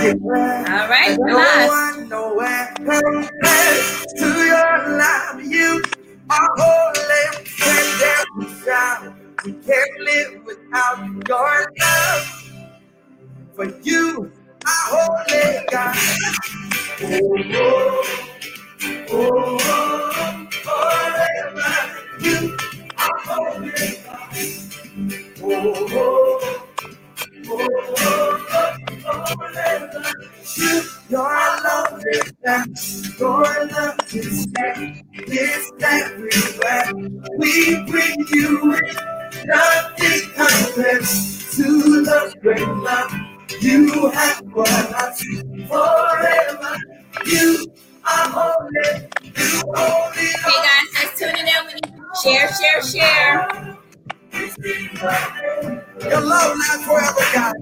All right, No one nowhere compares to your love. You are holy, and we. We can't live without your love. For you are holy, God. Oh, oh, oh, oh, forever. You are holy, God. Oh, oh, oh, oh, oh, your love is there. Your love is there. It's everywhere. We bring you in. Nothing compares to the great love you have for us forever. You are holy. You holy. Hey guys, that's tuning in. Share, share, share. Your love lasts forever, God.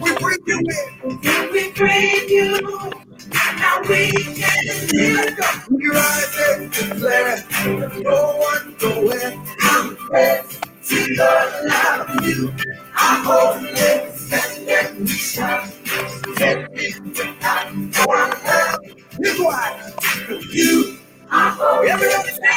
We bring you in. We bring you. Now we can live. We rise and declare. No one nowhere compares to your love. You are holy. And then we shout. Can't live without your love. Here's why. You are holy. Everybody say,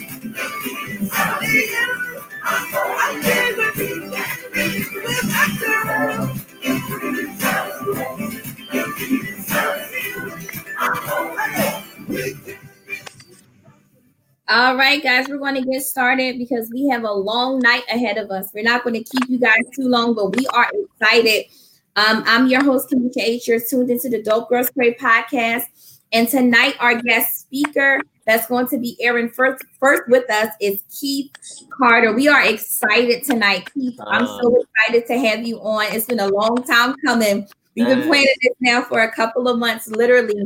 All right, guys, we're going to get started because we have a long night ahead of us. We're not going to keep you guys too long, but we are excited. Um, I'm your host, Kimika H. You're tuned into the Dope Girlz Pray podcast. And tonight, our guest speaker that's going to be airing first, first with us is Keith Carter. We are excited tonight, Keith. I'm so excited to have you on. It's been a long time coming. We've been planning this now for a couple of months, literally.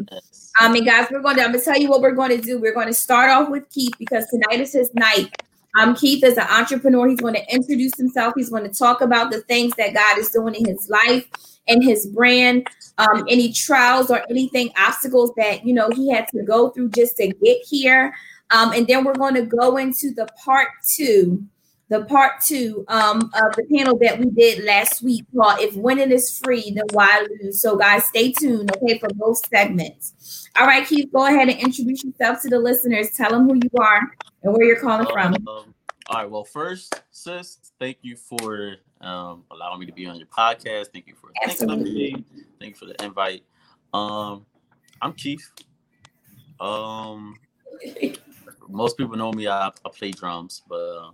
Um, and guys, we're going to, I'm going to tell you what we're going to do. We're going to start off with Keith because tonight is his night. Um, Keith is an entrepreneur. He's going to introduce himself. He's going to talk about the things that God is doing in his life and his brand, um, any trials or anything, obstacles that, you know, he had to go through just to get here. Um, and then we're going to go into the part two, the part two um, of the panel that we did last week called If Winning is Free, Then Why Lose? So, guys, stay tuned, okay, for both segments. All right, Keith, go ahead and introduce yourself to the listeners. Tell them who you are and where you're calling from. Um, all right. Well, first, sis, thank you for um, allowing me to be on your podcast. Thank you for me. Thank you for the invite. Um, I'm Keith. Um, most people know me. I, I play drums, but uh,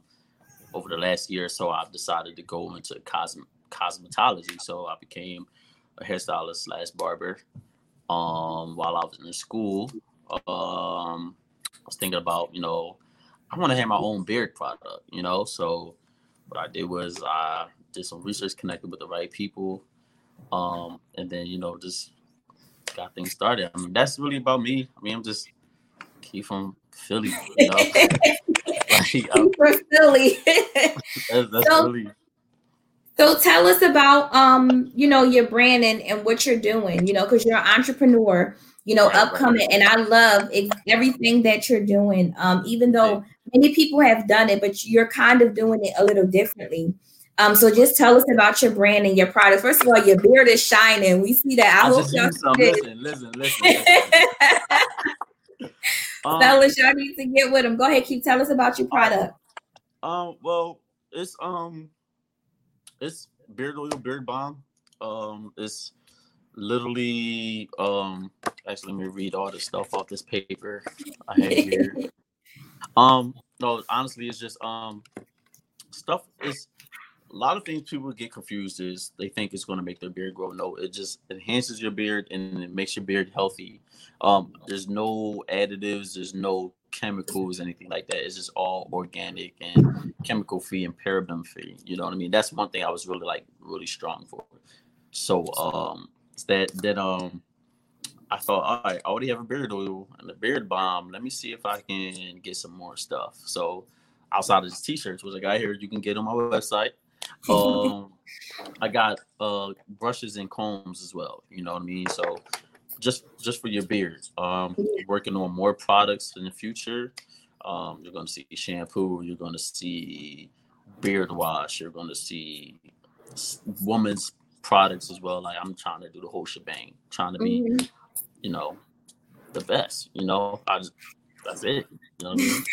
over the last year or so, I've decided to go into cosm- cosmetology. So I became a hairstylist slash barber. Um, while I was in school, um, I was thinking about, you know, I want to have my own beard product, you know. So what I did was I did some research, connected with the right people, um, and then you know just got things started. I mean, that's really about me. I mean, I'm just Keith from Philly, you know. like, I'm, For Philly. that's, that's So- really So tell us about um, you know, your brand and, and what you're doing, you know, because you're an entrepreneur. you know, right, upcoming. Right. And I love everything that you're doing. Um, even though many people have done it, but you're kind of doing it a little differently. Um, so just tell us about your brand and your product. First of all, your beard is shining. We see that. I, I hope y'all some. Listen, listen, listen. um, Fellas, y'all need to get with them. Go ahead, keep tell us about your product. Um, well, it's um, it's beard oil, beard balm. Um, it's literally um actually let me read all this stuff off this paper I have here. um no honestly it's just um stuff is a lot of things people get confused is they think it's going to make their beard grow. No, it just enhances your beard and it makes your beard healthy. Um, there's no additives, there's no chemicals, anything like that. It's just all organic and chemical free and paraben free. You know what I mean? That's one thing I was really like really strong for. So um that that um I thought, all right, I already have a beard oil and a beard balm. Let me see if I can get some more stuff. So outside of these t-shirts, which I got here, you can get on my website. Um, I got uh brushes and combs as well. You know what I mean? So just just for your beard. Um, working on more products in the future. Um, you're gonna see shampoo. You're gonna see beard wash. You're gonna see woman's products as well. Like I'm trying to do the whole shebang, trying to be, mm-hmm. You know, the best. You know, I just that's it. You know what I mean?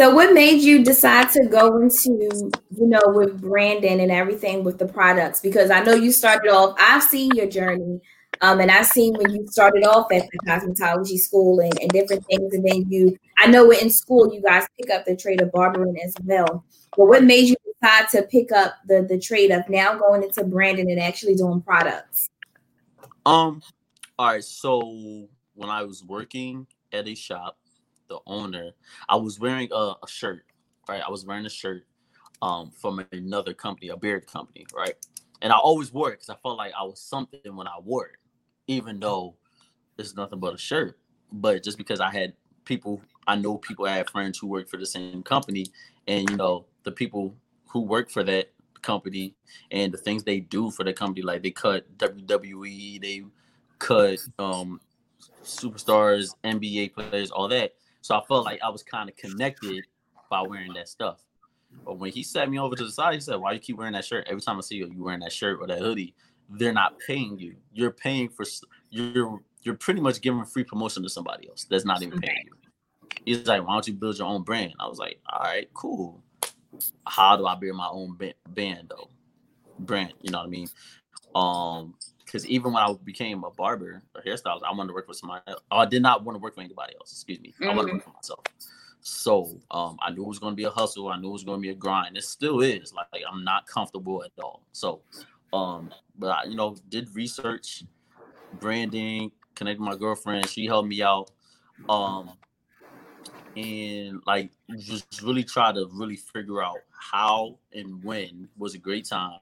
So, what made you decide to go into, you know, with branding and everything with the products? Because I know you started off. I've seen your journey, um, and I've seen when you started off at the cosmetology school and, and different things, and then you. I know in school you guys pick up the trade of barbering as well. But what made you decide to pick up the the trade of now going into branding and actually doing products? Um, all right. So when I was working at a shop, the owner, I was wearing a, a shirt. Right, I was wearing a shirt um from another company, a beard company, right? And I always wore it because I felt like I was something when I wore it, even though it's nothing but a shirt. But just because I had people, I know people, I have friends who work for the same company, and you know the people who work for that company and the things they do for the company. Like they cut WWE, they cut um superstars, NBA players, all that. So I felt like I was kind of connected by wearing that stuff. But when he sat me over to the side, he said, "Why you keep wearing that shirt? Every time I see you, you wearing that shirt or that hoodie. They're not paying you. You're paying for you're you're pretty much giving free promotion to somebody else that's not even paying you." He's like, "Why don't you build your own brand?" I was like, "All right, cool." how do I build my own band though? Brand, you know what I mean? Um, because even when I became a barber or hairstylist, I wanted to work for somebody. Else. I did not want to work for anybody else. Excuse me. Mm-hmm. I wanted to work for myself. So um, I knew it was going to be a hustle. I knew it was going to be a grind. It still is. Like, like I'm not comfortable at all. So, um, but I, you know, did research, branding, connected my girlfriend. She helped me out. Um, and like just really try to really figure out how and when was a great time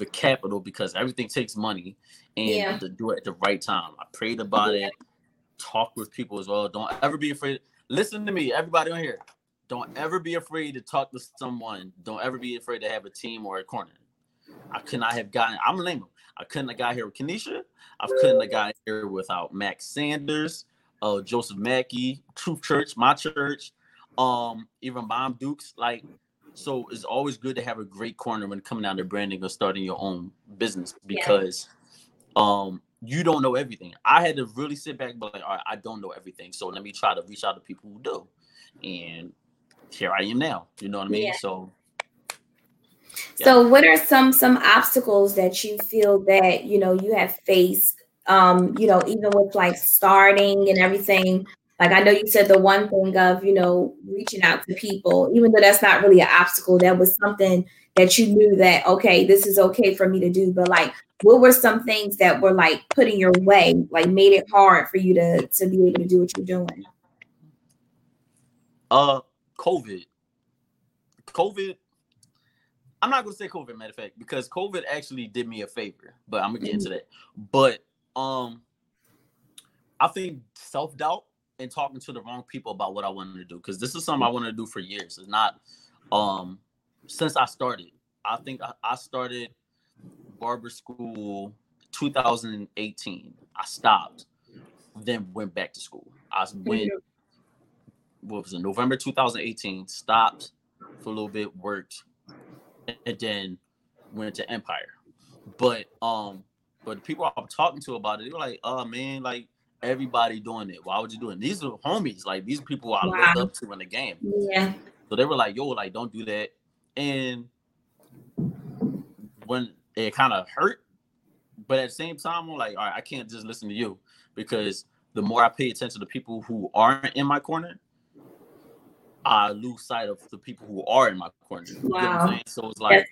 the capital because everything takes money and yeah. to do it at the right time. I prayed about it talk with people as well. Don't ever be afraid. Listen to me everybody on here. Don't ever be afraid to talk to someone. Don't ever be afraid to have a team or a corner. I could not have gotten i'm gonna name them i couldn't have got here with Kenesha. i couldn't have got here without max sanders uh, Joseph Mackey, Truth Church, my church, um, even Mom Dukes. Like, so it's always good to have a great corner when coming out to branding or starting your own business because yeah. um you don't know everything. I had to really sit back and be like, all right, I don't know everything. So let me try to reach out to people who do. And here I am now. You know what I mean? Yeah. So yeah. So what are some some obstacles that you feel that you know you have faced um, you know, even with like starting and everything. Like I know you said the one thing of, you know, reaching out to people, even though that's not really an obstacle, that was something that you knew that okay, this is okay for me to do. But like what were some things that were like put in your way, like made it hard for you to to be able to do what you're doing? Uh COVID. COVID I'm not gonna say COVID, matter of fact, because COVID actually did me a favor, but I'm gonna get into mm-hmm. that. But um, I think self doubt and talking to the wrong people about what I wanted to do because this is something I wanted to do for years. It's not um since I started. I think I, I started barber school 2018. I stopped then went back to school. I went, what was it, November 2018, stopped for a little bit, worked, and then went to Empire. But um, but the people I'm talking to about it, they were like, "Oh man, like everybody doing it. Why would you do it?" These are homies, like these people I Wow. looked up to in the game. Yeah. So they were like, "Yo, like don't do that." And when it kind of hurt, but at the same time, I'm like, "All right, I can't just listen to you because the more I pay attention to people who aren't in my corner, I lose sight of the people who are in my corner." You get what I'm Wow. saying? So it's like,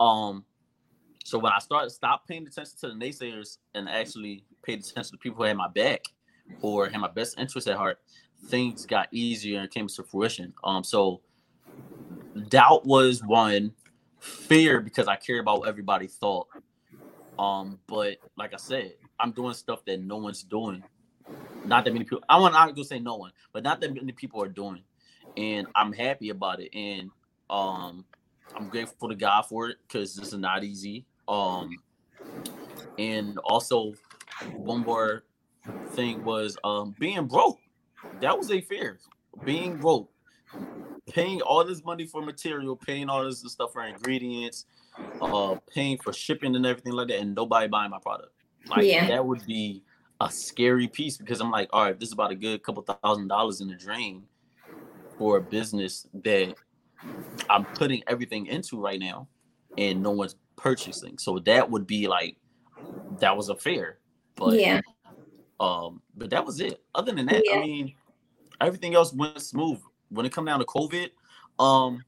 um, so when I started stop paying attention to the naysayers and actually paid attention to people who had my back or had my best interest at heart, things got easier and came to fruition. Um, so doubt was one, fear because I care about what everybody thought. Um, but like I said, I'm doing stuff that no one's doing. Not that many people. I want not to say no one, but not that many people are doing, and I'm happy about it. And um, I'm grateful to God for it because this is not easy. Um, and also one more thing was um being broke. That was a fear. Being broke, paying all this money for material, paying all this stuff for ingredients, uh, paying for shipping and everything like that, and nobody buying my product. Like Yeah. that would be a scary piece because I'm like, all right, this is about a good couple thousand dollars in the drain for a business that I'm putting everything into right now, and no one's purchasing. So that would be like that was a fear. But yeah. um, but that was it. Other than that, Yeah. I mean, everything else went smooth. When it come down to COVID, um,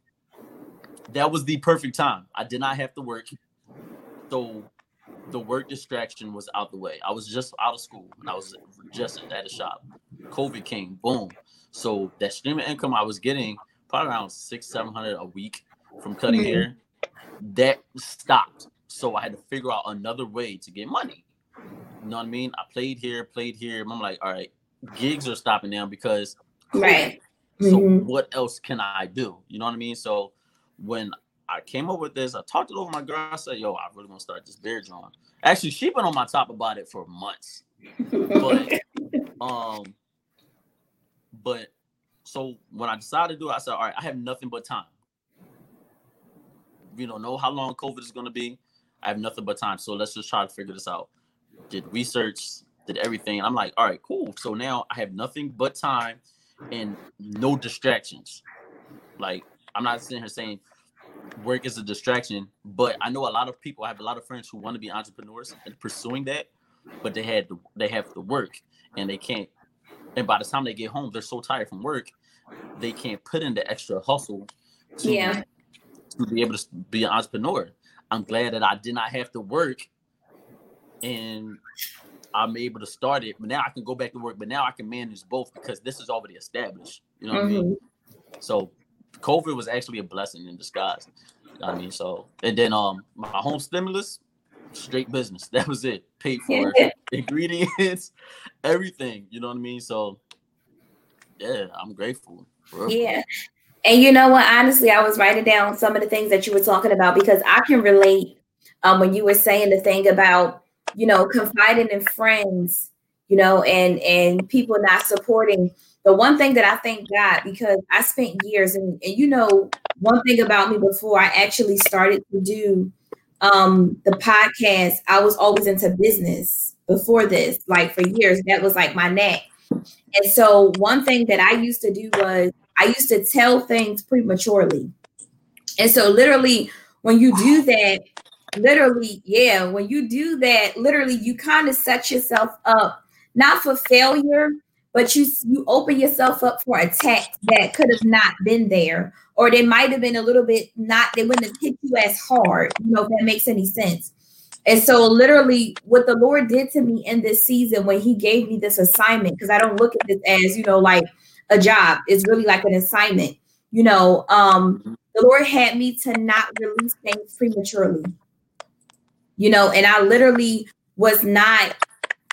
that was the perfect time. I did not have to work, so the work distraction was out the way. I was just out of school and I was just at a shop. COVID came, boom. So that streaming income I was getting probably around six, seven hundred a week from cutting Mhm. hair, that stopped. So I had to figure out another way to get money. You know what I mean? I played here, played here. and I'm like, all right, gigs are stopping now because Right. so Mhm. what else can I do? You know what I mean? So when I came up with this, I talked it over with my girl. I said, yo, I really want to start this beer drawing. Actually, she been on my top about it for months. But um, but so when I decided to do it, I said, all right, I have nothing but time. You don't know how long COVID is gonna be. I have nothing but time. So let's just try to figure this out. Did research, did everything. I'm like, all right, cool. So now I have nothing but time and no distractions. Like I'm not sitting here saying work is a distraction, but I know a lot of people. I have a lot of friends who want to be entrepreneurs and pursuing that, but they had to, they have to work and they can't. And by the time they get home, they're so tired from work, they can't put in the extra hustle to, Yeah. to be able to be an entrepreneur. I'm glad that I did not have to work and I'm able to start it. But now I can go back to work, but now I can manage both because this is already established. You know what I mean? Mhm. So COVID was actually a blessing in disguise. You know I mean, so and then um my home stimulus, straight business. That was it. Paid for ingredients, everything. You know what I mean? So yeah, I'm grateful. Yeah. And you know what? Honestly, I was writing down some of the things that you were talking about because I can relate um, when you were saying the thing about, you know, confiding in friends, you know, and and people not supporting. The one thing that I thank God because I spent years and, and you know, one thing about me before I actually started to do um the podcast, I was always into business before this, like for years. That was like my neck. And so one thing that I used to do was I used to tell things prematurely. And so literally when you do that, literally, yeah, when you do that, literally you kind of set yourself up not for failure, but you you open yourself up for attacks that could have not been there, or they might have been a little bit not, they wouldn't have hit you as hard, you know, if that makes any sense. And so, literally, what the Lord did to me in this season when He gave me this assignment, because I don't look at this as, you know, like a job, it's really like an assignment. You know, um, the Lord had me to not release things prematurely. You know, and I literally was not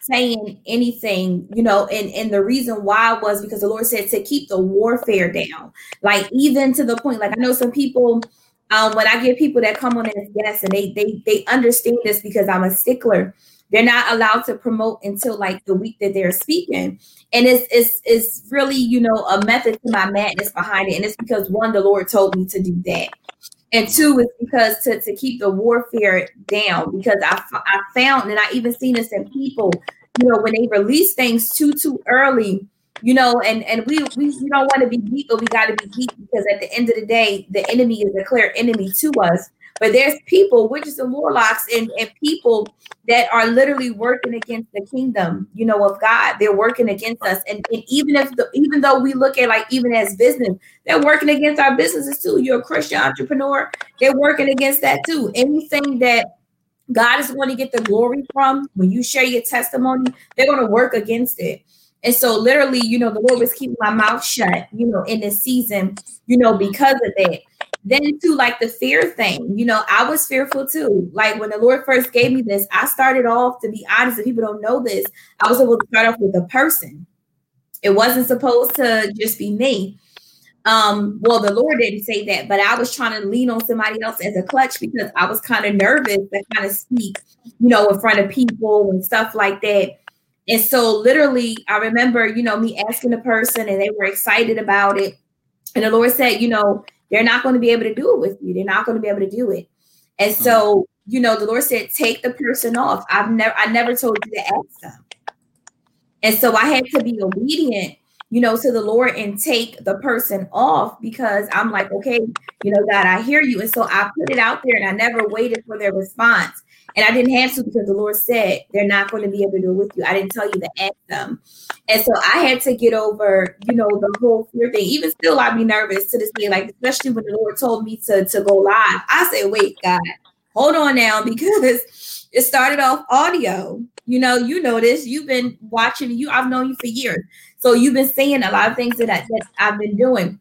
saying anything, you know, and, and the reason why was because the Lord said to keep the warfare down. Like even to the point, like I know some people um, when I get people that come on as guests and they they they understand this because I'm a stickler. they're not allowed to promote until like the week that they're speaking. And it's it's it's really, you know, a method to my madness behind it. And it's because one, the Lord told me to do that. And two is because to, to keep the warfare down, because I, I found, and I even seen this in people, you know, when they release things too, too early, you know, and and we we, don't want to be beat, but we got to be beat because at the end of the day, the enemy is a clear enemy to us. But there's people, witches and warlocks, and, and people that are literally working against the kingdom, you know, of God. They're working against us. And, and even if the, even though we look at like even as business, they're working against our businesses too. You're a Christian entrepreneur, they're working against that too. Anything that God is going to get the glory from when you share your testimony, they're going to work against it. And so, literally, you know, the Lord was keeping my mouth shut, you know, in this season, you know, because of that. Then, too, like the fear thing, you know, I was fearful too. Like when the Lord first gave me this, I started off, to be honest, if people don't know this, I was able to start off with a person. It wasn't supposed to just be me. Um, well, the Lord didn't say that, but I was trying to lean on somebody else as a clutch because I was kind of nervous to kind of speak, you know, in front of people and stuff like that. And so, literally, I remember, you know, me asking the person, and they were excited about it. And the Lord said, you know, they're not going to be able to do it with you. They're not going to be able to do it. And so, mm-hmm. you know, the Lord said, take the person off. I've never, I never told you to ask them. And so I had to be obedient you know, to the Lord and take the person off because I'm like, okay, you know, God, I hear you. And so I put it out there and I never waited for their response. And I didn't have to because the Lord said they're not going to be able to do it with you. I didn't tell you to ask them. And so I had to get over, you know, the whole fear thing. Even still, I'd be nervous to this day, like especially when the Lord told me to, to go live. I said, wait, God, hold on now, because it started off audio. You know, you know this. You've been watching you, I've known you for years. So you've been saying a lot of things that, I, that I've been doing.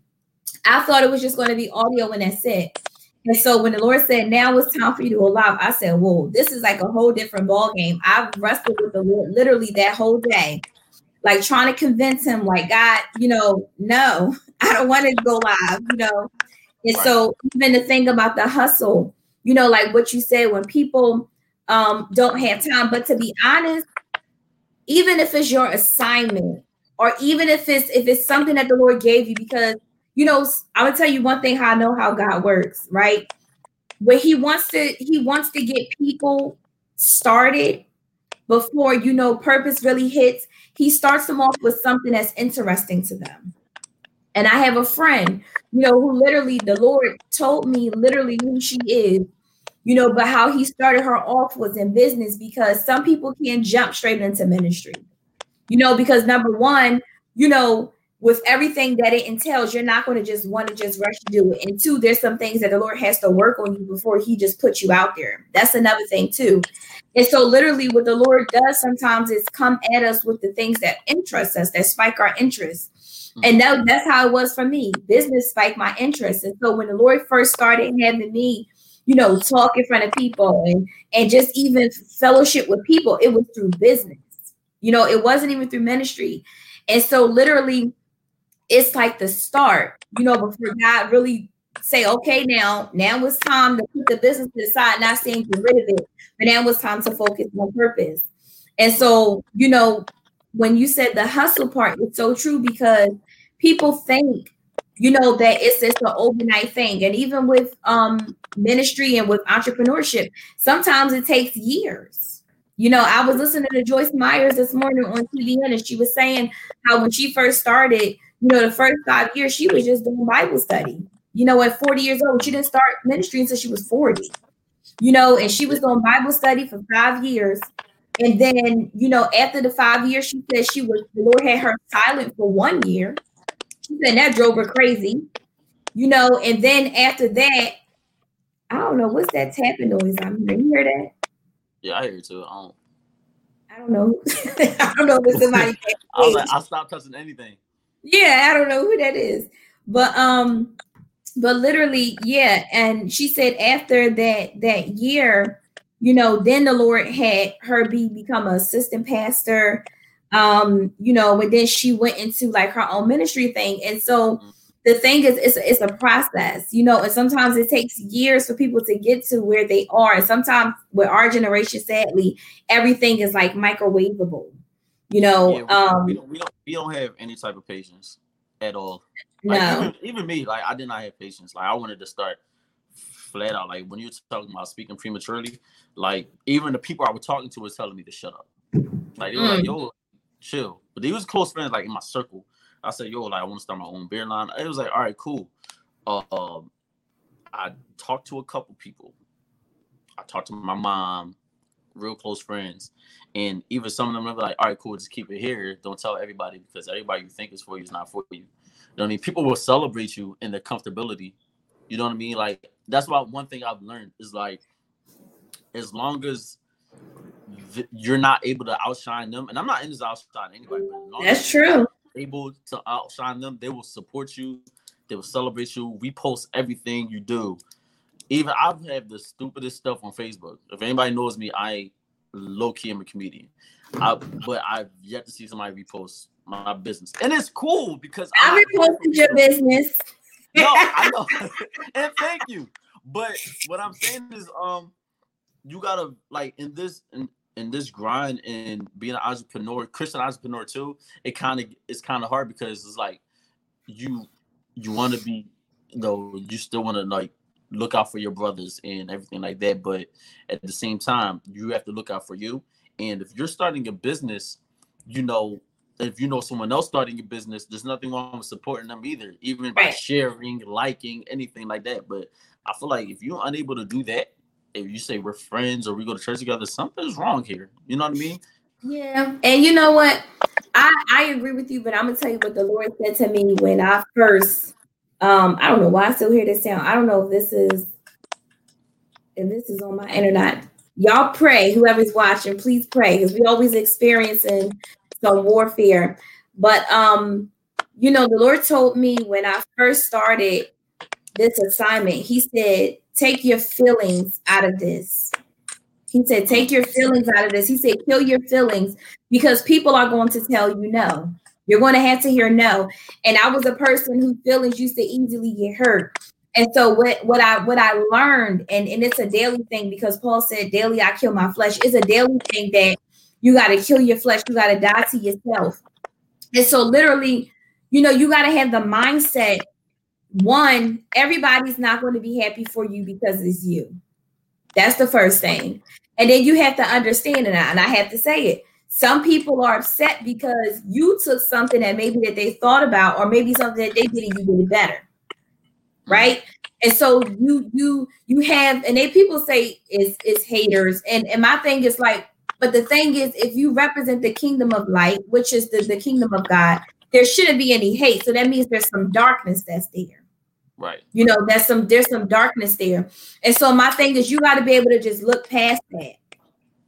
I thought it was just going to be audio and that's it. And so when the Lord said, now it's time for you to go live, I said, whoa, this is like a whole different ball game. I've wrestled with the Lord literally that whole day, like trying to convince him, like, God, you know, no, I don't want to go live, you know. And so even the thing about the hustle, you know, like what you said, when people um, don't have time, but to be honest, even if it's your assignment, or even if it's if it's something that the Lord gave you, because you know, I'm gonna tell you one thing how I know how God works, right? Where He wants to He wants to get people started before you know purpose really hits. He starts them off with something that's interesting to them. And I have a friend, you know, who literally the Lord told me literally who she is, you know, but how he started her off was in business because some people can't jump straight into ministry you know, because number one, you know, with everything that it entails, you're not going to just want to just rush to do it. And two, there's some things that the Lord has to work on you before He just puts you out there. That's another thing too. And so, literally, what the Lord does sometimes is come at us with the things that interest us, that spike our interest. Mm-hmm. And that, that's how it was for me. Business spiked my interest. And so, when the Lord first started having me, you know, talk in front of people and and just even fellowship with people, it was through business. You know, it wasn't even through ministry. And so literally it's like the start, you know, before God really say, okay, now, now it's time to put the business to the side, not saying get rid of it, but now it's time to focus on purpose. And so, you know, when you said the hustle part, it's so true because people think, you know, that it's just an overnight thing. And even with um ministry and with entrepreneurship, sometimes it takes years you know, I was listening to Joyce Myers this morning on TBN, and she was saying how when she first started, you know, the first five years, she was just doing Bible study. You know, at 40 years old, she didn't start ministry until she was 40. You know, and she was doing Bible study for five years. And then, you know, after the five years, she said she was, the Lord had her silent for one year. She said that drove her crazy, you know, and then after that, I don't know, what's that tapping noise I'm hearing? You hear that? Yeah, I hear it too. I don't. I don't know. I don't know if somebody. I like, I stopped touching anything. Yeah, I don't know who that is, but um, but literally, yeah. And she said after that that year, you know, then the Lord had her be become an assistant pastor. Um, you know, and then she went into like her own ministry thing, and so. The thing is it's, it's a process you know and sometimes it takes years for people to get to where they are and sometimes with our generation sadly everything is like microwavable you know Yeah, we, um we, don't, we don't we don't have any type of patience at all. no even, even me, like I did not have patience. Like I wanted to start flat out. Like when you're talking about speaking prematurely, like even the people I was talking to was telling me to shut up. Like they were like, Mm. "Yo, chill." But they was close friends, like in my circle. I said, "Yo, like I want to start my own beer line." It was like, "All right, cool." Um, I talked to a couple people. I talked to my mom, real close friends, and even some of them were like, "All right, cool, just keep it here. Don't tell everybody because everybody you think is for you is not for you." You know what I mean? People will celebrate you in their comfortability. You know what I mean? Like that's why one thing I've learned is like, as long as th- you're not able to outshine them, and I'm not in this outshine anybody, but as long that's as true able to outshine them, they will support you. They will celebrate you. Repost everything you do. Even I've had the stupidest stuff on Facebook. If anybody knows me, I low key am a comedian. I, but I've yet to see somebody repost my business, and it's cool because i reposted your business no, I know. and thank you. But what I'm saying is, um, you gotta like in this in, in this grind and being an entrepreneur, Christian entrepreneur too. It kind of it's kind of hard because it's like you you want to be, you know, you still want to like look out for your brothers and everything like that. But at the same time, you have to look out for you. And if you're starting a business, you know, if you know someone else starting a business, there's nothing wrong with supporting them either, even by sharing, liking, anything like that. But I feel like if you're unable to do that, if you say we're friends or we go to church together, something's wrong here. You know what I mean? Yeah, and you know what? I I agree with you, but I'm gonna tell you what the Lord said to me when I first. Um, I don't know why I still hear this sound. I don't know if this is if this is on my internet. Y'all pray, whoever's watching, please pray because we always experiencing some warfare. But um, you know, the Lord told me when I first started this assignment, He said, "Take your feelings out of this." He said, take your feelings out of this. He said, kill your feelings because people are going to tell you no. You're going to have to hear no. And I was a person whose feelings used to easily get hurt. And so what what I what I learned, and, and it's a daily thing because Paul said, daily I kill my flesh. It's a daily thing that you got to kill your flesh, you got to die to yourself. And so literally, you know, you got to have the mindset. One, everybody's not going to be happy for you because it's you. That's the first thing. And then you have to understand it, and I have to say it. Some people are upset because you took something that maybe that they thought about, or maybe something that they did and you did it better, right? And so you you you have, and they people say is is haters, and and my thing is like, but the thing is, if you represent the kingdom of light, which is the the kingdom of God, there shouldn't be any hate. So that means there's some darkness that's there Right. you know there's some there's some darkness there and so my thing is you got to be able to just look past that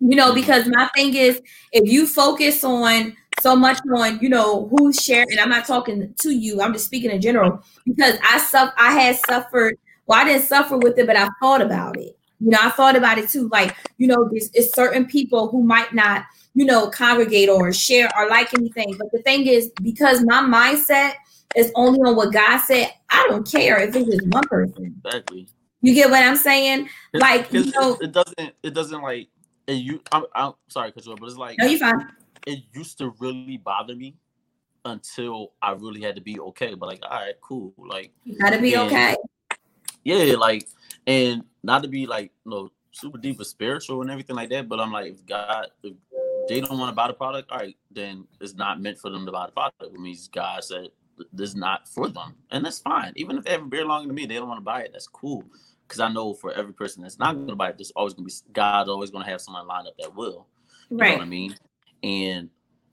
you know mm-hmm. because my thing is if you focus on so much on you know who's sharing and i'm not talking to you i'm just speaking in general because i suff i had suffered well i didn't suffer with it but i thought about it you know i thought about it too like you know there's, there's certain people who might not you know congregate or share or like anything but the thing is because my mindset is only on what God said, I don't care if it's just one person. Exactly. You get what I'm saying? Like, you know- it doesn't it doesn't like it you I'm, I'm sorry, Kajoa, but it's like No, you fine. it used to really bother me until I really had to be okay. But like, all right, cool. Like, You gotta be Yeah. okay. yeah, like, and not to be like, you know, super deep or spiritual and everything like that. But I'm like, if God, if they don't want to buy the product, all right, then it's not meant for them to buy the product. It means God said this is not for them, and that's fine. Even if they haven't beer long to me, they don't want to buy it. That's cool. Because I know for every person that's not going to buy it, there's always going to be God's always going to have someone lined up that will. Right. You know what I mean? And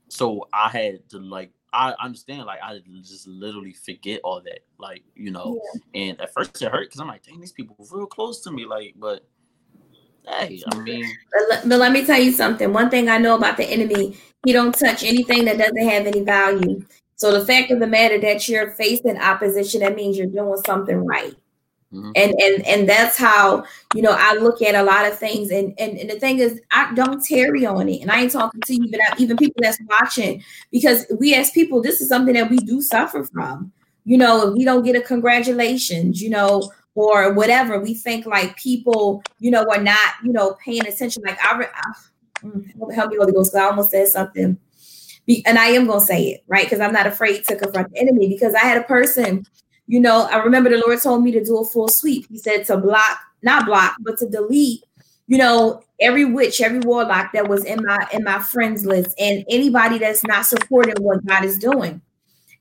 so I had to like I understand like I just literally forget all that. Like, you know, and at first it hurt because I'm like, dang, these people real close to me. Like, but hey, I mean, But, but let me tell you something. One thing I know about the enemy, he don't touch anything that doesn't have any value. So the fact of the matter that you're facing opposition, that means you're doing something right. Mhm. And and and that's how you know I look at a lot of things. And and, and the thing is, I don't tarry on it. And I ain't talking to you, but I, even people that's watching, because we as people, this is something that we do suffer from. you know, if we don't get a congratulations, you know, or whatever, we think like people, you know, are not, you know, paying attention. Like I, I mm, help me, Holy Ghost. I almost said something, and I am gonna say it right because I'm not afraid to confront the enemy. Because I had a person, you know, I remember the Lord told me to do a full sweep. He said to block, not block, but to delete you know every witch every warlock that was in my in my friends list and anybody that's not supporting what god is doing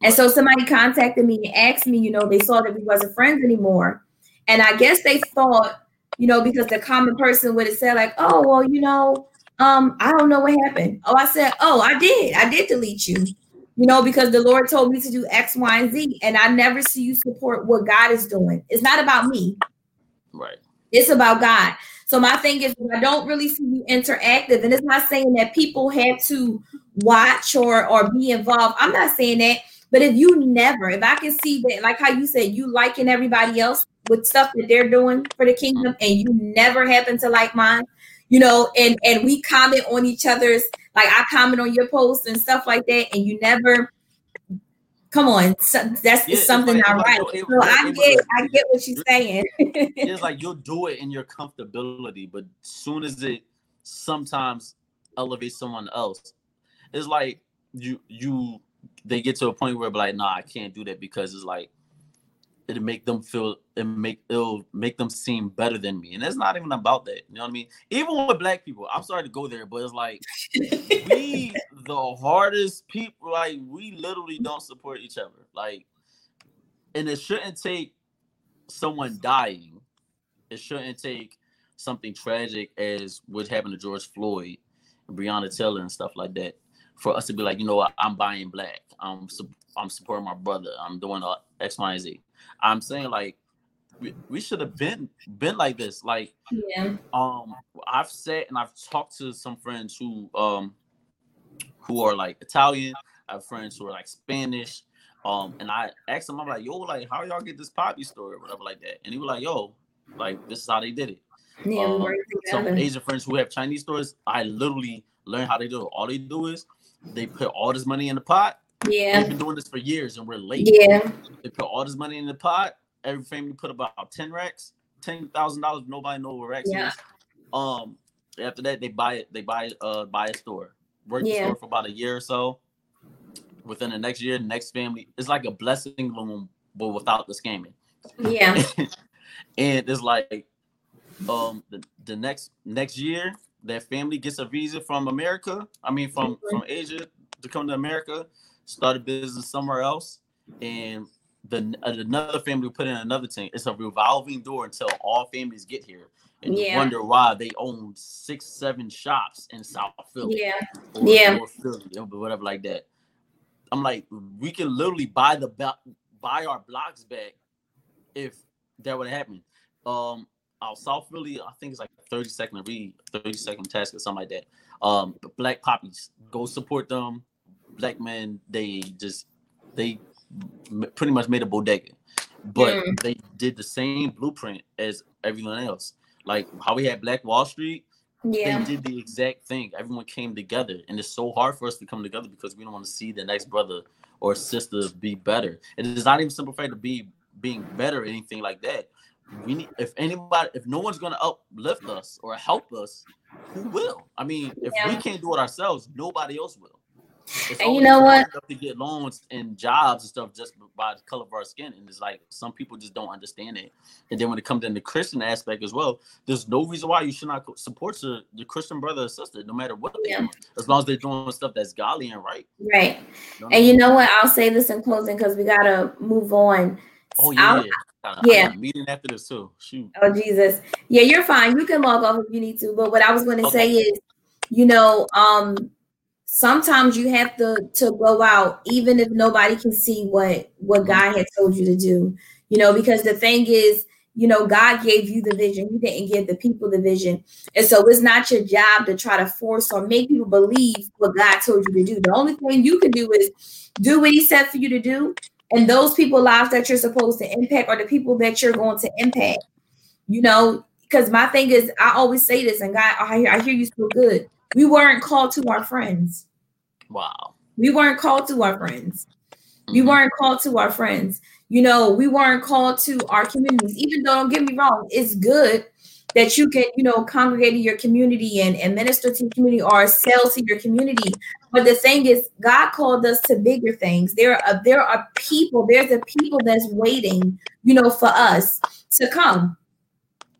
and so somebody contacted me and asked me you know they saw that we wasn't friends anymore and I guess they thought, you know, because the common person would have said, like, oh, well, you know, um, I don't know what happened. Oh, I said, oh, I did. I did delete you, you know, because the Lord told me to do X, Y, and Z. And I never see you support what God is doing. It's not about me. Right. It's about God. So my thing is, I don't really see you interactive, and it's not saying that people have to watch or or be involved. I'm not saying that, but if you never, if I can see that, like how you said, you liking everybody else, with stuff that they're doing for the kingdom and you never happen to like mine you know and and we comment on each other's like i comment on your posts and stuff like that and you never come on so that's yeah, something like, not right so i get i get what she's saying. it's like you'll do it in your comfortability but soon as it sometimes elevates someone else it's like you you they get to a point where like nah i can't do that because it's like it'll make them feel it make it'll make them seem better than me. And it's not even about that. You know what I mean? Even with black people, I'm sorry to go there, but it's like we the hardest people, like we literally don't support each other. Like, and it shouldn't take someone dying, it shouldn't take something tragic as what happened to George Floyd and Breonna Taylor and stuff like that for us to be like, you know what, I'm buying black. I'm I'm supporting my brother. I'm doing X, Y, and Z. I'm saying like we, we should have been been like this. Like yeah. um I've said and I've talked to some friends who um who are like Italian, I have friends who are like Spanish. Um, and I asked them, I'm like, yo, like, how y'all get this poppy story or whatever like that? And he was like, yo, like, this is how they did it. Yeah, um, some Asian friends who have Chinese stores, I literally learned how they do it. All they do is they put all this money in the pot yeah. We've been doing this for years and we're late. Yeah. They put all this money in the pot. Every family put about 10 racks, ten thousand dollars. Nobody know what racks yeah. is. Um after that they buy it, they buy uh buy a store. Work yeah. the store for about a year or so. Within the next year, the next family, it's like a blessing loan, but without the scamming. Yeah. and it's like um the, the next next year that family gets a visa from America, I mean from mm-hmm. from Asia to come to America start a business somewhere else, and the another family put in another thing. It's a revolving door until all families get here. And yeah. you wonder why they own six, seven shops in South Philly. Yeah. Or, yeah. Or Philly, or whatever like that. I'm like, we can literally buy the buy our blocks back if that would happen. Um, out South Philly, I think it's like 30 second read, 30 second task or something like that. Um, Black Poppies, go support them black men they just they pretty much made a bodega, but mm. they did the same blueprint as everyone else. Like how we had Black Wall Street, yeah. they did the exact thing. Everyone came together, and it's so hard for us to come together because we don't want to see the next brother or sister be better. And It is not even simple fact to be being better or anything like that. We need if anybody, if no one's gonna uplift us or help us, who will? I mean, if yeah. we can't do it ourselves, nobody else will. It's and you know what? To get loans and jobs and stuff just by the color of our skin, and it's like some people just don't understand it. And then when it comes in the Christian aspect as well, there's no reason why you should not support your, your Christian brother or sister, no matter what yeah. They are, as long as they're doing stuff that's godly and right. Right. You know and you know what? I'll say this in closing because we gotta move on. Oh yeah. yeah. meeting after this too. Shoot. Oh Jesus. Yeah, you're fine. You can log off if you need to. But what I was going to okay. say is, you know, um, sometimes you have to to go out even if nobody can see what what mm-hmm. God had told you to do. You know, because the thing is, you know, God gave you the vision. He didn't give the people the vision. And so it's not your job to try to force or make people believe what God told you to do. The only thing you can do is do what he said for you to do. And those people lives that you're supposed to impact are the people that you're going to impact. You know, because my thing is, I always say this, and God, I hear, I hear you so good. We weren't called to our friends. Wow. We weren't called to our friends. We mm-hmm. weren't called to our friends. You know, we weren't called to our communities. Even though, don't get me wrong, it's good that you can, you know, congregate in your community and, and minister to your community or sell to your community. But the thing is, God called us to bigger things. There are there are people, there's a people that's waiting, you know, for us to come.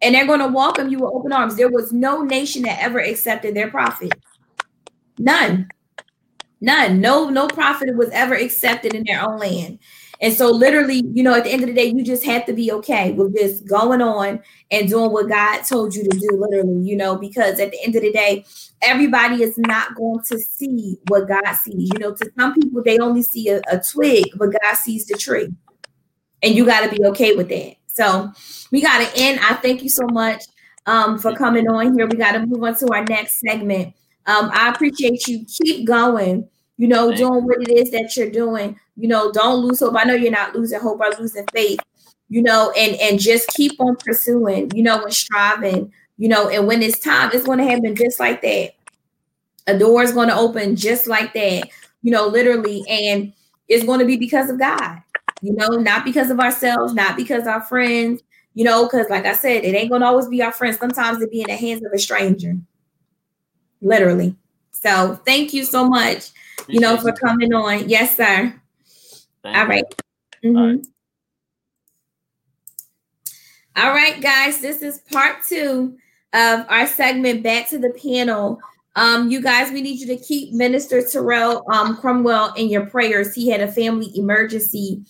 And they're going to welcome you with open arms. There was no nation that ever accepted their prophet. None. None. No, no prophet was ever accepted in their own land. And so, literally, you know, at the end of the day, you just have to be okay with just going on and doing what God told you to do, literally, you know, because at the end of the day, everybody is not going to see what God sees. You know, to some people, they only see a, a twig, but God sees the tree. And you got to be okay with that. So, we got to end. I thank you so much um, for coming on here. We got to move on to our next segment. Um, I appreciate you. Keep going you know, doing what it is that you're doing. You know, don't lose hope. I know you're not losing hope or losing faith, you know, and and just keep on pursuing, you know, and striving, you know, and when it's time, it's going to happen just like that. A door is going to open just like that, you know, literally, and it's going to be because of God, you know, not because of ourselves, not because our friends, you know, because like I said, it ain't to always be our friends. Sometimes it be in the hands of a stranger, literally. So thank you so much you know, for coming on. Yes, sir. Thank All right. Mm-hmm. All right. All right, guys, this is part two of our segment Back to the Panel. Um, you guys, we need you to keep Minister Terrell um, Cromwell in your prayers. He had a family emergency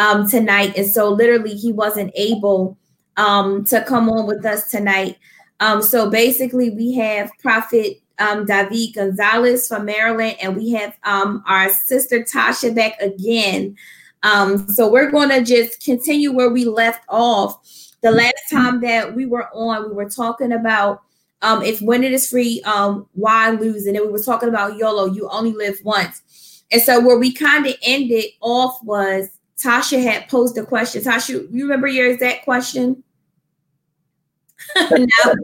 um, tonight, and so literally he wasn't able um, to come on with us tonight. Um, so basically, we have Prophet um, David Gonzalez from Maryland, and we have um, our sister Tasha back again. Um, so we're going to just continue where we left off. The last time that we were on, we were talking about um, if it is free, um, why lose? And then we were talking about YOLO, you only live once. And so where we kind of ended off was Tasha had posed a question. Tasha, you remember your exact question? no.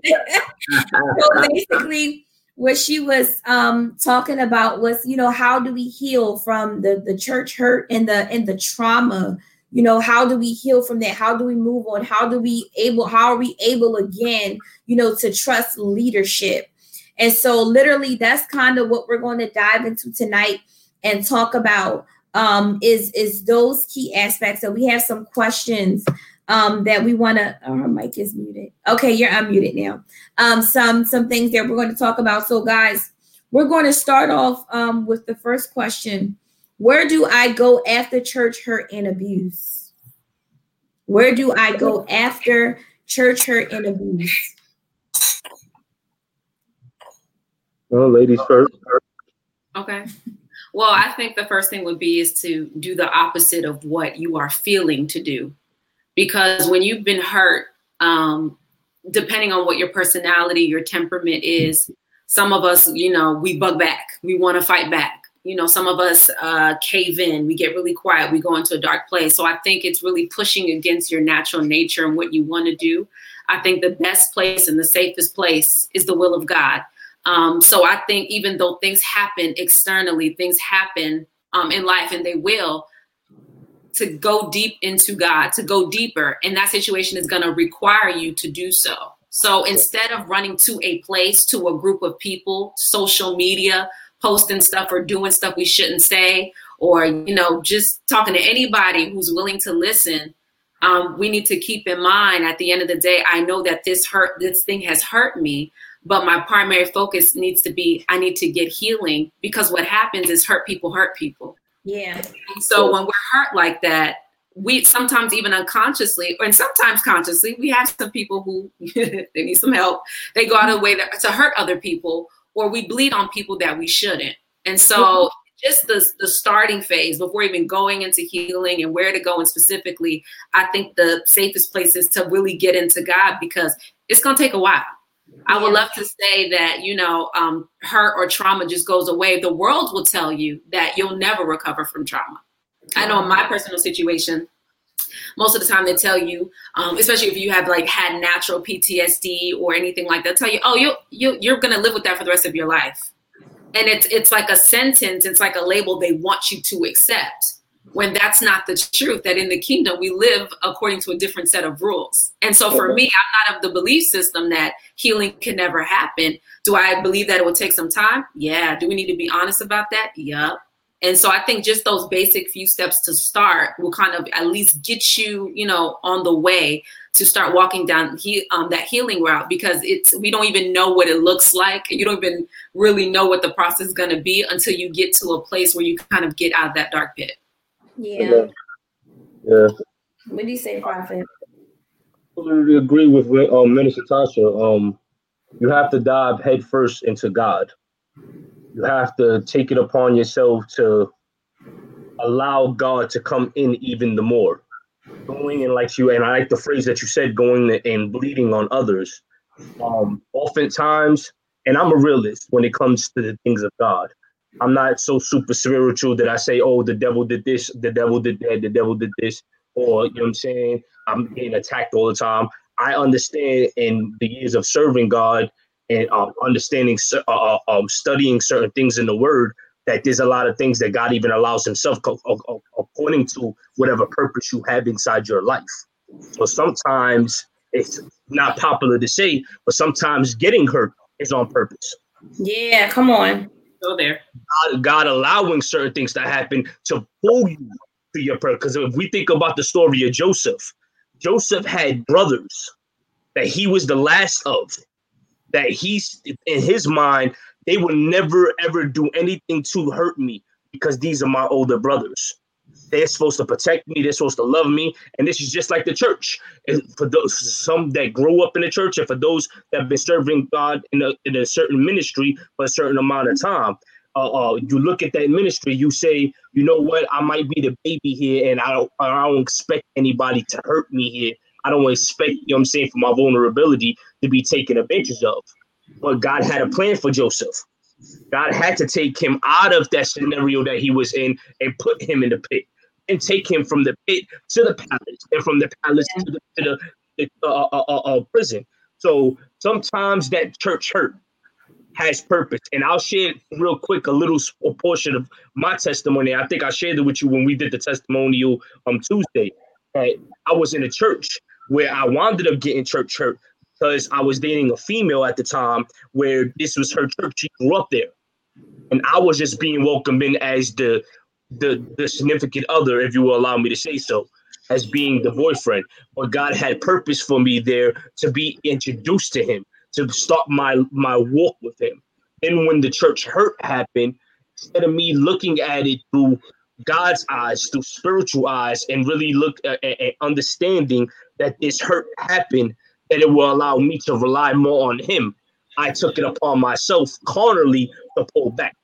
so basically, what she was um, talking about was, you know, how do we heal from the the church hurt and the and the trauma? You know, how do we heal from that? How do we move on? How do we able? How are we able again? You know, to trust leadership. And so, literally, that's kind of what we're going to dive into tonight and talk about. Um, is is those key aspects? So we have some questions um, that we want to. Oh, her mic is muted. Okay, you're unmuted now. Um, some some things that we're going to talk about. So, guys, we're going to start off um, with the first question: Where do I go after church hurt and abuse? Where do I go after church hurt and abuse? Well, ladies first. Okay. Well, I think the first thing would be is to do the opposite of what you are feeling to do because when you've been hurt, um, depending on what your personality, your temperament is, some of us, you know, we bug back, we want to fight back. You know, some of us uh, cave in, we get really quiet, we go into a dark place. So I think it's really pushing against your natural nature and what you want to do. I think the best place and the safest place is the will of God. Um, so I think even though things happen externally, things happen um, in life and they will, to go deep into God, to go deeper. And that situation is going to require you to do so. So instead of running to a place, to a group of people, social media, posting stuff or doing stuff we shouldn't say, or, you know, just talking to anybody who's willing to listen, um, we need to keep in mind at the end of the day, I know that this hurt, this thing has hurt me, but my primary focus needs to be I need to get healing because what happens is hurt people hurt people. Yeah. And so when we're hurt like that, we sometimes even unconsciously, and sometimes consciously, we have some people who they need some help. They go out of the way to hurt other people, or we bleed on people that we shouldn't. And so, just the the starting phase before even going into healing and where to go, and specifically, I think the safest place is to really get into God because it's going to take a while. I would love to say that, you know, um, hurt or trauma just goes away. The world will tell you that you'll never recover from trauma. I know in my personal situation, most of the time they tell you, um, especially if you have like had natural PTSD or anything like that, tell you, oh, you you you're gonna live with that for the rest of your life. And it's it's like a sentence, it's like a label they want you to accept. When that's not the truth that in the kingdom we live according to a different set of rules. And so for me i'm not of the belief system that healing can never happen. Do i believe that it will take some time? Yeah. Do we need to be honest about that? Yep and so i think just those basic few steps to start will kind of at least get you you know on the way to start walking down he, um, that healing route because it's we don't even know what it looks like. You don't even really know what the process is going to be until you get to a place where you kind of get out of that dark pit Yeah. Yeah. What do you say, Prophet? I totally agree with um, Minister Tasha. Um, you have to dive headfirst into God. You have to take it upon yourself to allow God to come in even the more. Going in like you, and I like the phrase that you said, going and bleeding on others. Um, oftentimes, and I'm a realist when it comes to the things of God. I'm not so super spiritual that I say, oh, the devil did this, the devil did that, the devil did this, or you know what I'm saying? I'm getting attacked all the time. I understand in the years of serving God and um, understanding, uh, uh, um, studying certain things in the Word, that there's a lot of things that God even allows Himself co- co- according to whatever purpose you have inside your life. So sometimes it's not popular to say, but sometimes getting hurt is on purpose. Yeah, come on. Go there God, God allowing certain things to happen to pull you to your purpose. Because if we think about the story of Joseph, Joseph had brothers that he was the last of, that he's in his mind, they will never ever do anything to hurt me because these are my older brothers. They're supposed to protect me. They're supposed to love me, and this is just like the church. And for those some that grow up in the church, and for those that have been serving God in a, in a certain ministry for a certain amount of time, uh, uh, you look at that ministry, you say, you know what, I might be the baby here, and I don't, I don't expect anybody to hurt me here. I don't expect, you know what I'm saying, for my vulnerability to be taken advantage of. But God had a plan for Joseph. God had to take him out of that scenario that he was in and put him in the pit and take him from the pit to the palace and from the palace to the, to the, the uh, uh, uh, uh, prison. So sometimes that church hurt has purpose. And I'll share real quick a little portion of my testimony. I think I shared it with you when we did the testimonial on Tuesday. That I was in a church where I wound up getting church hurt because I was dating a female at the time where this was her church. She grew up there. And I was just being welcomed in as the the the significant other, if you will allow me to say so, as being the boyfriend. But God had purpose for me there to be introduced to him, to start my my walk with him. And when the church hurt happened, instead of me looking at it through God's eyes, through spiritual eyes, and really look uh, at, at- at understanding that this hurt happened, that it will allow me to rely more on Him. I took it upon myself carnally to pull back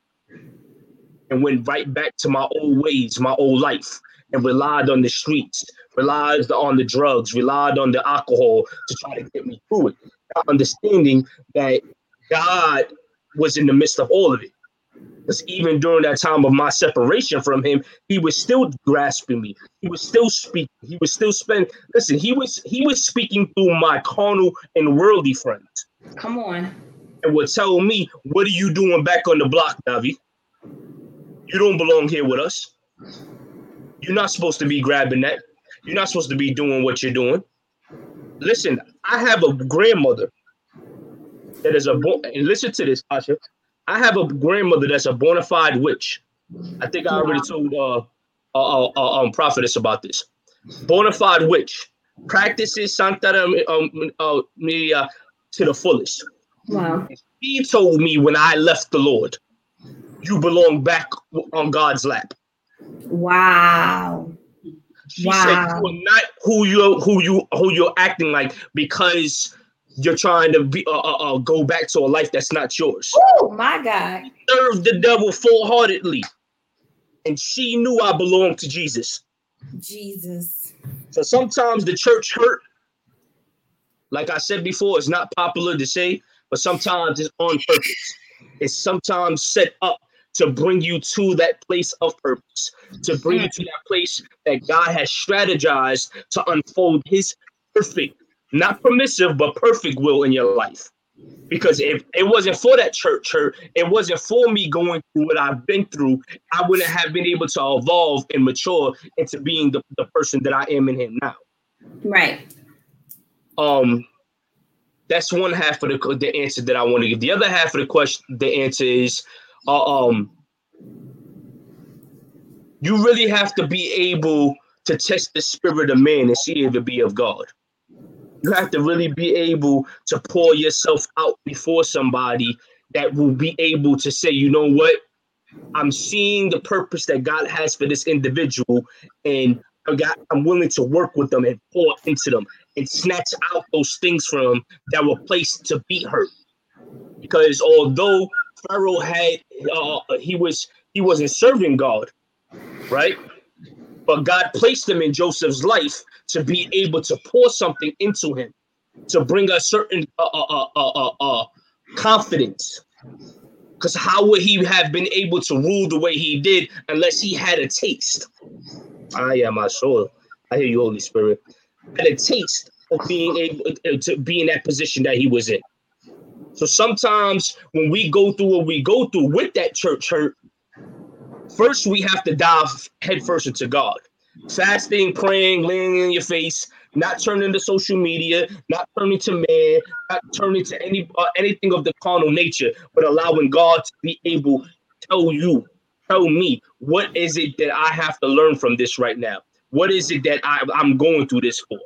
and went right back to my old ways, my old life, and relied on the streets, relied on the drugs, relied on the alcohol to try to get me through it. Not understanding that God was in the midst of all of it. Because even during that time of my separation from him, he was still grasping me. He was still speaking. He was still spending. Listen, he was he was speaking through my carnal and worldly friends Come on. and would tell me, "What are you doing back on the block, Davi? You don't belong here with us. You're not supposed to be grabbing that. You're not supposed to be doing what you're doing." Listen, I have a grandmother that is a bo- and listen to this, Asha. I have a grandmother that's a bona fide witch. I think I already told uh, uh, uh, uh um prophetess about this. Bona fide witch practices Santa um, uh, Maria to the fullest. Wow. He told me when I left the Lord, you belong back on God's lap. Wow. She said Wow. you are not who you who you who you're acting like because you're trying to be uh, uh, uh, go back to a life that's not yours. Oh my God. Serve the devil full heartedly, and she knew I belonged to Jesus. Jesus. So sometimes the church hurt. Like I said before, it's not popular to say, but sometimes it's on purpose. It's sometimes set up to bring you to that place of purpose, to bring you to that place that God has strategized to unfold his perfect, not permissive, but perfect will in your life. Because if it wasn't for that church hurt, it wasn't for me going through what I've been through, I wouldn't have been able to evolve and mature into being the, the person that I am in him now. Right. Um, that's one half of the the answer that I want to give. The other half of the question, the answer is, uh, um, you really have to be able to test the spirit of man and see if it be of God. You have to really be able to pour yourself out before somebody that will be able to say, you know what, I'm seeing the purpose that God has for this individual, and I got, I'm willing to work with them and pour into them and snatch out those things from them that were placed to beat her. Because although Pharaoh had, uh, he was he wasn't serving God, right? But God placed him in Joseph's life to be able to pour something into him, to bring a certain uh, uh, uh, uh, uh, confidence. Because how would he have been able to rule the way he did unless he had a taste? I am my soul. I hear you, Holy Spirit. Had a taste of being able to be in that position that he was in. So sometimes when we go through what we go through with that church hurt, first we have to dive headfirst into God. Fasting, praying, laying in your face, not turning to social media, not turning to man, not turning to any uh, anything of the carnal nature, but allowing God to be able to tell you, tell me, what is it that I have to learn from this right now? What is it that I, I'm going through this for?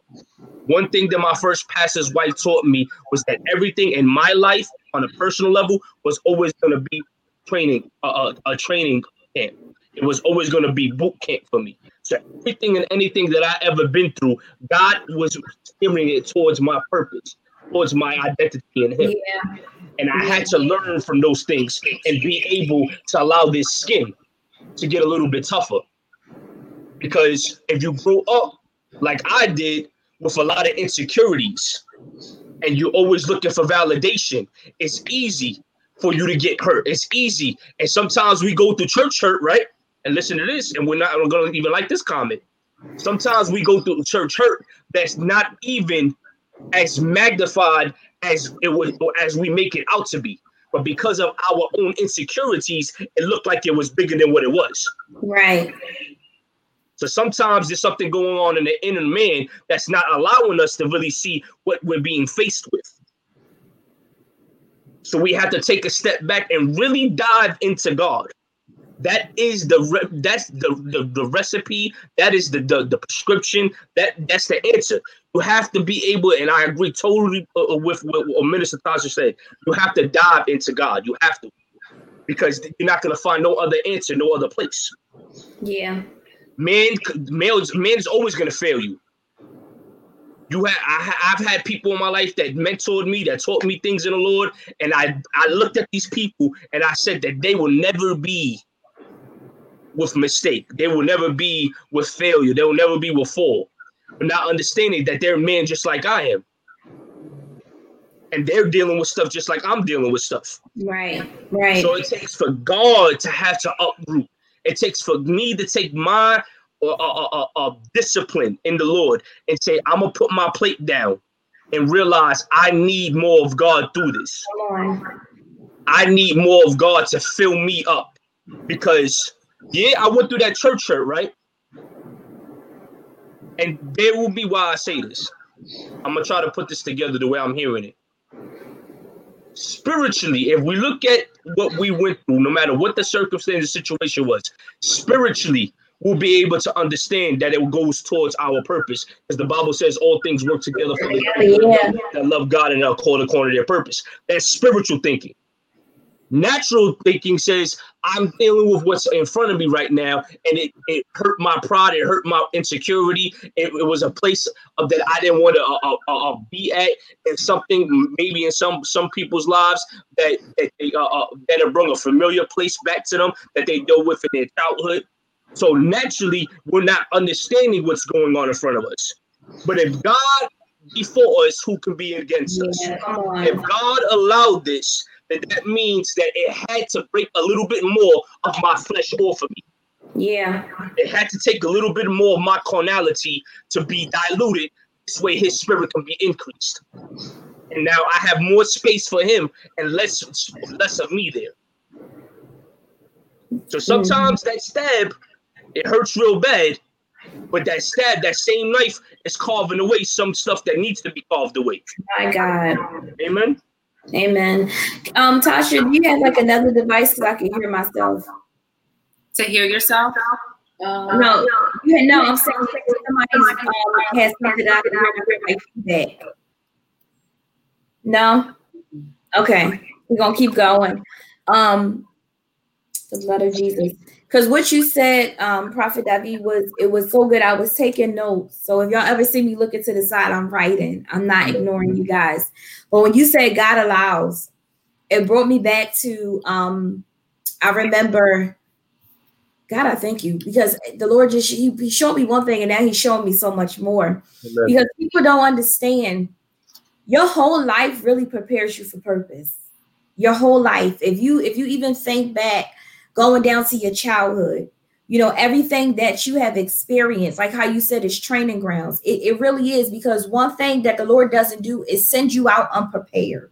One thing that my first pastor's wife taught me was that everything in my life on a personal level was always going to be training, uh, a training camp. It was always going to be boot camp for me. So everything and anything that I ever been through, God was steering it towards my purpose, towards my identity in Him. Yeah. And I had to learn from those things and be able to allow this skin to get a little bit tougher. Because if you grow up like I did with a lot of insecurities and you're always looking for validation, it's easy for you to get hurt. It's easy. And sometimes we go through church hurt, right? And listen to this, and we're not going to even like this comment. Sometimes we go through church hurt that's not even as magnified as it was as we make it out to be. But because of our own insecurities, it looked like it was bigger than what it was. Right. So sometimes there's something going on in the inner man that's not allowing us to really see what we're being faced with. So we have to take a step back and really dive into God. That is the re- that's the, the the recipe. That is the, the the prescription. That that's the answer. You have to be able, and I agree totally uh, uh, with what, Minister Tasha said. You have to dive into God. You have to, because you're not going to find no other answer, no other place. Yeah. Man, man, man is always going to fail you. You have I, I've had people in my life that mentored me, that taught me things in the Lord, and I I looked at these people and I said that they will never be with mistake. They will never be with failure. They will never be with fall. Not understanding that they're men just like I am. And they're dealing with stuff just like I'm dealing with stuff. Right. Right. So it takes for God to have to uproot. It takes for me to take my uh, uh, uh, discipline in the Lord and say, I'm gonna put my plate down and realize I need more of God through this. I need more of God to fill me up because yeah, I went through that church right? And there will be why I say this. I'm gonna try to put this together the way I'm hearing it. Spiritually, if we look at what we went through, no matter what the circumstance the situation was, spiritually, we'll be able to understand that it goes towards our purpose. Because the Bible says all things work together for the Yeah. that love God and are called according to their purpose. That's spiritual thinking. Natural thinking says, I'm dealing with what's in front of me right now, and it, it hurt my pride, it hurt my insecurity. It, it was a place of that I didn't want to uh, uh, uh, be at, and something maybe in some some people's lives that that they, uh, uh, that have brought a familiar place back to them that they dealt with in their childhood. So naturally, we're not understanding what's going on in front of us. But if God before us, who can be against us? If. God allowed this, then that means that it had to break a little bit more of my flesh off of me. Yeah. It had to take a little bit more of my carnality to be diluted. This way, His Spirit can be increased. And now I have more space for him and less less of me there. So sometimes that stab, it hurts real bad, but that stab, that same knife is carving away some stuff that needs to be carved away. My God. Amen. Amen. Um, Tasha, do you have like another device so I can hear myself? To hear yourself? Uh, No, you no, I'm saying like somebody um, has something that I can hear my feedback. No? Okay, we're gonna keep going. Um, the blood of Jesus. Because what you said, um, Prophet David, was it was so good. I was taking notes. So if y'all ever see me looking to the side, I'm writing. I'm not ignoring you guys. But when you said God allows, it brought me back to um, I remember God, I thank you because the Lord just he, he showed me one thing and now he's showing me so much more. Because people don't understand your whole life really prepares you for purpose. Your whole life. If you if you even think back going down to your childhood, you know, everything that you have experienced, like how you said it's training grounds. It, it really is because one thing that the Lord doesn't do is send you out unprepared.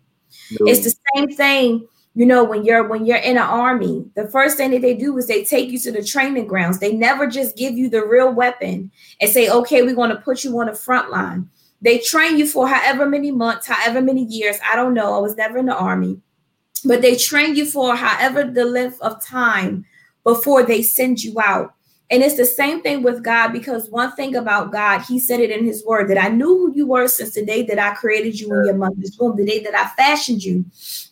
It's the same thing you know when you're when you're in an army the first thing that they do is they take you to the training grounds. They never just give you the real weapon and say okay we're going to put you on the front line. They train you for however many months however many years i don't know i was never in the army but they train you for however the length of time before they send you out and it's the same thing with God because one thing about God, He said it in His word that I knew who you were since the day that I created you in your mother's womb, the day that I fashioned you.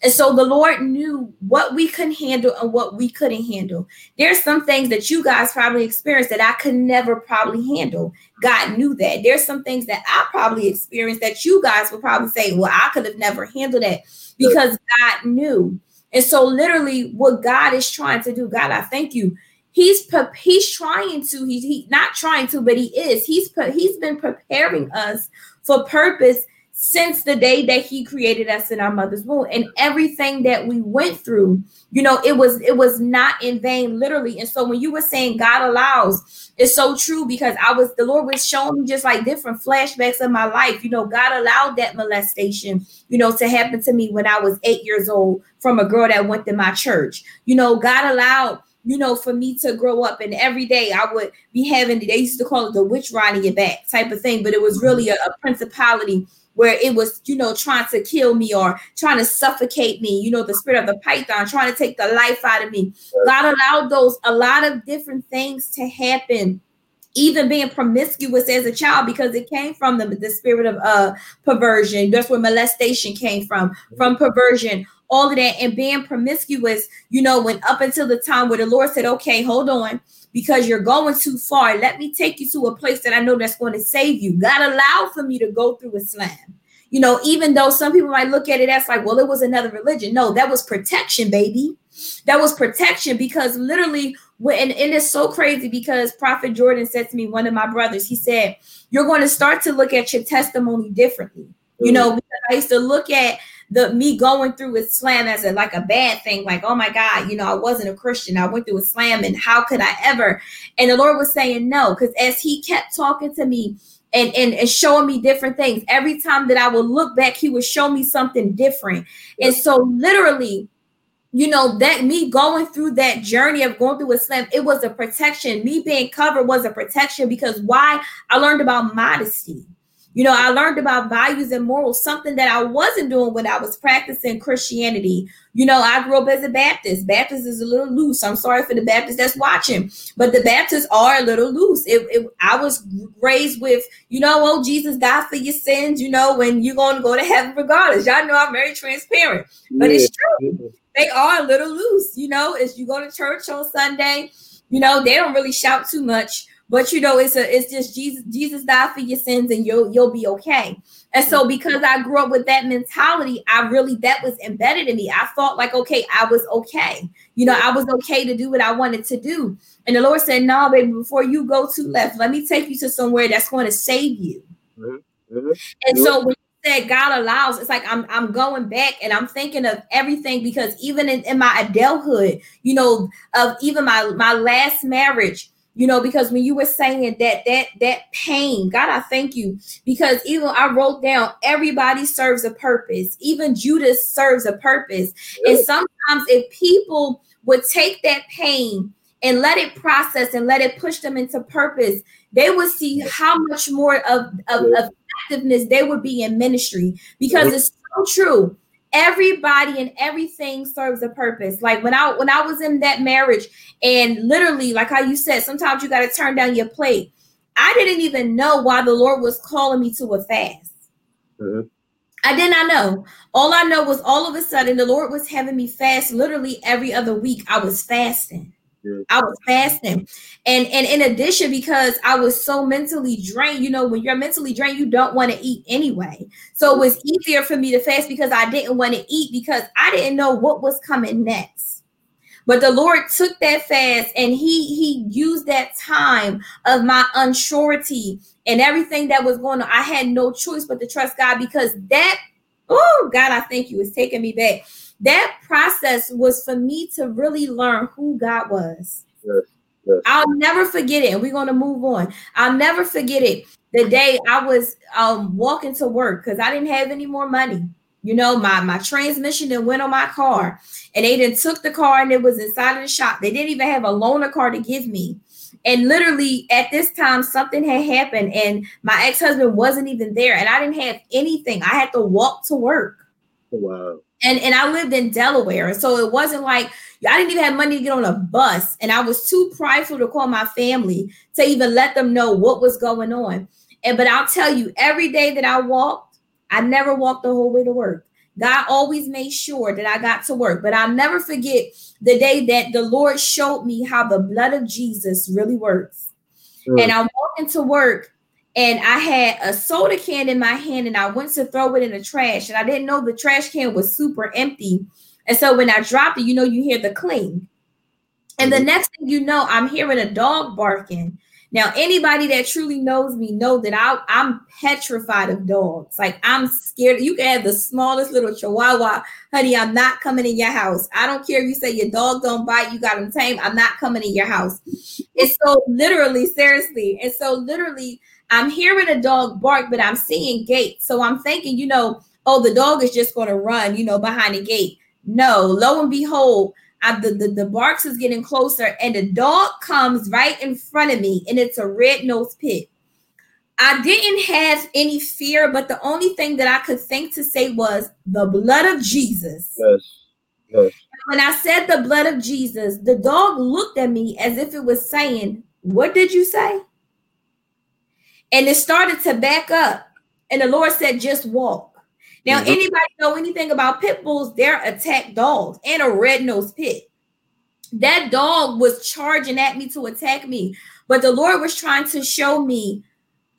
And so the Lord knew what we could handle and what we couldn't handle. There's some things that you guys probably experienced that I could never probably handle. God knew that. There's some things that I probably experienced that you guys would probably say, Well, I could have never handled that because God knew. And so, literally, what God is trying to do, God, I thank you. He's he's trying to he's he not trying to but he is. He's he's been preparing us for purpose since the day that he created us in our mother's womb. And everything that we went through you know it was it was not in vain literally. And so when you were saying god allows it's so true because i was the lord was showing me just like different flashbacks of my life. You know god allowed that molestation you know to happen to me when i was eight years old from a girl that went to my church. You know god allowed you know, for me to grow up. And every day I would be having, they used to call it the witch riding your back type of thing, but it was really a, a principality where it was, you know, trying to kill me or trying to suffocate me, you know, the spirit of the python trying to take the life out of me. God allowed those, a lot of different things to happen even being promiscuous as a child because it came from the, the spirit of uh perversion. That's where molestation came from from perversion all of that and being promiscuous, you know, when up until the time where the Lord said, okay, hold on, because you're going too far. Let me take you to a place that I know that's going to save you. God allowed for me to go through Islam. You know, even though some people might look at it as like, well, it was another religion. No, that was protection, baby. That was protection because literally, when, and, and it's so crazy because Prophet Jordan said to me, one of my brothers, he said, You're going to start to look at your testimony differently. You mm. know, because I used to look at the me going through Islam as a like a bad thing, like, oh my God, you know, I wasn't a Christian. I went through Islam and how could I ever? And the Lord was saying no, because as he kept talking to me and, and and showing me different things, every time that I would look back, he would show me something different. And so literally you know that me going through that journey of going through Islam, it was a protection. Me being covered was a protection because why? I learned about modesty. You know, I learned about values and morals, something that I wasn't doing when I was practicing Christianity. You know, I grew up as a Baptist. Baptist is a little loose. I'm sorry for the Baptists that's watching, but the Baptists are a little loose. It, it, I was raised with, you know, oh, Jesus died for your sins, you know, when you're going to go to heaven regardless. Y'all know I'm very transparent, but yeah. it's true. They are a little loose, you know, as you go to church on Sunday, you know, they don't really shout too much but you know, it's a it's just Jesus, Jesus died for your sins and you'll you'll be okay. And so because I grew up with that mentality, I really that was embedded in me. I thought like, okay, I was okay. You know, I was okay to do what I wanted to do. And the Lord said, No, baby, before you go to left, let me take you to somewhere that's going to save you. Mm-hmm. Mm-hmm. And so when you said God allows, it's like I'm I'm going back and I'm thinking of everything because even in, in my adulthood, you know, of even my my last marriage, you know because when you were saying that that that pain god i thank you. Because even i wrote down everybody serves a purpose. Even judas serves a purpose. And sometimes if people would take that pain and let it process and let it push them into purpose they would see how much more of, of, of effectiveness they would be in ministry. Because it's so true everybody and everything serves a purpose like when i when i was in that marriage and literally like how you said sometimes you got to turn down your plate i didn't even know why the lord was calling me to a fast Mhm. i did not know all i know was all of a sudden the lord was having me fast literally every other week i was fasting. I was fasting. And and in addition, because I was so mentally drained, you know, when you're mentally drained, you don't want to eat anyway. So it was easier for me to fast because I didn't want to eat because I didn't know what was coming next. But the Lord took that fast and he he used that time of my unsurety and everything that was going on. I had no choice but to trust God because that oh God, I thank you. It's taking me back. That process was for me to really learn who God was. Yes, yes. I'll never forget it. And we're gonna move on. I'll never forget it. The day I was um walking to work because I didn't have any more money. You know, my my transmission that went on my car, and they then took the car and it was inside of the shop. They didn't even have a loaner car to give me. And literally at this time, something had happened, and my ex-husband wasn't even there, and I didn't have anything. I had to walk to work Wow. and and I lived in Delaware, so it wasn't like I didn't even have money to get on a bus, and I was too prideful to call my family to even let them know what was going on. And but I'll tell you, every day that I walked, I never walked the whole way to work. God always made sure that I got to work, but I'll never forget the day that the Lord showed me how the blood of Jesus really works. Mm. And I'm walking to work, and I had a soda can in my hand, and I went to throw it in the trash, and I didn't know the trash can was super empty. And so when I dropped it, you know, you hear the cling. And the mm-hmm. next thing you know, I'm hearing a dog barking. Now, anybody that truly knows me know that I, I'm petrified of dogs. Like I'm scared. You can have the smallest little chihuahua, honey. I'm not coming in your house. I don't care if you say your dog don't bite. You got him tame. I'm not coming in your house. It's so, literally, seriously, and so literally, I'm hearing a dog bark, but I'm seeing gates. So I'm thinking, you know, oh, the dog is just going to run, you know, behind the gate. No, lo and behold, I, the, the, the barks is getting closer, and the dog comes right in front of me, and it's a red nosed pit. I didn't have any fear, but the only thing that I could think to say was the blood of Jesus. Yes. When I said the blood of Jesus, the dog looked at me as if it was saying, What did you say? And it started to back up. And the Lord said, Just walk. Now, Mhm. anybody know anything about pit bulls? They're attack dogs and a red nosed pit. That dog was charging at me to attack me, but the Lord was trying to show me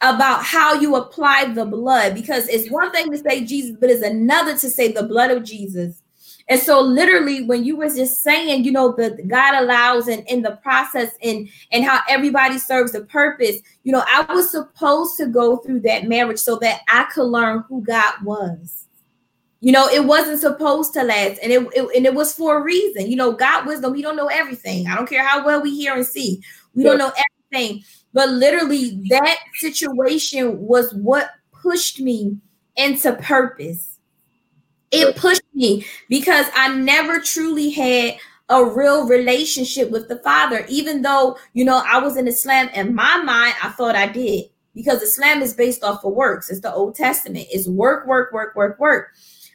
about how you apply the blood because it's one thing to say Jesus, but it's another to say the blood of Jesus. And so, literally, when you were just saying, you know, that God allows and in the process and and how everybody serves a purpose, you know, I was supposed to go through that marriage so that I could learn who God was. You know, it wasn't supposed to last, and it, it and it was for a reason. You know, God wisdom. We don't know everything. I don't care how well we hear and see. We don't know everything. But literally, that situation was what pushed me into purpose. It pushed me because I never truly had a real relationship with the Father, even though, you know, I was in Islam. In my mind, I thought I did because Islam is based off of works. It's the Old Testament. It's work, work, work, work, work.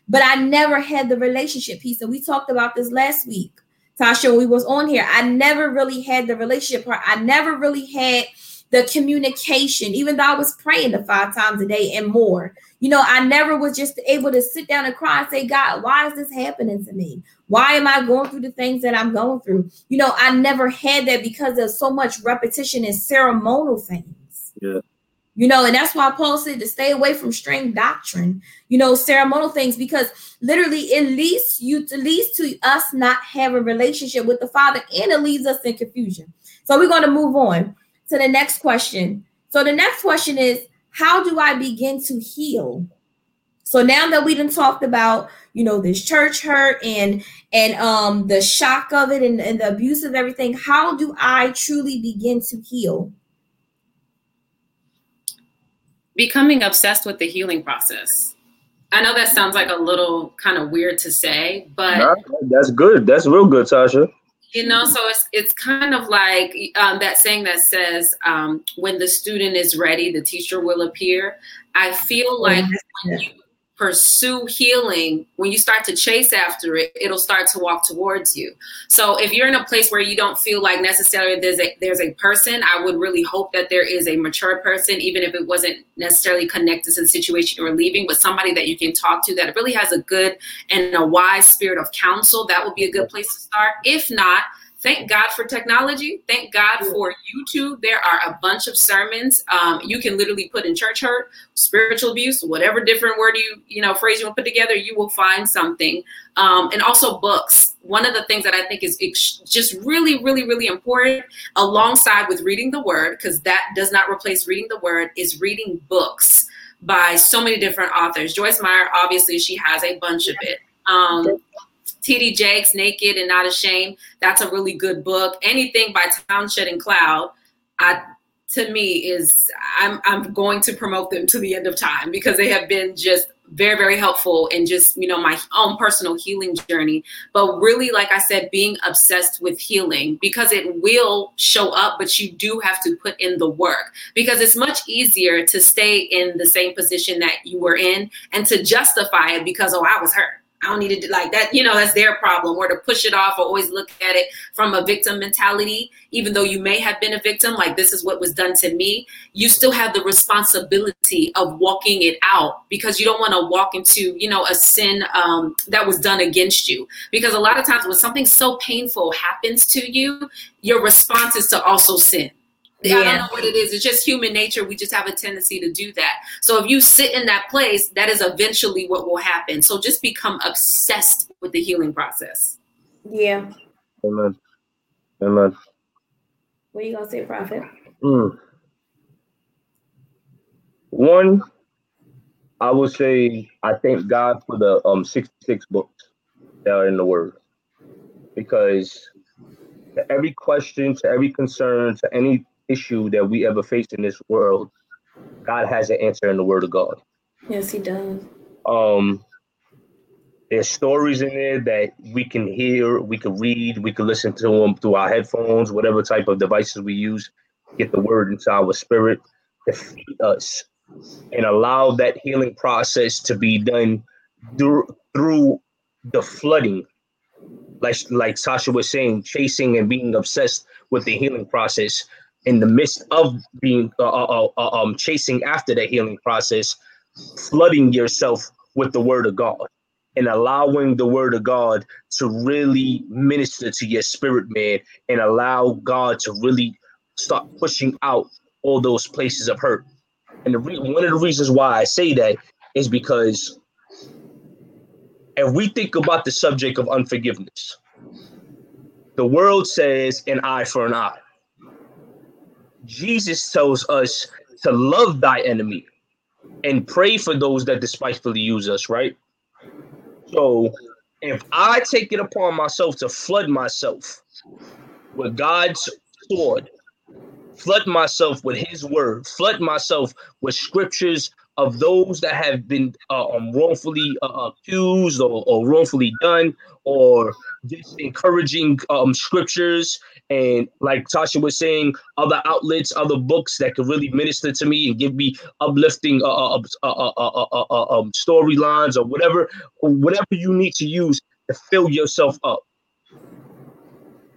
But I never had the relationship piece. And we talked about this last week, Tasha, we was on here. I never really had the relationship part. I never really had the communication, even though I was praying the five times a day and more. You know, I never was just able to sit down and cry and say, God, why is this happening to me? Why am I going through the things that I'm going through? You know, I never had that because of so much repetition and ceremonial things. Yeah. You know, and that's why Paul said to stay away from strange doctrine, you know, ceremonial things, because literally it leads you to leads to us not have a relationship with the Father, and it leaves us in confusion. So we're going to move on to the next question. So the next question is, how do I begin to heal? So now that we done talked about, you know, this church hurt and and um the shock of it and, and the abuse of everything, how do I truly begin to heal? Becoming obsessed with the healing process. I know that sounds like a little kind of weird to say, but Nah, that's good. That's real good, Tasha. You know so it's it's kind of like um, that saying that says um, when the student is ready the teacher will appear. I feel like when you pursue healing when you start to chase after it it'll start to walk towards you. So if you're in a place where you don't feel like necessarily there's a there's a person i would really hope that there is a mature person even if it wasn't necessarily connected to the situation you were leaving but somebody that you can talk to that really has a good and a wise spirit of counsel that would be a good place to start. If not thank God for technology. Thank God for YouTube. There are a bunch of sermons um, you can literally put in church hurt, spiritual abuse, whatever different word you you know phrase you want to put together. You will find something, um, and also books. One of the things that I think is ex- just really, really, really important, alongside with reading the Word, because that does not replace reading the Word, is reading books by so many different authors. Joyce Meyer, obviously, she has a bunch of it. Um, TD Jakes, Naked and Not Ashamed. That's a really good book. Anything by Townsend and Cloud, I to me is I'm I'm going to promote them to the end of time because they have been just very very helpful in just you know my own personal healing journey but really like i said being obsessed with healing because it will show up but you do have to put in the work because it's much easier to stay in the same position that you were in and to justify it because oh i was hurt I don't need to do like that. You know, that's their problem. Or to push it off or always look at it from a victim mentality, even though you may have been a victim, like this is what was done to me. You still have the responsibility of walking it out because you don't want to walk into, you know, a sin um, that was done against you. Because a lot of times when something so painful happens to you, your response is to also sin. I don't know what it is. It's just human nature. We just have a tendency to do that. So if you sit in that place, that is eventually what will happen. So just become obsessed with the healing process. Yeah. Amen. Amen. What are you gonna say, Prophet? Mm. One, I would say I thank God for the um 66 books that are in the Word, because to every question, to every concern, to any issue that we ever face in this world, God has an answer in the Word of God. Yes, he does. Um, there's stories in there that we can hear, we can read, we can listen to them through our headphones, whatever type of devices we use. Get the word into our spirit to feed us, and allow that healing process to be done through through the flooding, like like Tasha was saying, chasing and being obsessed with the healing process. In the midst of being uh, uh, uh, um chasing after the healing process, flooding yourself with the word of God and allowing the word of God to really minister to your spirit, man, and allow God to really start pushing out all those places of hurt. And the re- one of the reasons why I say that is because if we think about the subject of unforgiveness, the world says an eye for an eye. Jesus tells us to love thy enemy and pray for those that despitefully use us, right? So if I take it upon myself to flood myself with God's sword, flood myself with his word, flood myself with scriptures of those that have been uh, um, wrongfully uh, accused or, or wrongfully done, or just encouraging um, scriptures and like Tasha was saying, other outlets, other books that could really minister to me and give me uplifting uh, uh, uh, uh, uh, uh, um, storylines or whatever, whatever you need to use to fill yourself up.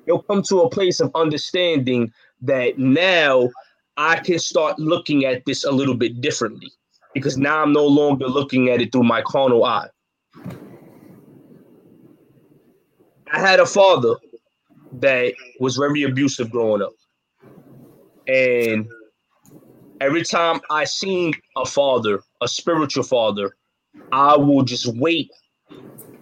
You'll come to a place of understanding that now I can start looking at this a little bit differently because now I'm no longer looking at it through my carnal eye. I had a father that was very abusive growing up. And every time I seen a father, a spiritual father, I will just wait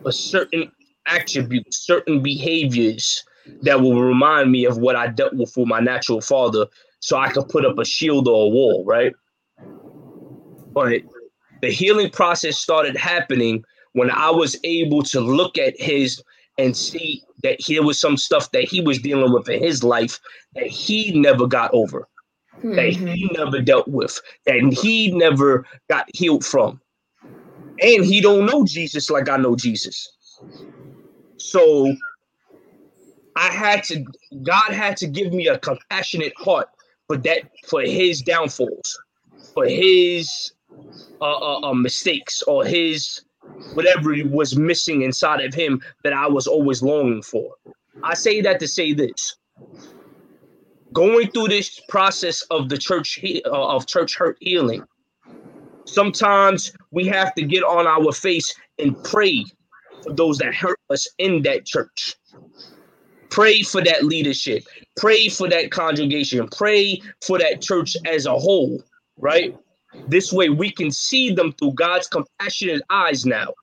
for certain attributes, certain behaviors that will remind me of what I dealt with with my natural father so I could put up a shield or a wall, right? But the healing process started happening when I was able to look at his and see that there was some stuff that he was dealing with in his life that he never got over, mm-hmm. that he never dealt with, that he never got healed from. And he don't know Jesus like I know Jesus. So I had to God had to give me a compassionate heart for that for his downfalls, for his uh, uh, uh, mistakes or his whatever was missing inside of him that I was always longing for. I say that to say this. Going through this process of the church uh, of church hurt healing, sometimes we have to get on our face and pray for those that hurt us in that church. Pray for that leadership. Pray for that congregation. Pray for that church as a whole, right? This way we can see them through God's compassionate eyes now.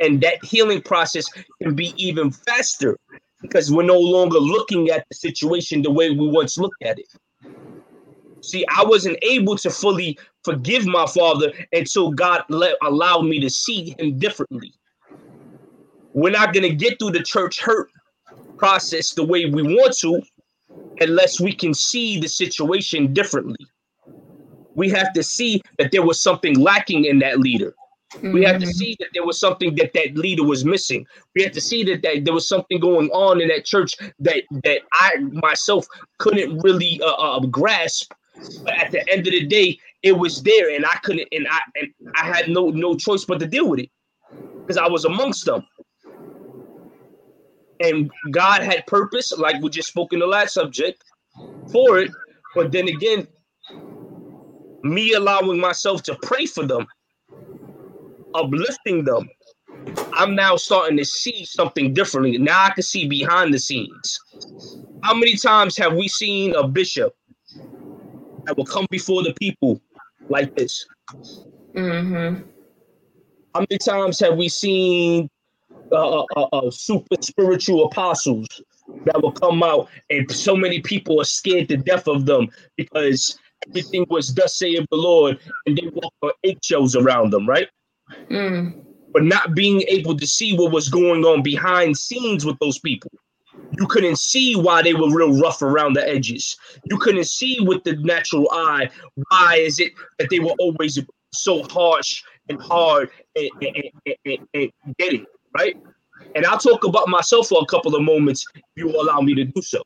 And that healing process can be even faster because we're no longer looking at the situation the way we once looked at it. See, I wasn't able to fully forgive my father until God let, allowed me to see him differently. We're not going to get through the church hurt process the way we want to unless we can see the situation differently we have to see that there was something lacking in that leader. Mm-hmm. We have to mm-hmm. see that there was something that that leader was missing. We have to see that, that there was something going on in that church that that I myself couldn't really uh, uh, grasp. But at the end of the day, it was there, and I couldn't, and I and I had no no choice but to deal with it because I was amongst them. And God had purpose, like we just spoke in the last subject, for it. But then again, me allowing myself to pray for them, uplifting them, I'm now starting to see something differently. Now I can see behind the scenes. How many times have we seen a bishop that will come before the people like this? Mm-hmm. How many times have we seen uh, uh, uh, uh super spiritual apostles that will come out and so many people are scared to death of them because everything was thus saith the Lord, and they walked on eggshells around them, right? Mm. But not being able to see what was going on behind scenes with those people. You couldn't see why they were real rough around the edges. You couldn't see with the natural eye why is it that they were always so harsh and hard and, and, and, and getting right. And I'll talk about myself for a couple of moments if you allow me to do so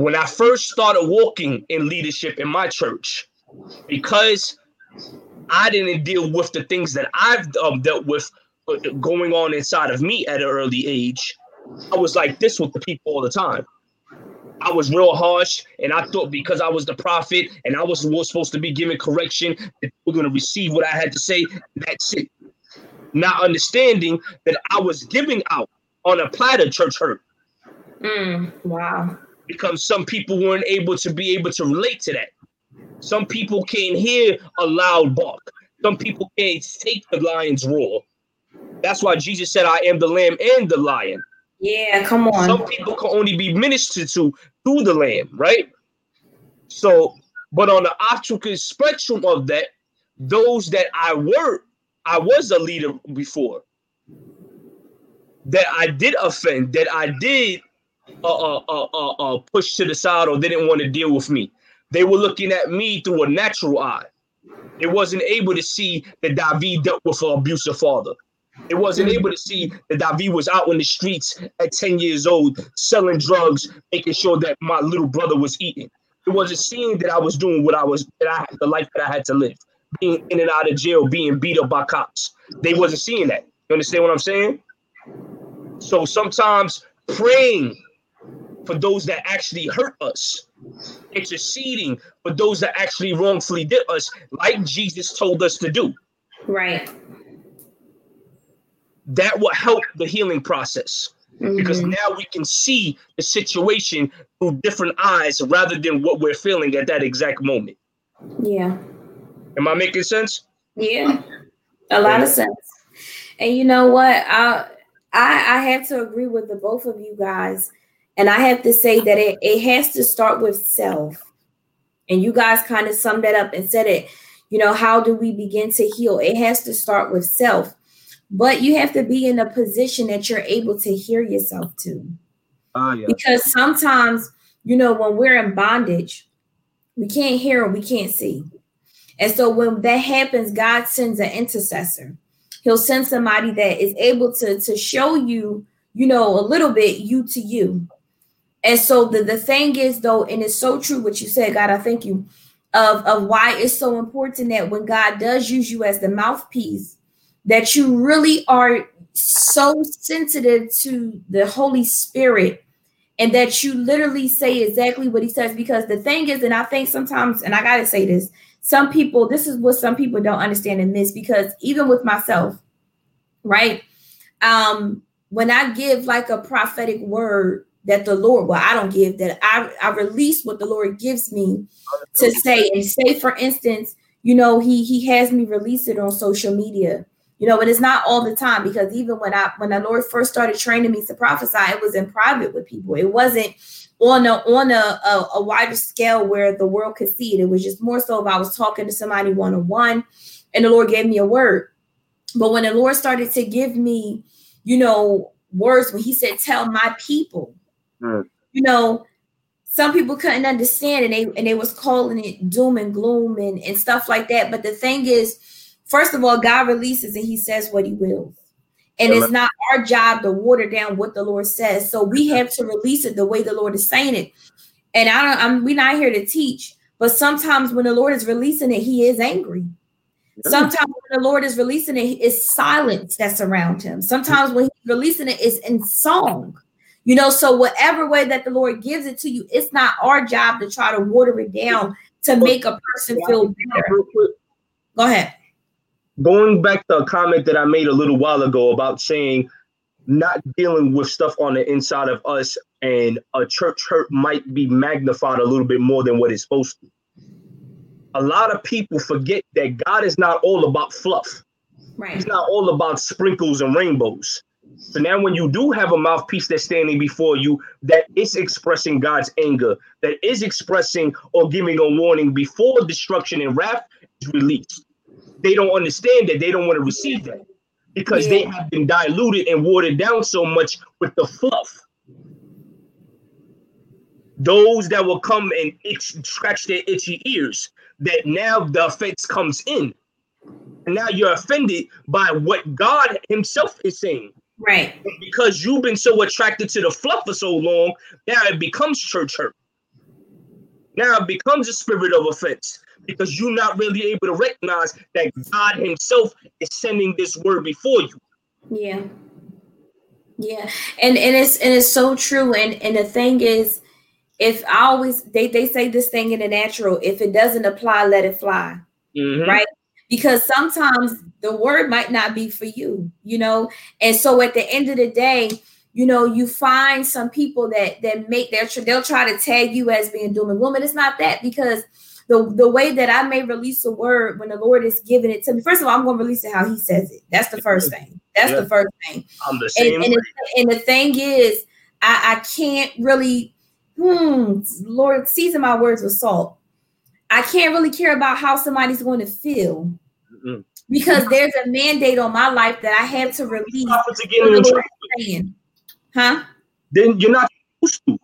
when I first started walking in leadership in my church, because I didn't deal with the things that I've um, dealt with uh, going on inside of me at an early age, I was like this with the people all the time. I was real harsh, and I thought because I was the prophet and I was, supposed to be giving correction, that we're going to receive what I had to say. That's it. Not understanding that I was giving out on a platter church hurt. Mm, wow because some people weren't able to be able to relate to that. Some people can't hear a loud bark. Some people can't take the lion's roar. That's why Jesus said, I am the lamb and the lion. Yeah, come on. Some people can only be ministered to through the lamb, right? So, but on the optical spectrum of that, those that I were, I was a leader before, that I did offend, that I did uh, uh, uh, uh, uh, pushed to the side or they didn't want to deal with me. They were looking at me through a natural eye. It wasn't able to see that David dealt with an abusive father. It wasn't able to see that David was out in the streets at 10 years old, selling drugs, making sure that my little brother was eating. It wasn't seeing that I was doing what I was, that I the life that I had to live, being in and out of jail, being beat up by cops. They wasn't seeing that. You understand what I'm saying? So sometimes praying for those that actually hurt us, interceding for those that actually wrongfully did us, like Jesus told us to do. Right. That will help the healing process mm-hmm. because now we can see the situation through different eyes rather than what we're feeling at that exact moment. Yeah. Am I making sense? Yeah, a lot of sense. And you know what? I I, I have to agree with the both of you guys and I have to say that it, it has to start with self. And you guys kind of summed that up and said it. You know, how do we begin to heal? It has to start with self, but you have to be in a position that you're able to hear yourself too. Oh, yeah. Because sometimes, you know, when we're in bondage, we can't hear or we can't see. And so when that happens, God sends an intercessor. He'll send somebody that is able to, to show you, you know, a little bit you to you. And so the, the thing is, though, and it's so true what you said, God, I thank you, of, of why it's so important that when God does use you as the mouthpiece, that you really are so sensitive to the Holy Spirit and that you literally say exactly what he says. Because the thing is, and I think sometimes, and I got to say this, some people, this is what some people don't understand and miss because even with myself, right? Um, when I give like a prophetic word that the Lord, well, I don't give that I, I release what the Lord gives me to say. And say, for instance, you know, he he has me release it on social media you know, but it's not all the time because even when I when the Lord first started training me to prophesy, it was in private with people. It wasn't on a on a, a, a wider scale where the world could see it. It was just more so if I was talking to somebody one on one, and the Lord gave me a word. But when the Lord started to give me, you know, words when He said, "Tell my people," mm. you know, some people couldn't understand, and they and they was calling it doom and gloom and and stuff like that. But the thing is First of all, God releases and he says what he wills. And it's not our job to water down what the Lord says. So we have to release it the way the Lord is saying it. And I don't, I'm we're not here to teach, but sometimes when the Lord is releasing it, he is angry. Sometimes when the Lord is releasing it, it's silence that's around him. Sometimes when he's releasing it, it's in song. You know, so whatever way that the Lord gives it to you, it's not our job to try to water it down to make a person feel better. Go ahead going back to a comment that I made a little while ago about saying not dealing with stuff on the inside of us and a church hurt might be magnified a little bit more than what it's supposed to. A lot of people forget that God is not all about fluff. Right. He's not all about sprinkles and rainbows. So now when you do have a mouthpiece that's standing before you that is expressing God's anger, that is expressing or giving a warning before destruction and wrath is released they don't understand that they don't want to receive that because yeah. they have been diluted and watered down so much with the fluff. Those that will come and itch, scratch their itchy ears, that now the offense comes in. And now you're offended by what God Himself is saying. Right. because you've been so attracted to the fluff for so long, now it becomes church hurt. Now it becomes a spirit of offense because you're not really able to recognize that God Himself is sending this word before you. Yeah. Yeah. And and it's and it's so true. And and the thing is, if I always they, they say this thing in the natural, if it doesn't apply, let it fly. Mm-hmm. Right. Because sometimes the word might not be for you, you know. And so at the end of the day, you know, you find some people that that make their they'll try to tag you as being doom and gloom. And it's not that because the, the way that I may release a word when the Lord is giving it to me. First of all, I'm going to release it how He says it. That's the first thing. That's yeah. the first thing. I'm the same. And, and, and the thing is, I, I can't really, hmm, Lord, season my words with salt. I can't really care about how somebody's going to feel. Because there's a mandate on my life that I have to release. To get in the Huh? Then you're not supposed to.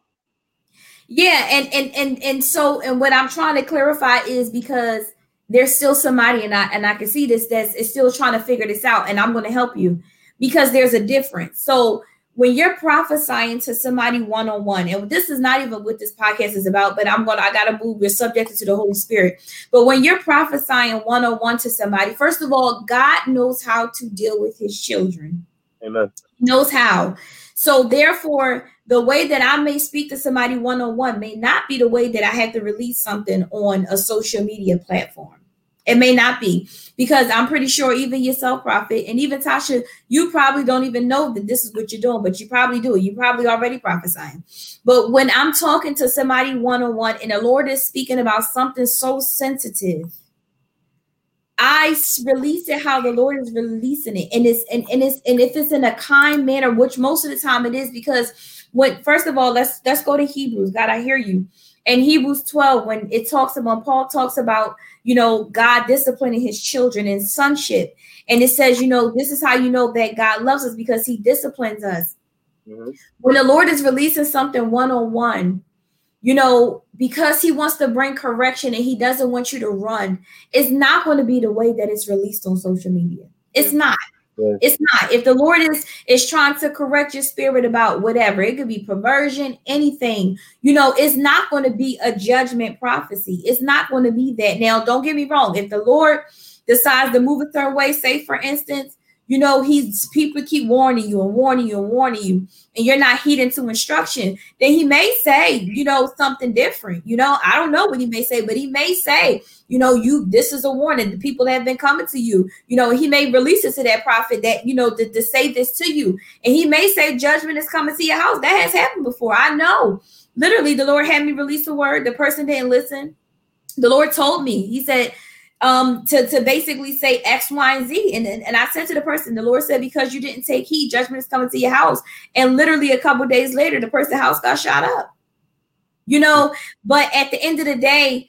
Yeah, and and and and so and what I'm trying to clarify is because there's still somebody and I and I can see this that's is still trying to figure this out, and I'm going to help you because there's a difference. So when you're prophesying to somebody one on one, and this is not even what this podcast is about, but I'm going to, I got to move, you're subjected to the Holy Spirit. But when you're prophesying one on one to somebody, first of all, God knows how to deal with his children. Amen. He knows how. So therefore, the way that I may speak to somebody one on one may not be the way that I have to release something on a social media platform. It may not be because I'm pretty sure even yourself, Prophet, and even Tasha, you probably don't even know that this is what you're doing, but you probably do. It. You probably already prophesying. But when I'm talking to somebody one on one and the Lord is speaking about something so sensitive, I release it how the Lord is releasing it. And it's and, and it's and if it's in a kind manner, which most of the time it is, because what first of all, let's let's go to Hebrews. God, I hear you. in Hebrews 12 when it talks about Paul talks about, you know, God disciplining his children and sonship. And it says, you know, this is how you know that God loves us because he disciplines us. Mm-hmm. When the Lord is releasing something one on one, you know, because he wants to bring correction and he doesn't want you to run, it's not going to be the way that it's released on social media. It's not. It's not. If the Lord is is trying to correct your spirit about whatever, it could be perversion, anything. You know, it's not going to be a judgment prophecy. It's not going to be that. Now, don't get me wrong. If the Lord decides to move a third way, say for instance, you know, he's people keep warning you and warning you and warning you, and you're not heeding to instruction, then he may say, you know, something different. You know, I don't know what he may say, but he may say, you know, you this is a warning. The people that have been coming to you, you know, he may release it to that prophet that you know to, to say this to you, and he may say judgment is coming to your house. That has happened before. I know. Literally, the Lord had me release a word. The person didn't listen. The Lord told me. He said, um to to basically say x y and z. And, and and i said to the person the lord said because you didn't take heed judgment is coming to your house. And literally a couple days later the person's house got shot up. You know but at the end of the day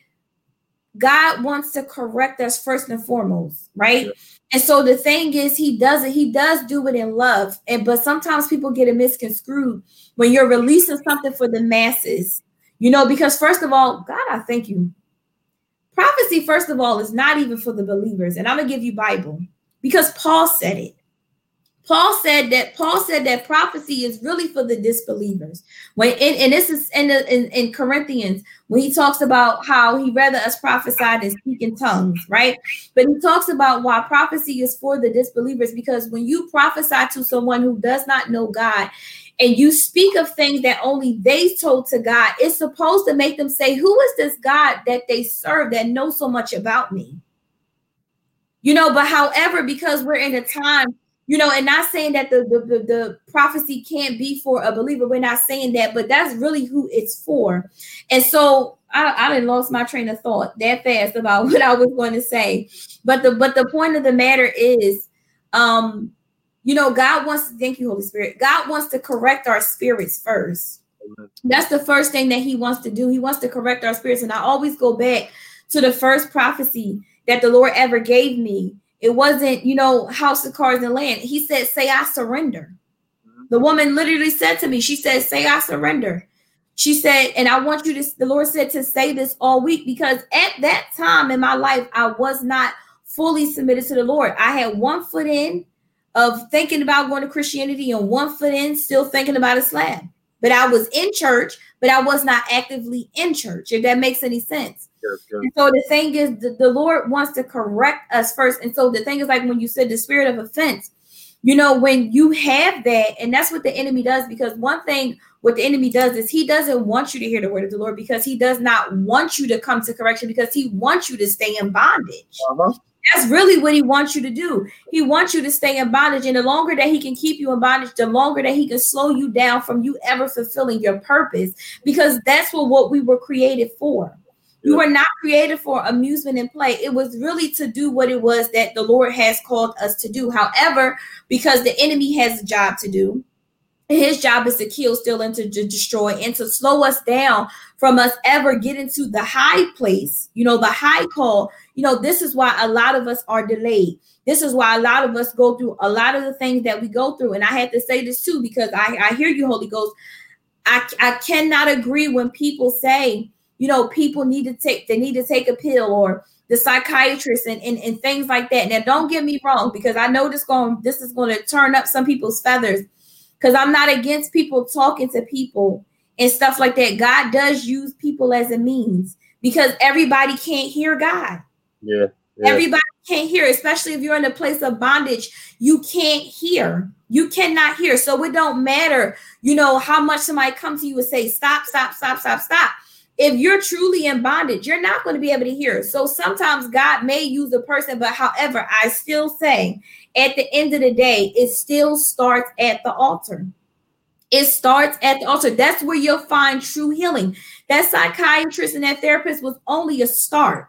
god wants to correct us first and foremost right? Yeah. and so the thing is he does it. He does do it in love. And but sometimes people get it misconstrued when you're releasing something for the masses you know because first of all god i thank you Prophecy, first of all, is not even for the believers. And I'm gonna give you Bible because Paul said it. Paul said that Paul said that prophecy is really for the disbelievers. When and, and this is in, the, in in Corinthians when he talks about how he rather us prophesy than speak in tongues, right? But he talks about why prophecy is for the disbelievers because when you prophesy to someone who does not know God, and you speak of things that only they told to God, it's supposed to make them say, Who is this God that they serve that knows so much about me? You know, but however, because we're in a time, you know, and not saying that the, the, the, the prophecy can't be for a believer, we're not saying that, but that's really who it's for. And so I, I didn't lost my train of thought that fast about what I was going to say. But the but the point of the matter is um you know, God wants to thank you, Holy Spirit. God wants to correct our spirits first. That's the first thing that He wants to do. He wants to correct our spirits. And I always go back to the first prophecy that the Lord ever gave me. It wasn't, you know, house of cards and land. He said, Say, I surrender. Mm-hmm. The woman literally said to me, She said, Say, I surrender. She said, and I want you to, the Lord said to say this all week because at that time in my life, I was not fully submitted to the Lord. I had one foot in of thinking about going to Christianity and one foot in, still thinking about Islam. But I was in church, but I was not actively in church, if that makes any sense. Sure, sure. So the thing is, the, the Lord wants to correct us first. And so the thing is, like when you said the spirit of offense, you know, when you have that, and that's what the enemy does, because one thing what the enemy does is he doesn't want you to hear the word of the Lord because he does not want you to come to correction because he wants you to stay in bondage. Uh-huh. That's really what he wants you to do. He wants you to stay in bondage. And the longer that he can keep you in bondage, the longer that he can slow you down from you ever fulfilling your purpose, because that's what, what we were created for. We were not created for amusement and play. It was really to do what it was that the Lord has called us to do. However, because the enemy has a job to do, his job is to kill, steal, and to destroy, and to slow us down from us ever getting to the high place, you know, the high call. You know, this is why a lot of us are delayed. This is why a lot of us go through a lot of the things that we go through. And I had to say this too, because I, I hear you, Holy Ghost. I, I cannot agree when people say, you know, people need to take, they need to take a pill or the psychiatrist and, and, and things like that. Now, don't get me wrong, because I know this going this is going to turn up some people's feathers because I'm not against people talking to people and stuff like that. God does use people as a means because everybody can't hear God. Yeah. Everybody can't hear, especially if you're in a place of bondage. You can't hear. You cannot hear. So it don't matter, you know, how much somebody come to you and say, stop, stop, stop, stop, stop. If you're truly in bondage, you're not going to be able to hear. So sometimes God may use a person, but however, I still say at the end of the day, it still starts at the altar. It starts at the altar. That's where you'll find true healing. That psychiatrist and that therapist was only a start.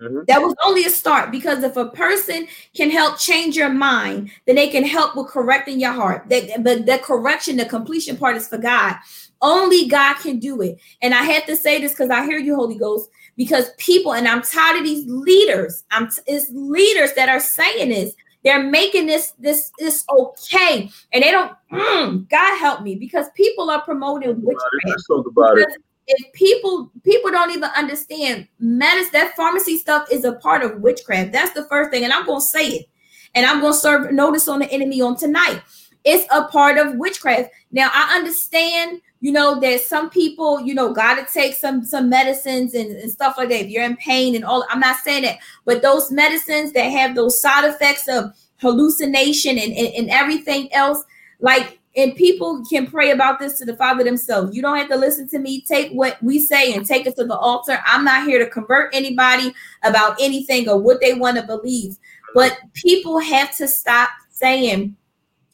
Mhm. That was only a start because if a person can help change your mind, then they can help with correcting your heart. That but the correction, the completion part is for God. Only God can do it. And I had to say this because I hear you, Holy Ghost, because people, and I'm tired of these leaders. I'm t- it's leaders that are saying this. They're making this this this okay, and they don't. mm, God help me, because people are promoting witchcraft Let's talk about it. If people people don't even understand medicine that pharmacy stuff is a part of witchcraft. That's the first thing and i'm gonna say it. And i'm gonna serve notice on the enemy on tonight. It's a part of witchcraft. Now i understand you know that some people you know gotta take some some medicines and, and stuff like that if you're in pain and all i'm not saying that. But those medicines that have those side effects of hallucination and, and, and everything else like and people can pray about this to the father themselves. You don't have to listen to me. Take what we say and take it to the altar. I'm not here to convert anybody about anything or what they want to believe. But people have to stop saying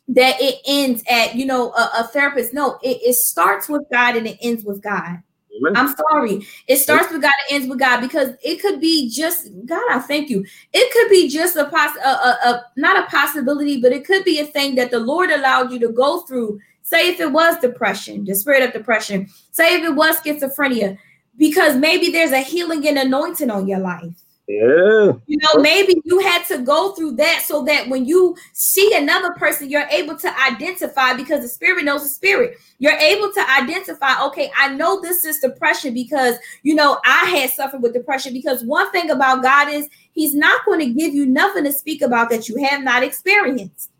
that it ends at you know a, a therapist. No it, it starts with god and it ends with god. I'm sorry. It starts with God and ends with God because it could be just God. I thank you. It could be just a poss a, a, a not a possibility, but it could be a thing that the Lord allowed you to go through. Say if it was depression, the spirit of depression. Say if it was schizophrenia, because maybe there's a healing and anointing on your life. Yeah. You know, maybe you had to go through that so that when you see another person, you're able to identify because the spirit knows the spirit. You're able to identify, okay, I know this is depression because, you know, I had suffered with depression. Because one thing about God is He's not going to give you nothing to speak about that you have not experienced.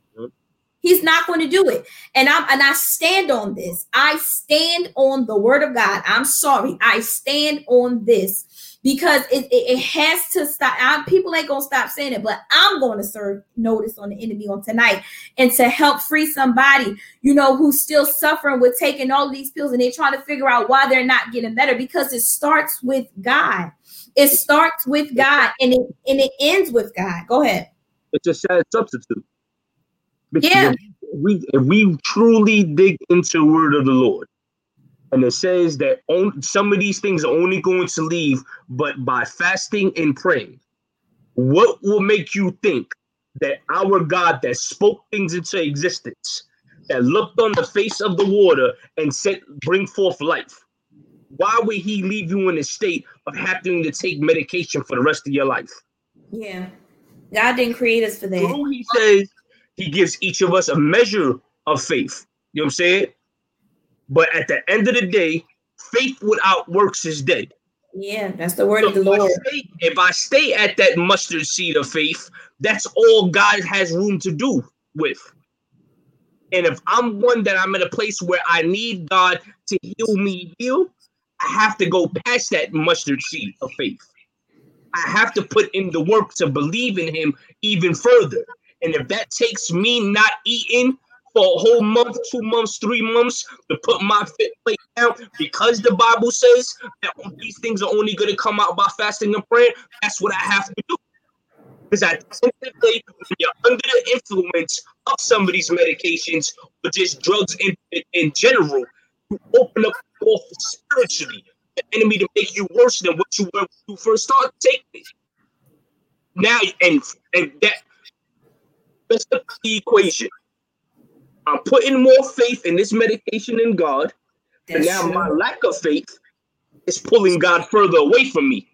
He's not going to do it. And I'm and I stand on this. I stand on the word of God. I'm sorry. I stand on this because it, it, it has to stop. I, people ain't gonna stop saying it, but I'm going to serve notice on the enemy on tonight and to help free somebody, you know, who's still suffering with taking all these pills and they're trying to figure out why they're not getting better because it starts with God. It starts with God and it and it ends with God. Go ahead. It's a sad substitute. Because Yeah. if we if we truly dig into the word of the Lord, and it says that on, some of these things are only going to leave, but by fasting and praying. What will make you think that our God that spoke things into existence, that looked on the face of the water and said, "Bring forth life"? Why would He leave you in a state of having to take medication for the rest of your life? Yeah. God didn't create us for that. True, he says he gives each of us a measure of faith. You know what I'm saying? But at the end of the day, faith without works is dead. Yeah, that's the word So of the if, I Lord. stay, if I stay at that mustard seed of faith, that's all God has room to do with. And if I'm one that I'm in a place where I need God to heal me, heal, I have to go past that mustard seed of faith. I have to put in the work to believe in Him even further. And if that takes me not eating for a whole month, two months, three months to put my fit plate down, because the Bible says that these things are only going to come out by fasting and prayer, that's what I have to do. Because at the end of day, when you're under the influence of some of these medications or just drugs in, in, in general, you open up the spiritually the enemy to make you worse than what you were when you first started taking. Now, and and that that's the equation. I'm putting more faith in this medication in God, and now my lack of faith is pulling God further away from me.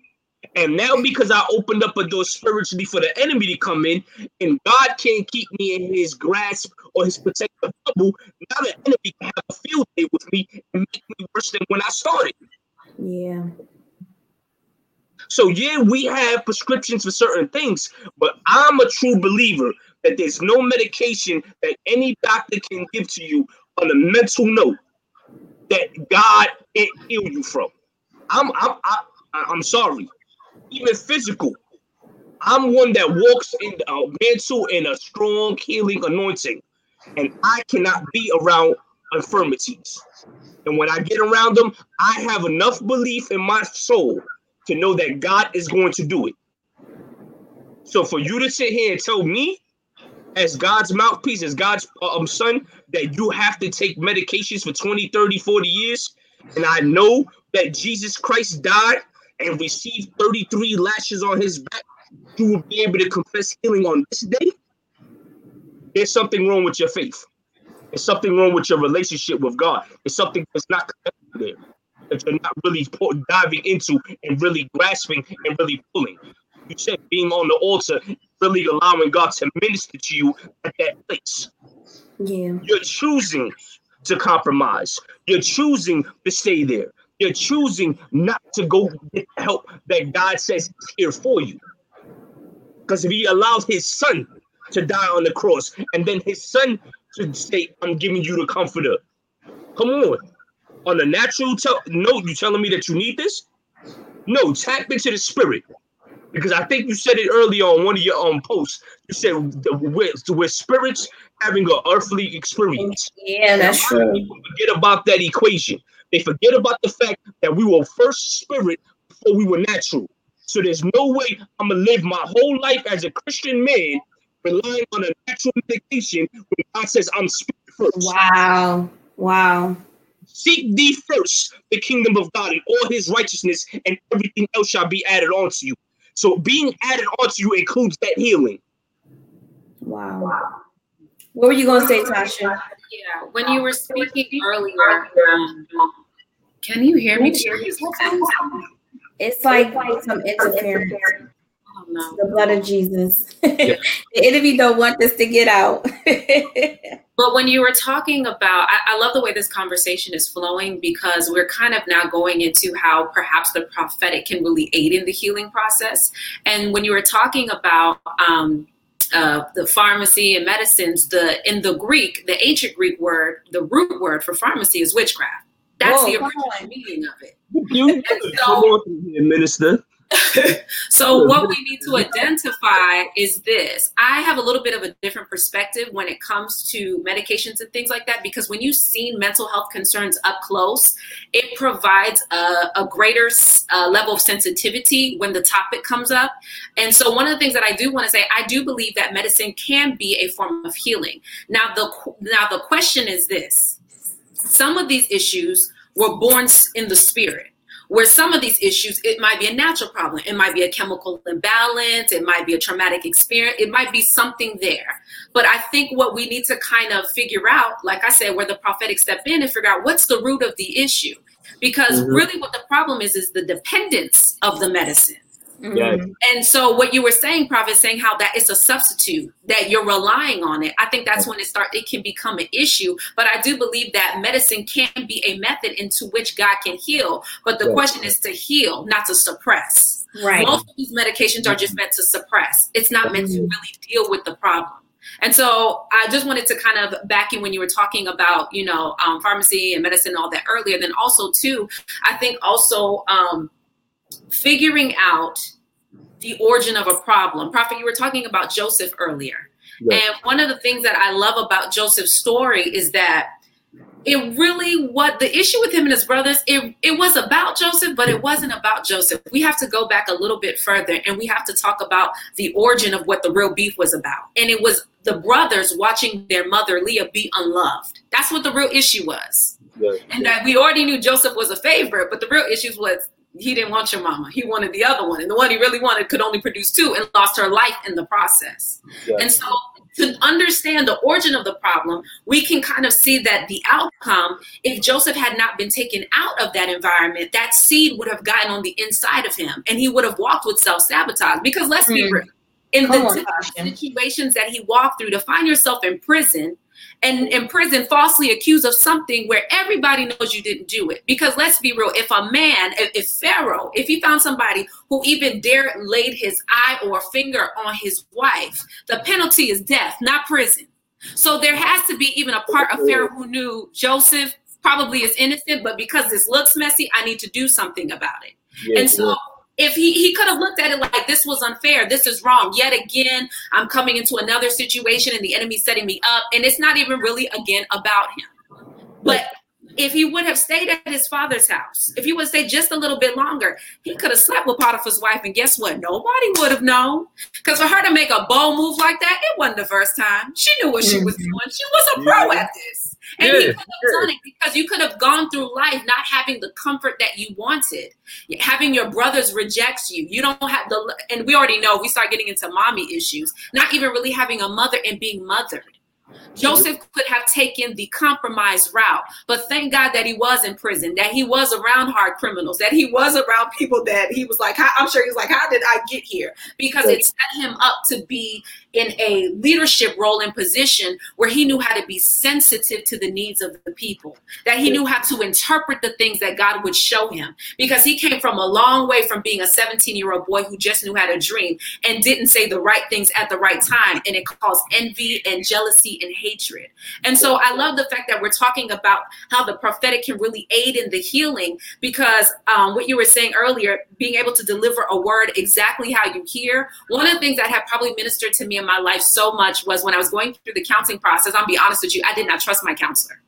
And now, because I opened up a door spiritually for the enemy to come in, and God can't keep me in his grasp or his protective bubble, now the enemy can have a field day with me and make me worse than when I started. Yeah. So yeah, we have prescriptions for certain things, but I'm a true believer that there's no medication that any doctor can give to you on a mental note that God can't heal you from. I'm I'm I, I'm sorry, even physical. I'm one that walks in a mental and a strong healing anointing, and I cannot be around infirmities. And when I get around them, I have enough belief in my soul to know that God is going to do it. So for you to sit here and tell me, as God's mouthpiece, as God's uh, um, son, that you have to take medications for 20, 30, 40 years, and I know that Jesus Christ died and received 33 lashes on his back, you will be able to confess healing on this day? There's something wrong with your faith. There's something wrong with your relationship with God. It's something that's not connected there. That you're not really diving into and really grasping and really pulling. You said being on the altar, really allowing God to minister to you at that place. Yeah. You're choosing to compromise. You're choosing to stay there. You're choosing not to go get the help that God says is here for you. Because if He allowed His Son to die on the cross, and then His Son to say, "I'm giving you the Comforter," come on. On a natural te- note, you telling me that you need this? No, tap into the Spirit because I think you said it earlier on one of your own um, posts. You said we're, we're spirits having an earthly experience. Yeah, that's true. People forget about that equation. They forget about the fact that we were first spirit before we were natural. So there's no way I'm gonna live my whole life as a Christian man relying on a natural medication when God says I'm spirit first. Wow. Wow. Seek thee first the kingdom of God and all his righteousness, and everything else shall be added on to you. So being added onto you includes that healing. Wow. What were you going to say, Tasha? Yeah, when you were speaking earlier, um, can you hear me? It's like some interference. Oh, no. The blood of Jesus. the enemy don't want this to get out. But when you were talking about, I, I, love the way this conversation is flowing because we're kind of now going into how perhaps the prophetic can really aid in the healing process. And when you were talking about um, uh, the pharmacy and medicines, the in the Greek, the ancient Greek word, the root word for pharmacy is witchcraft. That's Whoa, the original meaning of it. You so, minister. so what we need to identify is this. I have a little bit of a different perspective when it comes to medications and things like that because when you've seen mental health concerns up close it provides a, a greater uh, level of sensitivity when the topic comes up. And so one of the things that i do want to say i do believe that medicine can be a form of healing. Now the now the question is this. Some of these issues were born in the spirit where some of these issues, it might be a natural problem. It might be a chemical imbalance. It might be a traumatic experience. It might be something there. But I think what we need to kind of figure out, like I said, where the prophetic step in and figure out what's the root of the issue. Because mm-hmm. really what the problem is, is the dependence of the medicine. Mm-hmm. And so what you were saying, Prophet, saying how that it's a substitute that you're relying on it. I think that's when it start it can become an issue. But I do believe that medicine can be a method into which God can heal. But the question is to heal, not to suppress. Right. Most of these medications are just meant to suppress. It's not meant to mm-hmm. really deal with the problem. And so I just wanted to kind of back in when you were talking about, you know, um, pharmacy and medicine and all that earlier. Then also too, I think also um, figuring out the origin of a problem. Prophet, you were talking about Joseph earlier. Yes. And one of the things that I love about Joseph's story is that it really what the issue with him and his brothers it, it was about joseph but it wasn't about joseph we have to go back a little bit further and we have to talk about the origin of what the real beef was about and it was the brothers watching their mother leah be unloved that's what the real issue was yes. and that we already knew joseph was a favorite but the real issue was he didn't want your mama. He wanted the other one. And the one he really wanted could only produce two and lost her life in the process. Yeah. And so to understand the origin of the problem, we can kind of see that the outcome, if Joseph had not been taken out of that environment, that seed would have gotten on the inside of him and he would have walked with self sabotage. Because let's mm. be hmm. real, in Come the on, situations that he walked through, to find yourself in prison and in prison falsely accused of something where everybody knows you didn't do it. Because let's be real, if a man, if, if Pharaoh, if he found somebody who even dared laid his eye or finger on his wife, the penalty is death, not prison. So there has to be even a part of Pharaoh who knew Joseph probably is innocent, but because this looks messy, I need to do something about it. Yeah, and so if he, he could have looked at it like this was unfair, this is wrong. Yet again, I'm coming into another situation and the enemy's setting me up. And it's not even really again about him. But if he would have stayed at his father's house, if he would stay just a little bit longer, he could have slept with Potiphar's wife. And guess what? Nobody would have known. Because for her to make a bold move like that, it wasn't the first time. She knew what she was mm-hmm. doing. She was a pro at this. And Yeah, he could have done it because you could have gone through life not having the comfort that you wanted, having your brothers reject you. You don't have the, and we already know we start getting into mommy issues, not even really having a mother and being mothered. Joseph could have taken the compromise route, but thank God that he was in prison, that he was around hard criminals, that he was around people that he was like, I'm sure he was like, how did I get here? Because it set him up to be in a leadership role and position where he knew how to be sensitive to the needs of the people, that he knew how to interpret the things that God would show him, because he came from a long way from being a 17 year old boy who just knew how to dream and didn't say the right things at the right time. And it caused envy and jealousy and hatred. And so I love the fact that we're talking about how the prophetic can really aid in the healing because um, what you were saying earlier, being able to deliver a word exactly how you hear. One of the things that have probably ministered to me in my life so much was when I was going through the counseling process. I'll be honest with you, I did not trust my counselor.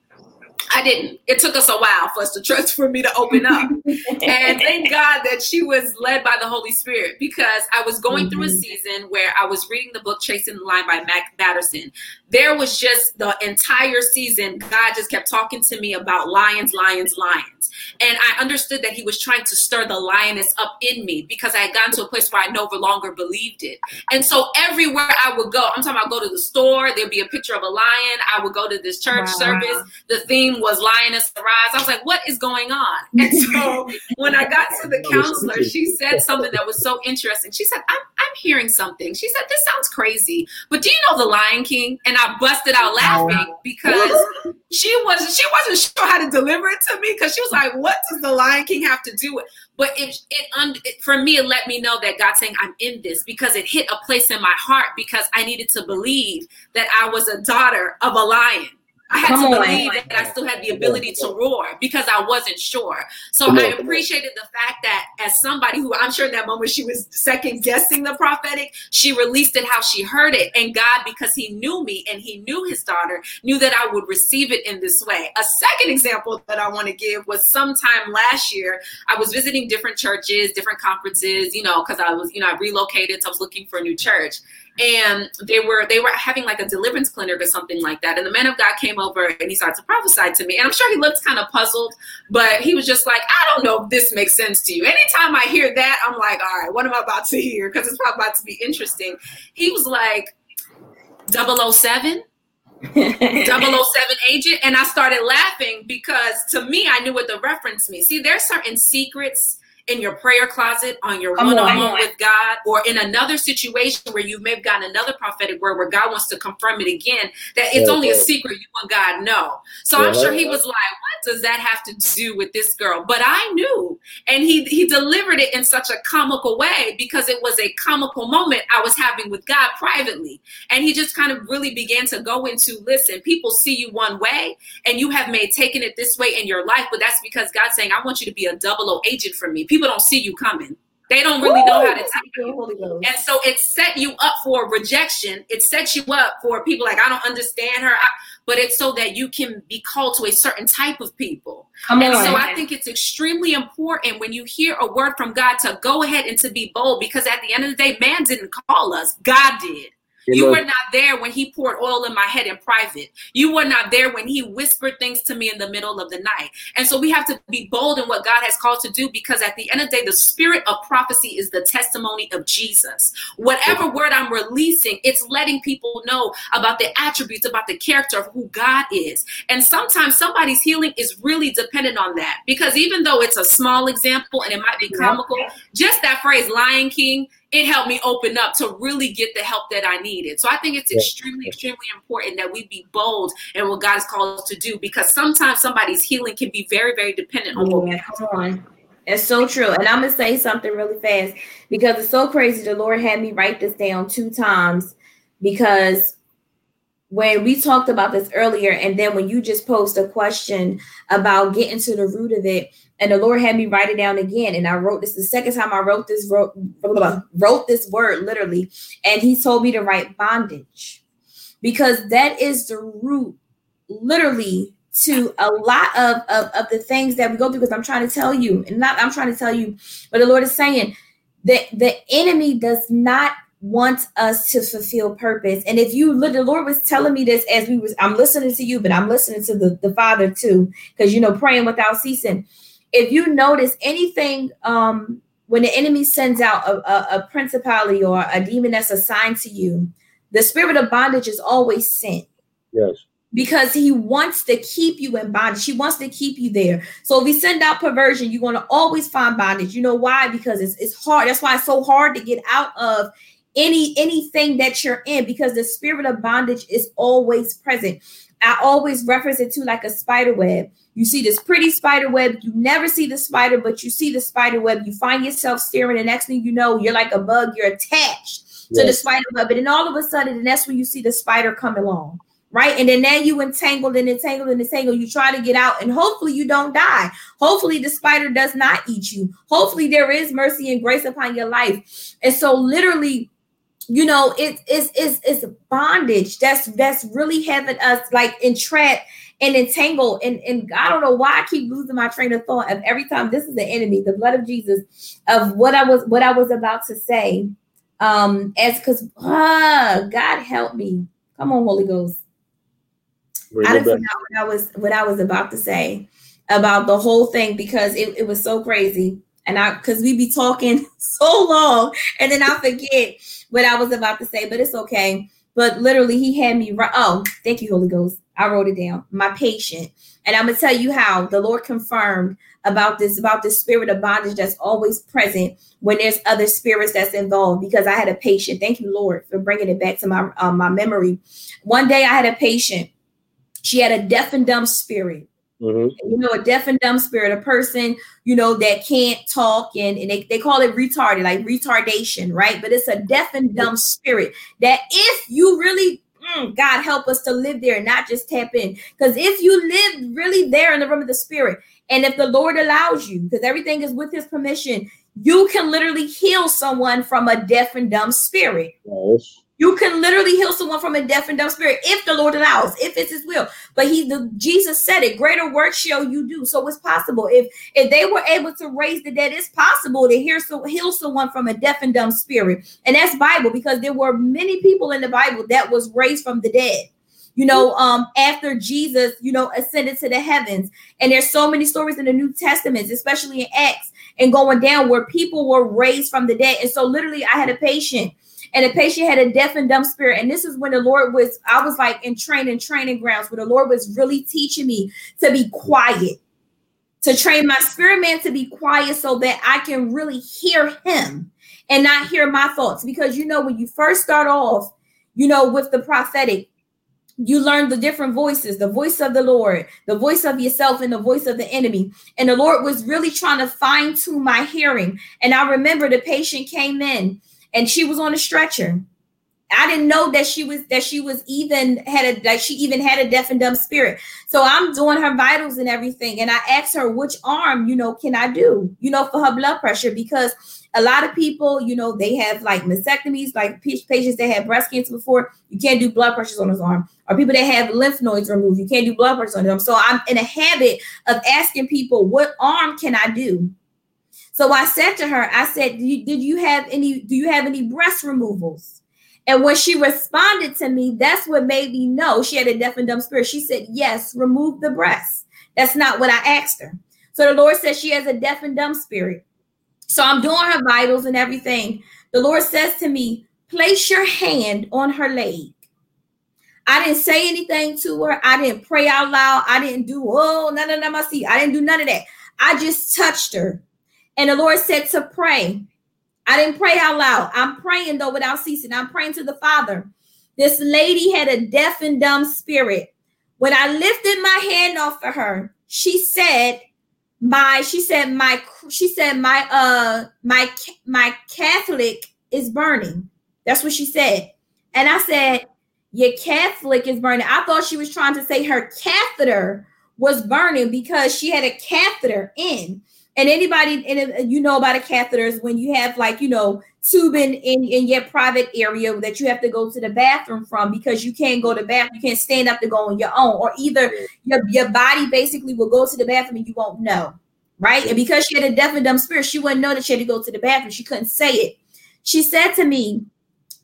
I didn't. It took us a while for us to trust for me to open up. and thank God that she was led by the Holy Spirit because I was going through a mm-hmm. season where I was reading the book Chasing the Lion by Mark Batterson. There was just the entire season, God just kept talking to me about lions, lions, lions. And I understood that he was trying to stir the lioness up in me because I had gotten to a place where I no longer believed it. And so everywhere I would go, I'm talking about go to the store, there'd be a picture of a lion. I would go to this church Wow. service. The theme was lioness arise. I was like, what is going on? And so when I got to the counselor, she said something that was so interesting. She said, I'm, I'm hearing something. She said, this sounds crazy, but do you know the Lion King? And I busted out laughing because she was she wasn't sure how to deliver it to me because she was like, "What does the Lion King have to do with?" But it, it, it for me, it let me know that God's saying I'm in this because it hit a place in my heart because I needed to believe that I was a daughter of a lion. I had Come to on. believe that I still had the ability to roar because I wasn't sure. So Come I appreciated the fact that as somebody who I'm sure in that moment she was second guessing the prophetic, she released it how she heard it. And God, because he knew me and he knew his daughter, knew that I would receive it in this way. A second example that I want to give was sometime last year, I was visiting different churches, different conferences, you know, because I was, you know, I relocated, so I was looking for a new church and they were they were having like a deliverance clinic or something like that. And the man of god came over and he started to prophesy to me. And i'm sure he looked kind of puzzled but he was just like i don't know if this makes sense to you. Anytime i hear that i'm like all right what am i about to hear? Because it's probably about to be interesting. He was like 007 007 agent? And i started laughing because to me i knew what the reference means see there's certain secrets in your prayer closet on your one-on-one with god or in another situation where you may have gotten another prophetic word where god wants to confirm it again that it's Yeah, only a secret you and god know. So i'm sure he uh-huh. was like what does that have to do with this girl? But i knew and he he delivered it in such a comical way because it was a comical moment i was having with god privately. And he just kind of really began to go into listen people see you one way and you have made taken it this way in your life but that's because god's saying i want you to be a double o agent for me people don't see you coming they don't really know how to take you and so it set you up for rejection. It sets you up for people like, I don't understand her. I, but it's so that you can be called to a certain type of people. Come And on. so I think it's extremely important when you hear a word from God to go ahead and to be bold because at the end of the day, man didn't call us, God did. You were not there when he poured oil in my head in private. You were not there when he whispered things to me in the middle of the night. And so we have to be bold in what God has called to do because at the end of the day, the spirit of prophecy is the testimony of Jesus. Whatever word I'm releasing, it's letting people know about the attributes, about the character of who God is. And sometimes somebody's healing is really dependent on that because even though it's a small example and it might be comical, just that phrase, Lion King, it helped me open up to really get the help that I needed. So I think it's Yeah. extremely, extremely important that we be bold in what God has called us to do because sometimes somebody's healing can be very, very dependent on what we Yeah, come on. It's so true. And I'm gonna say something really fast because it's so crazy. The Lord had me write this down two times because when we talked about this earlier, and then when you just posed a question about getting to the root of it, and the Lord had me write it down again, and I wrote this the second time I wrote this wrote, wrote this word literally, and He told me to write bondage. Because that is the root, literally to a lot of, of of the things that we go through. Because i'm trying to tell you and not i'm trying to tell you but the lord is saying that the enemy does not wants us to fulfill purpose. And if you the Lord was telling me this as we was, I'm listening to you, but I'm listening to the, the Father too, because you know, praying without ceasing. If you notice anything, um, when the enemy sends out a, a, a principality or a demon that's assigned to you, the spirit of bondage is always sent. Yes. Because he wants to keep you in bondage. He wants to keep you there. So if we send out perversion, you're going to always find bondage. You know why? Because it's, it's hard. That's why it's so hard to get out of any anything that you're in because the spirit of bondage is always present. I always reference it to like a spider web. You see this pretty spider web, you never see the spider, but you see the spider web. You find yourself staring, the next thing you know, you're like a bug, you're attached yes. to the spider web. And then all of a sudden, and that's when you see the spider come along, right? And then now you entangled and entangled and entangled. You try to get out, and hopefully you don't die. Hopefully the spider does not eat you. Hopefully there is mercy and grace upon your life. And so, literally, you know it is it's, it's bondage that's that's really having us like entrapped and entangled and and i don't know why i keep losing my train of thought of every time this is the enemy the blood of jesus of what i was what i was about to say um as because ah, god help me come on holy ghost i didn't forgot what i was what i was about to say about the whole thing because it, it was so crazy and i because we be talking so long and then i forget what I was about to say, but it's okay. But literally, he had me right. Oh, thank you, Holy Ghost. I wrote it down. My patient. And I'm gonna tell you how the Lord confirmed about this, about this spirit of bondage that's always present when there's other spirits that's involved. Because I had a patient. Thank you, Lord, for bringing it back to my um, my memory. One day, I had a patient. She had a deaf and dumb spirit. Mm-hmm. You know, a deaf and dumb spirit, a person, you know, that can't talk and, and they, they call it retarded, like retardation, right? But it's a deaf and dumb spirit that if you really, mm, God help us to live there and not just tap in. Because if you live really there in the room of the spirit, and if the Lord allows you, because everything is with his permission, you can literally heal someone from a deaf and dumb spirit. Yes. You can literally heal someone from a deaf and dumb spirit if the Lord allows, if it's His will. But He, the Jesus said it. Greater work shall you do. So it's possible. If if they were able to raise the dead, it's possible to hear so heal someone from a deaf and dumb spirit. And that's Bible because there were many people in the Bible that was raised from the dead you know, um, after Jesus, you know, ascended to the heavens. And there's so many stories in the New Testament, especially in Acts and going down where people were raised from the dead. And so literally I had a patient and the patient had a deaf and dumb spirit. And this is when the Lord was, I was like in training, training grounds where the Lord was really teaching me to be quiet, to train my spirit man to be quiet so that I can really hear him and not hear my thoughts. Because you know, when you first start off, you know, with the prophetic, you learn the different voices the voice of the Lord, the voice of yourself, and the voice of the enemy. And the Lord was really trying to fine tune my hearing. And I remember the patient came in and she was on a stretcher. I didn't know that she was that she was even had a like she even had a deaf and dumb spirit. So I'm doing her vitals and everything, and I asked her which arm, you know, can I do, you know, for her blood pressure because a lot of people, you know, they have like mastectomies, like patients that had breast cancer before, you can't do blood pressures on his arm, or people that have lymph nodes removed, you can't do blood pressures on them. So I'm in a habit of asking people, what arm can I do? So I said to her, I said, did you have any, do you have any breast removals? And when she responded to me, that's what made me know she had a deaf and dumb spirit. She said, Yes, remove the breast. That's not what I asked her. So the Lord says she has a deaf and dumb spirit. So I'm doing her vitals and everything. The Lord says to me, Place your hand on her leg. I didn't say anything to her. I didn't pray out loud. I didn't do, oh, no, no, no, my seat. I didn't do none of that. I just touched her. And the Lord said to pray. I didn't pray out loud. I'm praying though without ceasing. I'm praying to the Father. This lady had a deaf and dumb spirit. When I lifted my hand off of her, she said, my she said my she said my uh my my catholic is burning that's what she said and i said your catholic is burning i thought she was trying to say her catheter was burning because she had a catheter in and anybody, and you know about a catheters when you have like, you know, tubing in, in your private area that you have to go to the bathroom from because you can't go to the bathroom, you can't stand up to go on your own, or either your, your body basically will go to the bathroom and you won't know. Right. And because she had a deaf and dumb spirit, she wouldn't know that she had to go to the bathroom. She couldn't say it. She said to me,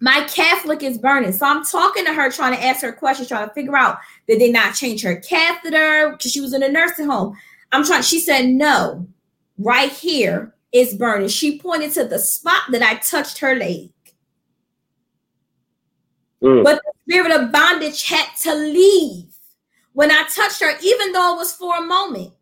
my Catholic is burning. So I'm talking to her, trying to ask her questions, trying to figure out did they not change her catheter because she was in a nursing home. I'm trying. She said no, right here is burning. She pointed to the spot that I touched her leg. Mm. But the spirit of bondage had to leave when I touched her, even though it was for a moment.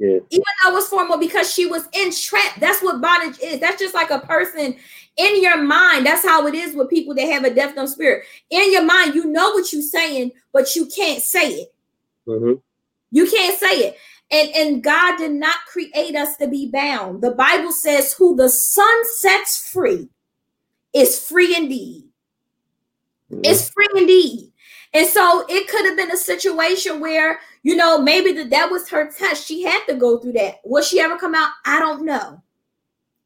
Yeah. Even though it was for a moment, because she was entrapped. That's what bondage is. That's just like a person in your mind. That's how it is with people that have a deaf dumb spirit. In your mind, you know what you're saying, but you can't say it. Mm-hmm. You can't say it. And, and God did not create us to be bound. The Bible says, Who the Son sets free is free indeed. Mm-hmm. It's free indeed. And so it could have been a situation where, you know, maybe that, that was her test. She had to go through that. Will she ever come out? I don't know.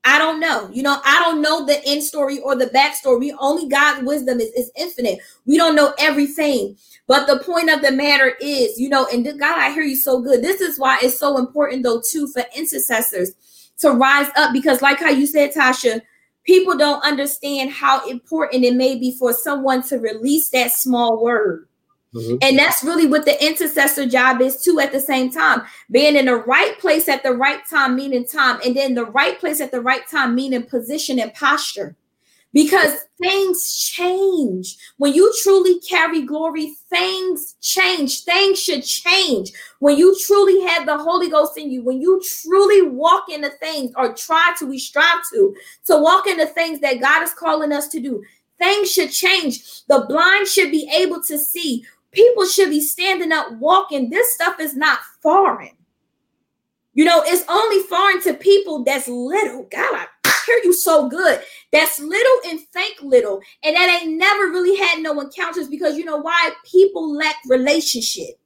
I don't know. You know, I don't know the end story or the backstory. Only God's wisdom is, is infinite. We don't know everything. But the point of the matter is, you know, and God, I hear you so good. This is why it's so important, though, too, for intercessors to rise up because, like how you said, Tasha, people don't understand how important it may be for someone to release that small word. Mm-hmm. And that's really what the intercessor job is too at the same time. Being in the right place at the right time, meaning time, and then the right place at the right time, meaning position and posture because things change. When you truly carry glory, things change. Things should change. When you truly have the Holy Ghost in you, when you truly walk into things or try to, we strive to, to walk into things that God is calling us to do, things should change. The blind should be able to see. People should be standing up, walking. This stuff is not foreign. You know, it's only foreign to people that's little. God, I hear you so good. That's little and think little. And that ain't never really had no encounters because you know why? People lack relationship.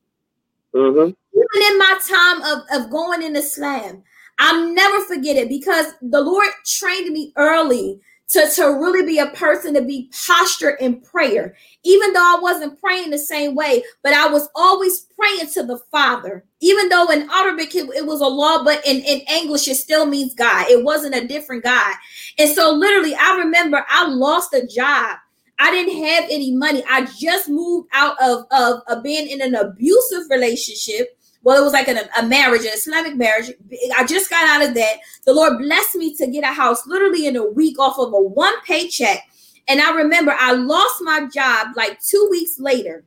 Mm-hmm. Even in my time of, of going in Islam, I'll never forget it because the Lord trained me early to, to really be a person to be postured in prayer, even though I wasn't praying the same way, but I was always praying to the Father. Even though in Arabic it, it was Allah, but in, in English it still means God. It wasn't a different God. And so literally, I remember I lost a job. I didn't have any money. I just moved out of, of, of being in an abusive relationship well, it was like an, a marriage, an Islamic marriage. I just got out of that. The Lord blessed me to get a house literally in a week off of a one paycheck. And I remember I lost my job like two weeks later.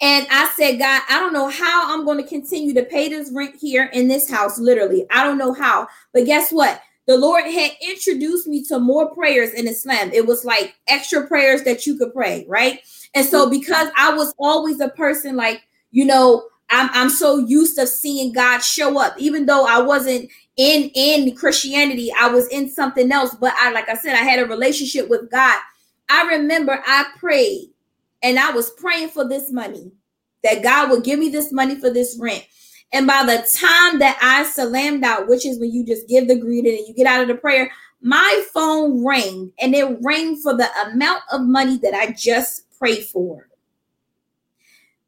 And I said, God, I don't know how I'm going to continue to pay this rent here in this house, literally. I don't know how. But guess what? The Lord had introduced me to more prayers in Islam. It was like extra prayers that you could pray, right? And so, because I was always a person like, you know, I'm, I'm so used to seeing God show up, even though I wasn't in in Christianity, I was in something else. But I, like I said, I had a relationship with God. I remember I prayed and I was praying for this money that God would give me this money for this rent. And by the time that I salamed out, which is when you just give the greeting and you get out of the prayer, my phone rang and it rang for the amount of money that I just prayed for.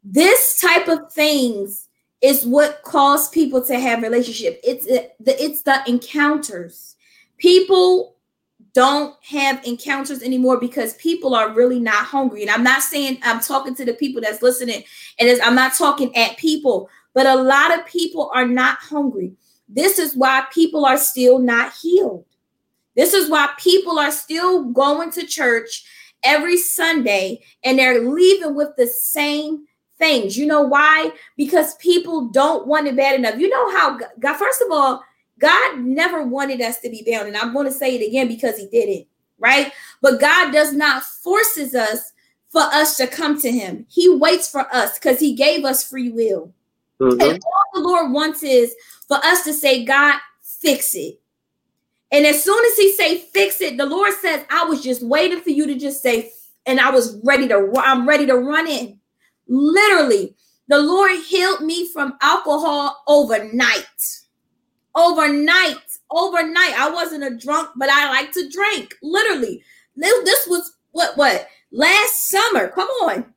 This type of things is what cause people to have relationship. It's the it's the encounters. People don't have encounters anymore because people are really not hungry. And I'm not saying I'm talking to the people that's listening, and I'm not talking at people, but a lot of people are not hungry. This is why people are still not healed. This is why people are still going to church every Sunday and they're leaving with the same things. You know why? Because people don't want it bad enough. You know how God, first of all, God never wanted us to be bound. And I'm going to say it again because he did it, right? But God does not forces us for us to come to him. He waits for us because he gave us free will. Mm-hmm. And all the Lord wants is for us to say, God, fix it. And as soon as he say fix it, the Lord says, I was just waiting for you to just say, and I was ready to, I'm ready to run in. Literally, the Lord healed me from alcohol overnight. Overnight, overnight. I wasn't a drunk, but I like to drink. Literally. This was what what last summer. Come on.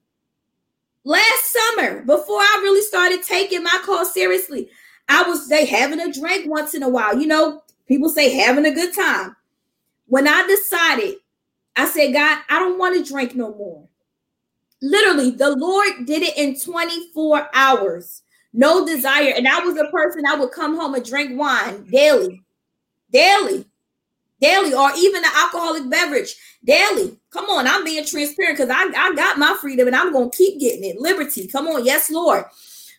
Last summer, before I really started taking my call seriously, I was say having a drink once in a while. You know, people say having a good time. When I decided I said, God, I don't want to drink no more. Literally, the Lord did it in 24 hours. No desire. And I was a person I would come home and drink wine daily, daily, daily, or even an alcoholic beverage daily. Come on, I'm being transparent because I, I got my freedom and I'm going to keep getting it. Liberty. Come on. Yes, Lord.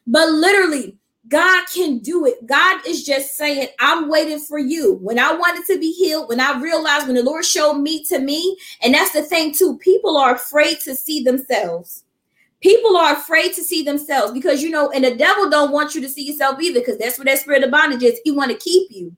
But literally, God can do it. God is just saying, I'm waiting for you. When I wanted to be healed, when I realized when the Lord showed me to me, and that's the thing too, people are afraid to see themselves. People are afraid to see themselves because you know, and the devil don't want you to see yourself either, because that's what that spirit of bondage is. He want to keep you.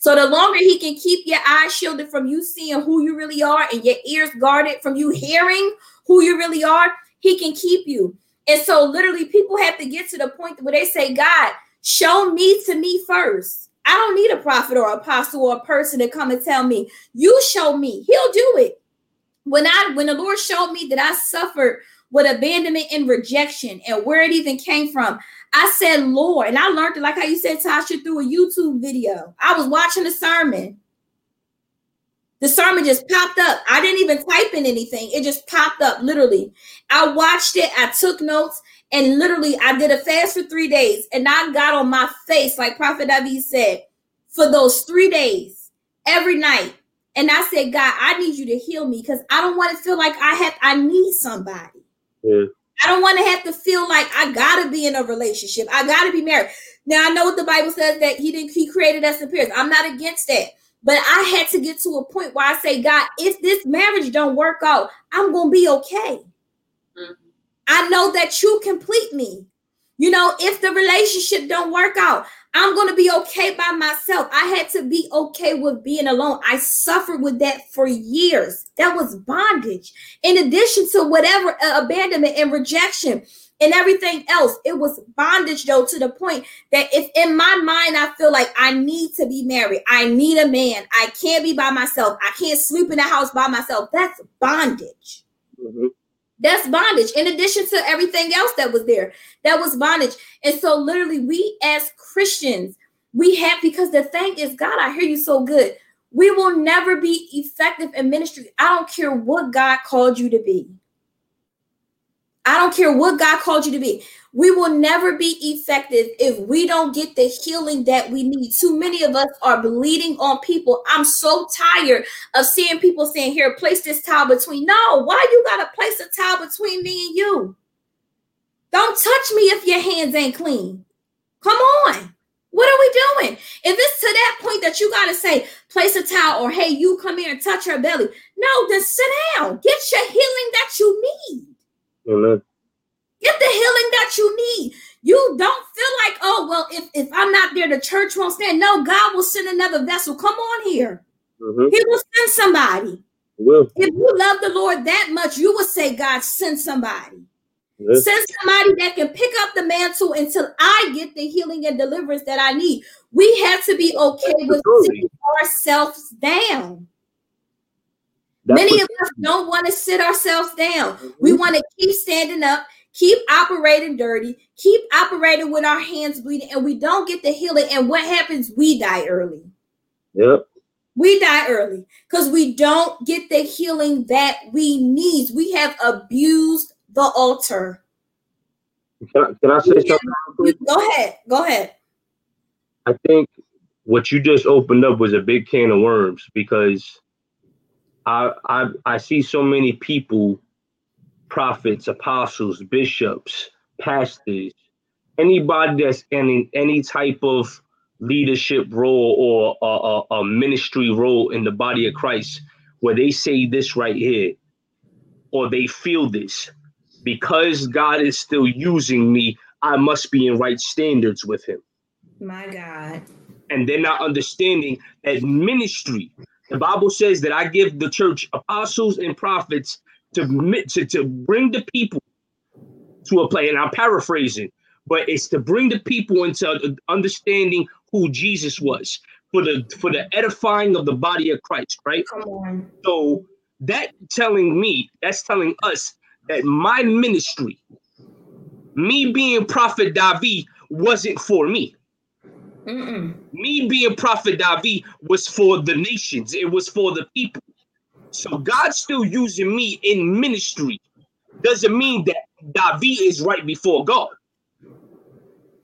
So the longer he can keep your eyes shielded from you seeing who you really are and your ears guarded from you hearing who you really are, he can keep you. And so literally people have to get to the point where they say, God, show me to me first. I don't need a prophet or apostle or a person to come and tell me. You show me. He'll do it. When I when the Lord showed me that I suffered with abandonment and rejection and where it even came from, I said, Lord, and I learned it like how you said, Tasha, through a YouTube video. I was watching a sermon the sermon just popped up. I didn't even type in anything. It just popped up literally. I watched it, I took notes, and literally I did a fast for three days. And I got on my face, like Prophet David said, for those three days, every night. And I said, God, I need you to heal me because I don't want to feel like I have I need somebody. Yeah. I don't want to have to feel like I gotta be in a relationship. I gotta be married. Now I know what the Bible says that He didn't He created us in pairs. I'm not against that. But I had to get to a point where I say, God, if this marriage don't work out, I'm gonna be okay. Mm-hmm. I know that you complete me. You know, if the relationship don't work out, I'm going to be okay by myself. I had to be okay with being alone. I suffered with that for years. That was bondage. In addition to whatever uh, abandonment and rejection, and everything else. It was bondage, though, to the point that if in my mind I feel like I need to be married, I need a man, I can't be by myself, I can't sleep in the house by myself. That's bondage. Mm-hmm. That's bondage. In addition to everything else that was there, that was bondage. And so, literally, we as Christians, we have because the thing is, God, I hear you so good. We will never be effective in ministry. I don't care what God called you to be. I don't care what God called you to be. We will never be effective if we don't get the healing that we need. Too many of us are bleeding on people. I'm so tired of seeing people saying, Here, place this towel between. No, why you got to place a towel between me and you? Don't touch me if your hands ain't clean. Come on. What are we doing? If it's to that point that you got to say, place a towel or hey, you come here and touch her belly. No, then sit down. Get your healing that you need. Amen. Get the healing that you need. You don't feel like, oh, well, if, if I'm not there, the church won't stand. No, God will send another vessel. Come on here. Mm-hmm. He will send somebody. Will. If you love the Lord that much, you will say, God, send somebody. Yes. Send somebody that can pick up the mantle until I get the healing and deliverance that I need. We have to be okay with sitting ourselves down. That's Many of us don't want to sit ourselves down. Mm-hmm. We want to keep standing up, keep operating dirty, keep operating with our hands bleeding, and we don't get the healing. And what happens? We die early. Yep. We die early because we don't get the healing that we need. We have abused the altar. Can I, can I say something? Go ahead. Go ahead. I think what you just opened up was a big can of worms because I, I I see so many people, prophets, apostles, bishops, pastors, anybody that's in any type of leadership role or a, a, a ministry role in the body of Christ, where they say this right here, or they feel this, because God is still using me, I must be in right standards with Him. My God. And they're not understanding that ministry the Bible says that I give the church apostles and prophets to, to, to bring the people to a place. And I'm paraphrasing, but it's to bring the people into understanding who Jesus was for the for the edifying of the body of Christ, right? So that telling me, that's telling us that my ministry, me being prophet Davi, wasn't for me. Mm-mm. Me being Prophet Davi was for the nations, it was for the people. So God's still using me in ministry. Doesn't mean that Davi is right before God.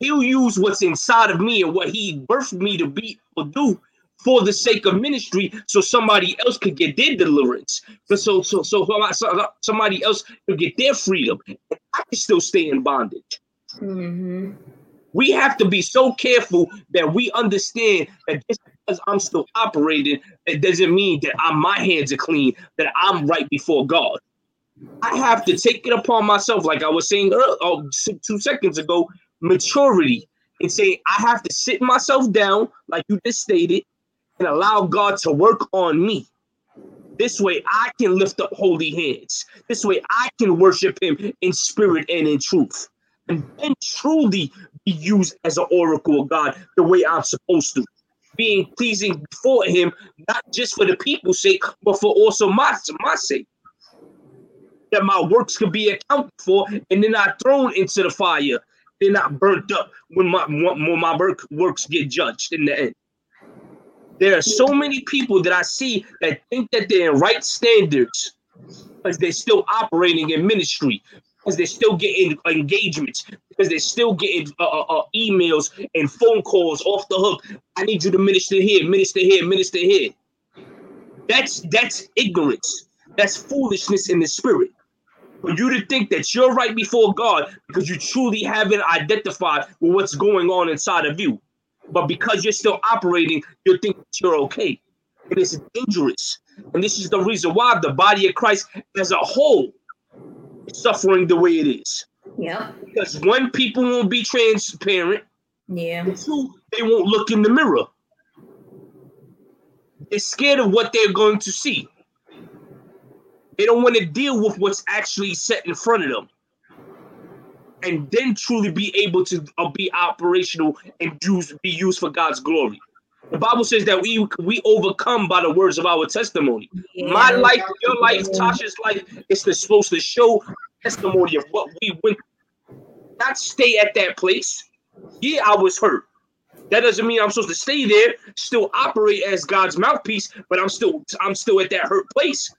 He'll use what's inside of me and what he birthed me to be or do for the sake of ministry, so somebody else could get their deliverance. But so so so somebody else could get their freedom. I can still stay in bondage. Mm-hmm. We have to be so careful that we understand that just because I'm still operating, it doesn't mean that I'm, my hands are clean, that I'm right before God. I have to take it upon myself, like I was saying earlier, oh, two seconds ago, maturity, and say I have to sit myself down, like you just stated, and allow God to work on me. This way, I can lift up holy hands. This way, I can worship Him in spirit and in truth, and then truly be used as an oracle of God the way I'm supposed to, being pleasing before Him, not just for the people's sake, but for also my my sake. That my works could be accounted for, and then not thrown into the fire. They're not burnt up when my when my work works get judged in the end. There are so many people that I see that think that they're in right standards because they're still operating in ministry, because they're still getting engagements, because they're still getting uh, uh, uh, emails and phone calls off the hook. I need you to minister here, minister here, minister here. That's that's ignorance. That's foolishness in the spirit. For you to think that you're right before God because you truly haven't identified with what's going on inside of you. But because you're still operating, you think you're okay. And It is dangerous. And this is the reason why the body of Christ as a whole suffering the way it is. Yeah. Because when people won't be transparent, yeah, two, they won't look in the mirror. They're scared of what they're going to see. They don't want to deal with what's actually set in front of them and then truly be able to uh, be operational and use, be used for God's glory. The Bible says that we we overcome by the words of our testimony. Yeah. My life, your life, Tasha's life is supposed to show testimony of what we went. Not stay at that place. Yeah, I was hurt. That doesn't mean I'm supposed to stay there, still operate as God's mouthpiece, but I'm still I'm still at that hurt place.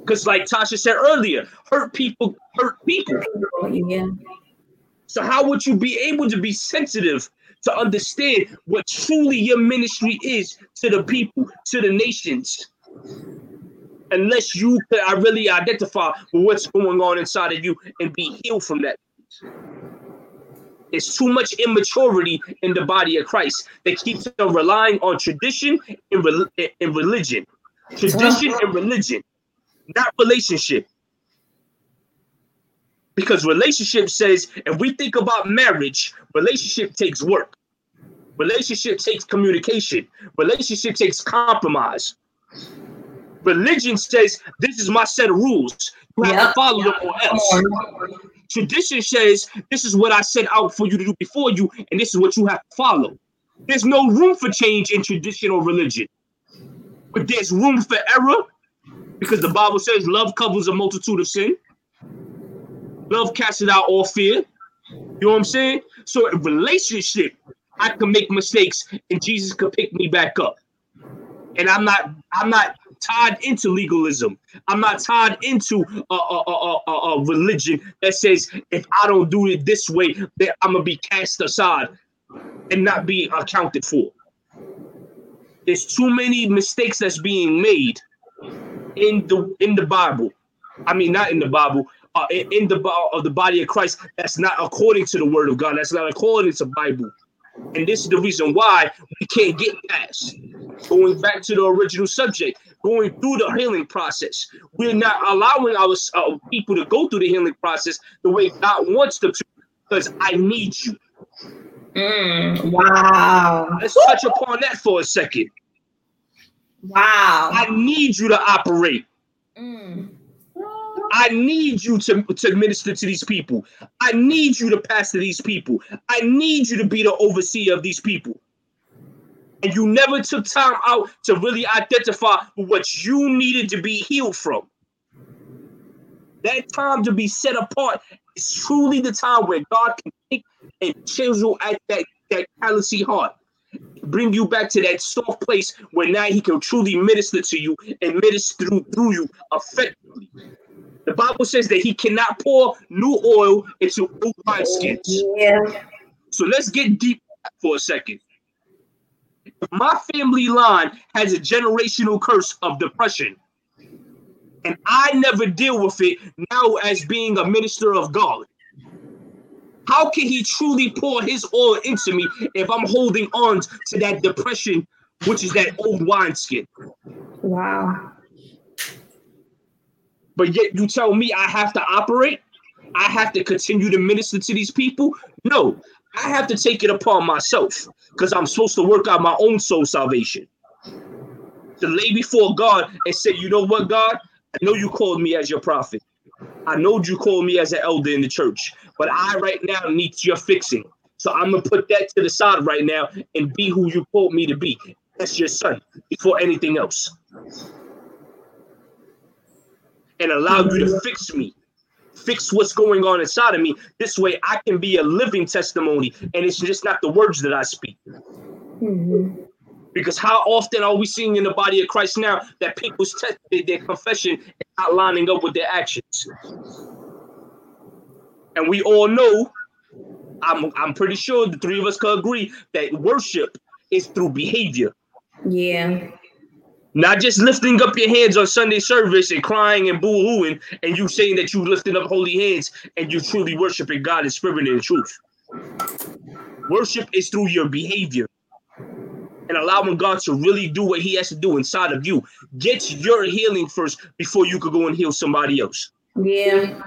Because, like Tasha said earlier, hurt people hurt people. Yeah. So how would you be able to be sensitive to understand what truly your ministry is to the people, to the nations? Unless you I really identify with what's going on inside of you and be healed from that. It's too much immaturity in the body of Christ that keeps them relying on tradition and, re- and religion. Tradition and religion, not relationship. Because relationship says, if we think about marriage, relationship takes work. Relationship takes communication. Relationship takes compromise. Religion says, this is my set of rules. You have to follow them or else. Tradition says, this is what I set out for you to do before you, and this is what you have to follow. There's no room for change in tradition or religion. But there's room for error because the Bible says love covers a multitude of sin. Love casts out all fear. You know what I'm saying? So a relationship, I can make mistakes and Jesus could pick me back up. And I'm not I'm not tied into legalism. I'm not tied into a, a, a, a religion that says if I don't do it this way, that I'm gonna be cast aside and not be accounted for. There's too many mistakes that's being made in the in the Bible. I mean, not in the Bible, uh, in the of the body of Christ that's not according to the word of God. That's not according to the Bible. And this is the reason why we can't get past. Going back to the original subject, going through the healing process. We're not allowing our uh, people to go through the healing process the way God wants them to, because I need you. Mm, wow. Let's touch upon that for a second. Wow. I need you to operate. Mm. I need you to, to minister to these people. I need you to pastor these people. I need you to be the overseer of these people. And you never took time out to really identify what you needed to be healed from. That time to be set apart is truly the time where God can take and chisel at that, that callousy heart. bring you back to that soft place where now he can truly minister to you and minister through, through you effectively. The Bible says that he cannot pour new oil into old wineskins. Yeah. So let's get deep for a second. My family line has a generational curse of depression, and I never deal with it now as being a minister of God, how can he truly pour his oil into me if I'm holding on to that depression, which is that old wineskin? Wow. But yet you tell me I have to operate? I have to continue to minister to these people? No, I have to take it upon myself because I'm supposed to work out my own soul salvation. To lay before God and say, you know what, God? I know you called me as your prophet. I know you called me as an elder in the church, but I right now need your fixing. So I'm gonna put that to the side right now and be who you called me to be. That's your son before anything else. And allow you to fix me, fix what's going on inside of me. This way I can be a living testimony, and it's just not the words that I speak. Mhm. Because how often are we seeing in the body of Christ now that people's te- their confession is not lining up with their actions? And we all know, I'm, I'm pretty sure the three of us could agree that worship is through behavior. Yeah. Not just lifting up your hands on Sunday service and crying and boo-hooing and you saying that you lifting up holy hands and you truly worshiping God in spirit and truth. Worship is through your behavior and allowing God to really do what he has to do inside of you. Get your healing first before you could go and heal somebody else. Yeah.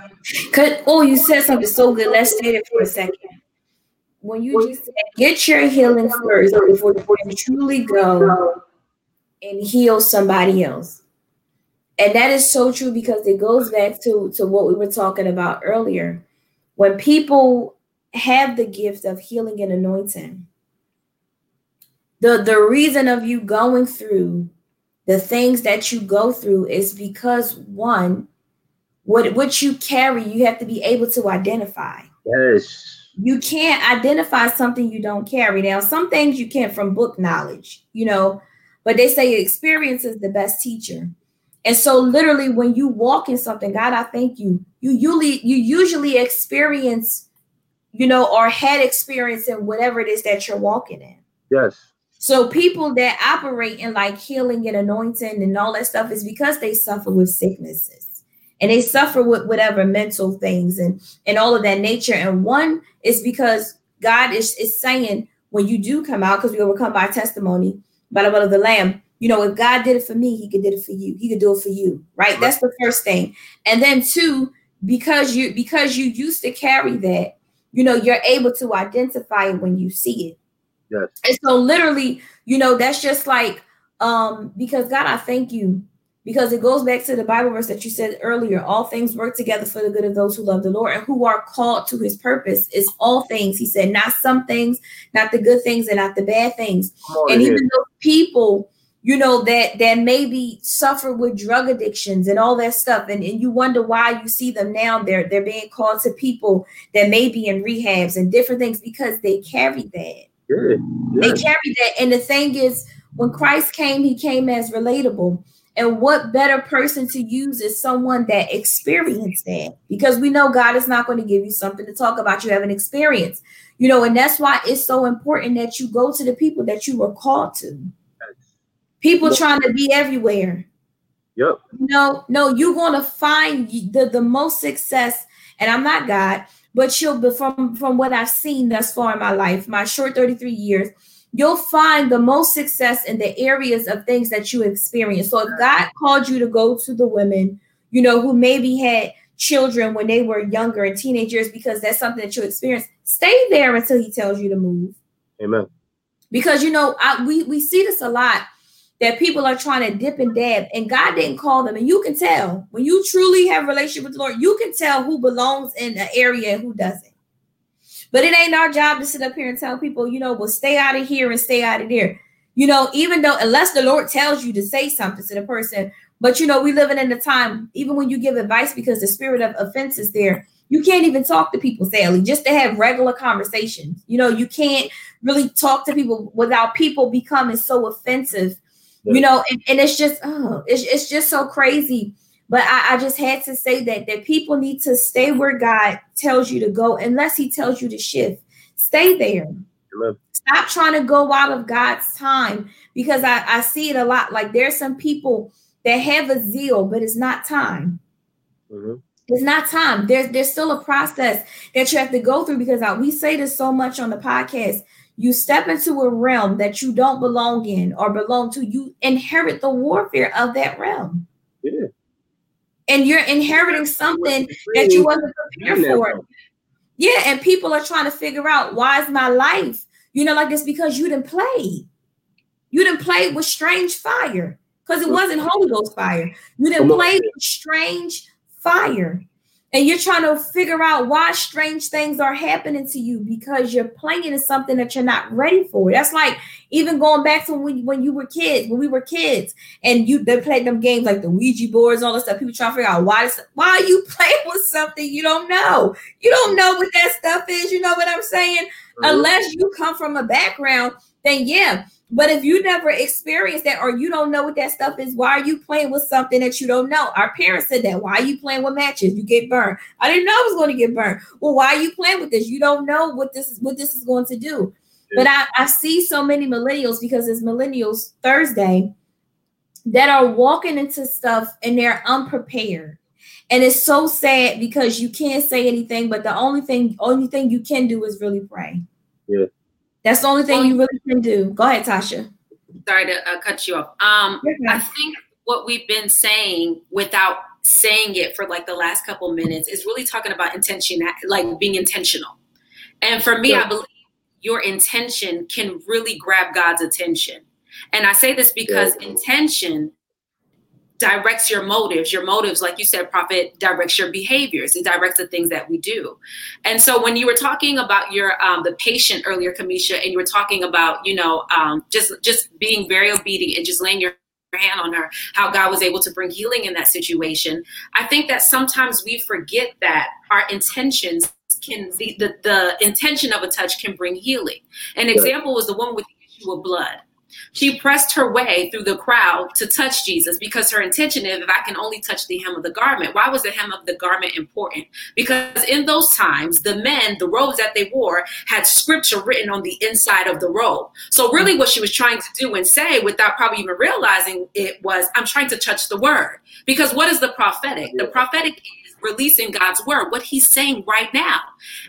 Cause oh, you said something so good. Let's stay there for a second. When you just said get your healing first before you truly go and heal somebody else. And that is so true because it goes back to, to what we were talking about earlier. When people have the gift of healing and anointing, the, the reason of you going through the things that you go through is because one, what what you carry, you have to be able to identify. Yes. You can't identify something you don't carry. Now, some things you can from book knowledge, you know, but they say experience is the best teacher. And so literally when you walk in something, God, I thank you. You usually you usually experience, you know, or had experience in whatever it is that you're walking in. Yes. So people that operate in like healing and anointing and all that stuff is because they suffer with sicknesses and they suffer with whatever mental things and and all of that nature. And one is because God is is saying when you do come out, because we overcome by testimony by the blood of the Lamb. You know, if God did it for me, He could did it for you. He could do it for you, right? That's the first thing. And then two, because you because you used to carry that, you know, you're able to identify it when you see it. Yes. And so literally, you know, that's just like um because God, I thank you because it goes back to the Bible verse that you said earlier. All things work together for the good of those who love the Lord and who are called to his purpose. Is all things. He said, not some things, not the good things and not the bad things. On And even those people, you know, that that maybe suffer with drug addictions and all that stuff, and, and you wonder why you see them now. They're they're being called to people that may be in rehabs and different things because they carry that. Good. They Yes. carry that. And the thing is, when Christ came, he came as relatable. And what better person to use is someone that experienced that? Because we know God is not going to give you something to talk about. You have an experience, you know, and that's why it's so important that you go to the people that you were called to. People trying to be everywhere. Yep. No, no, you're gonna find the, the most success, and I'm not God, but you'll be from from what I've seen thus far in my life, my short 33 years, you'll find the most success in the areas of things that you experience. So if God called you to go to the women, you know, who maybe had children when they were younger and teenagers, because that's something that you experienced, stay there until he tells you to move Amen. because you know I, we we see this a lot that people are trying to dip and dab and god didn't call them and you can tell when you truly have a relationship with the lord you can tell who belongs in an area and who doesn't but it ain't our job to sit up here and tell people you know well stay out of here and stay out of there you know even though unless the lord tells you to say something to the person But you know, we living in a time, even when you give advice because the spirit of offense is there, you can't even talk to people, Sally, just to have regular conversations. You know, you can't really talk to people without people becoming so offensive, you know, and, and it's just, oh, it's, it's just so crazy. But I, I just had to say that that people need to stay where God tells you to go, unless He tells you to shift. Stay there. Amen. Stop trying to go out of God's time because I, I see it a lot. Like there's some people that have a zeal, but it's not time. Mhm. It's not time. There's there's still a process that you have to go through because I, we say this so much on the podcast. You step into a realm that you don't belong in or belong to. You inherit the warfare of that realm, Yeah. And you're inheriting something that you wasn't prepared for. Yeah, and people are trying to figure out why is my life, you know, like it's because you didn't play. You didn't play with strange fire because it wasn't Holy Ghost fire. You didn't play with strange fire. And you're trying to figure out why strange things are happening to you because you're playing in something that you're not ready for. That's like even going back to when, when you were kids, when we were kids, and you they played them games like the Ouija boards, all that stuff. People trying to figure out why this, why you playing with something you don't know. You don't know what that stuff is. You know what I'm saying? Mhm. Unless you come from a background, then yeah. But if you never experienced that or you don't know what that stuff is, why are you playing with something that you don't know? Our parents said that. Why are you playing with matches? You get burned. I didn't know I was going to get burned. Well, why are you playing with this? You don't know what this is what this is going to do. But I, I see so many millennials because it's millennials Thursday that are walking into stuff and they're unprepared. And it's so sad because you can't say anything, but the only thing, only thing you can do is really pray. Yeah. That's the only thing you really can do. Go ahead, Tasha. Sorry to uh, cut you off. Um, I think what we've been saying without saying it for like the last couple minutes is really talking about intention, like being intentional. And for me, I believe your intention can really grab God's attention. And I say this because intention directs your motives. Your motives, like you said, prophet, directs your behaviors. It directs the things that we do. And so when you were talking about your um, the patient earlier, Kamisha, and you were talking about, you know, um, just just being very obedient and just laying your hand on her, how God was able to bring healing in that situation. I think that sometimes we forget that our intentions can the the, the intention of a touch can bring healing. An example was the woman with the issue of blood. She pressed her way through the crowd to touch Jesus because her intention is if I can only touch the hem of the garment. Why was the hem of the garment important? Because in those times, the men, the robes that they wore, had scripture written on the inside of the robe. So, really, what she was trying to do and say without probably even realizing it was, I'm trying to touch the word. Because what is the prophetic? The prophetic is releasing God's word, what he's saying right now.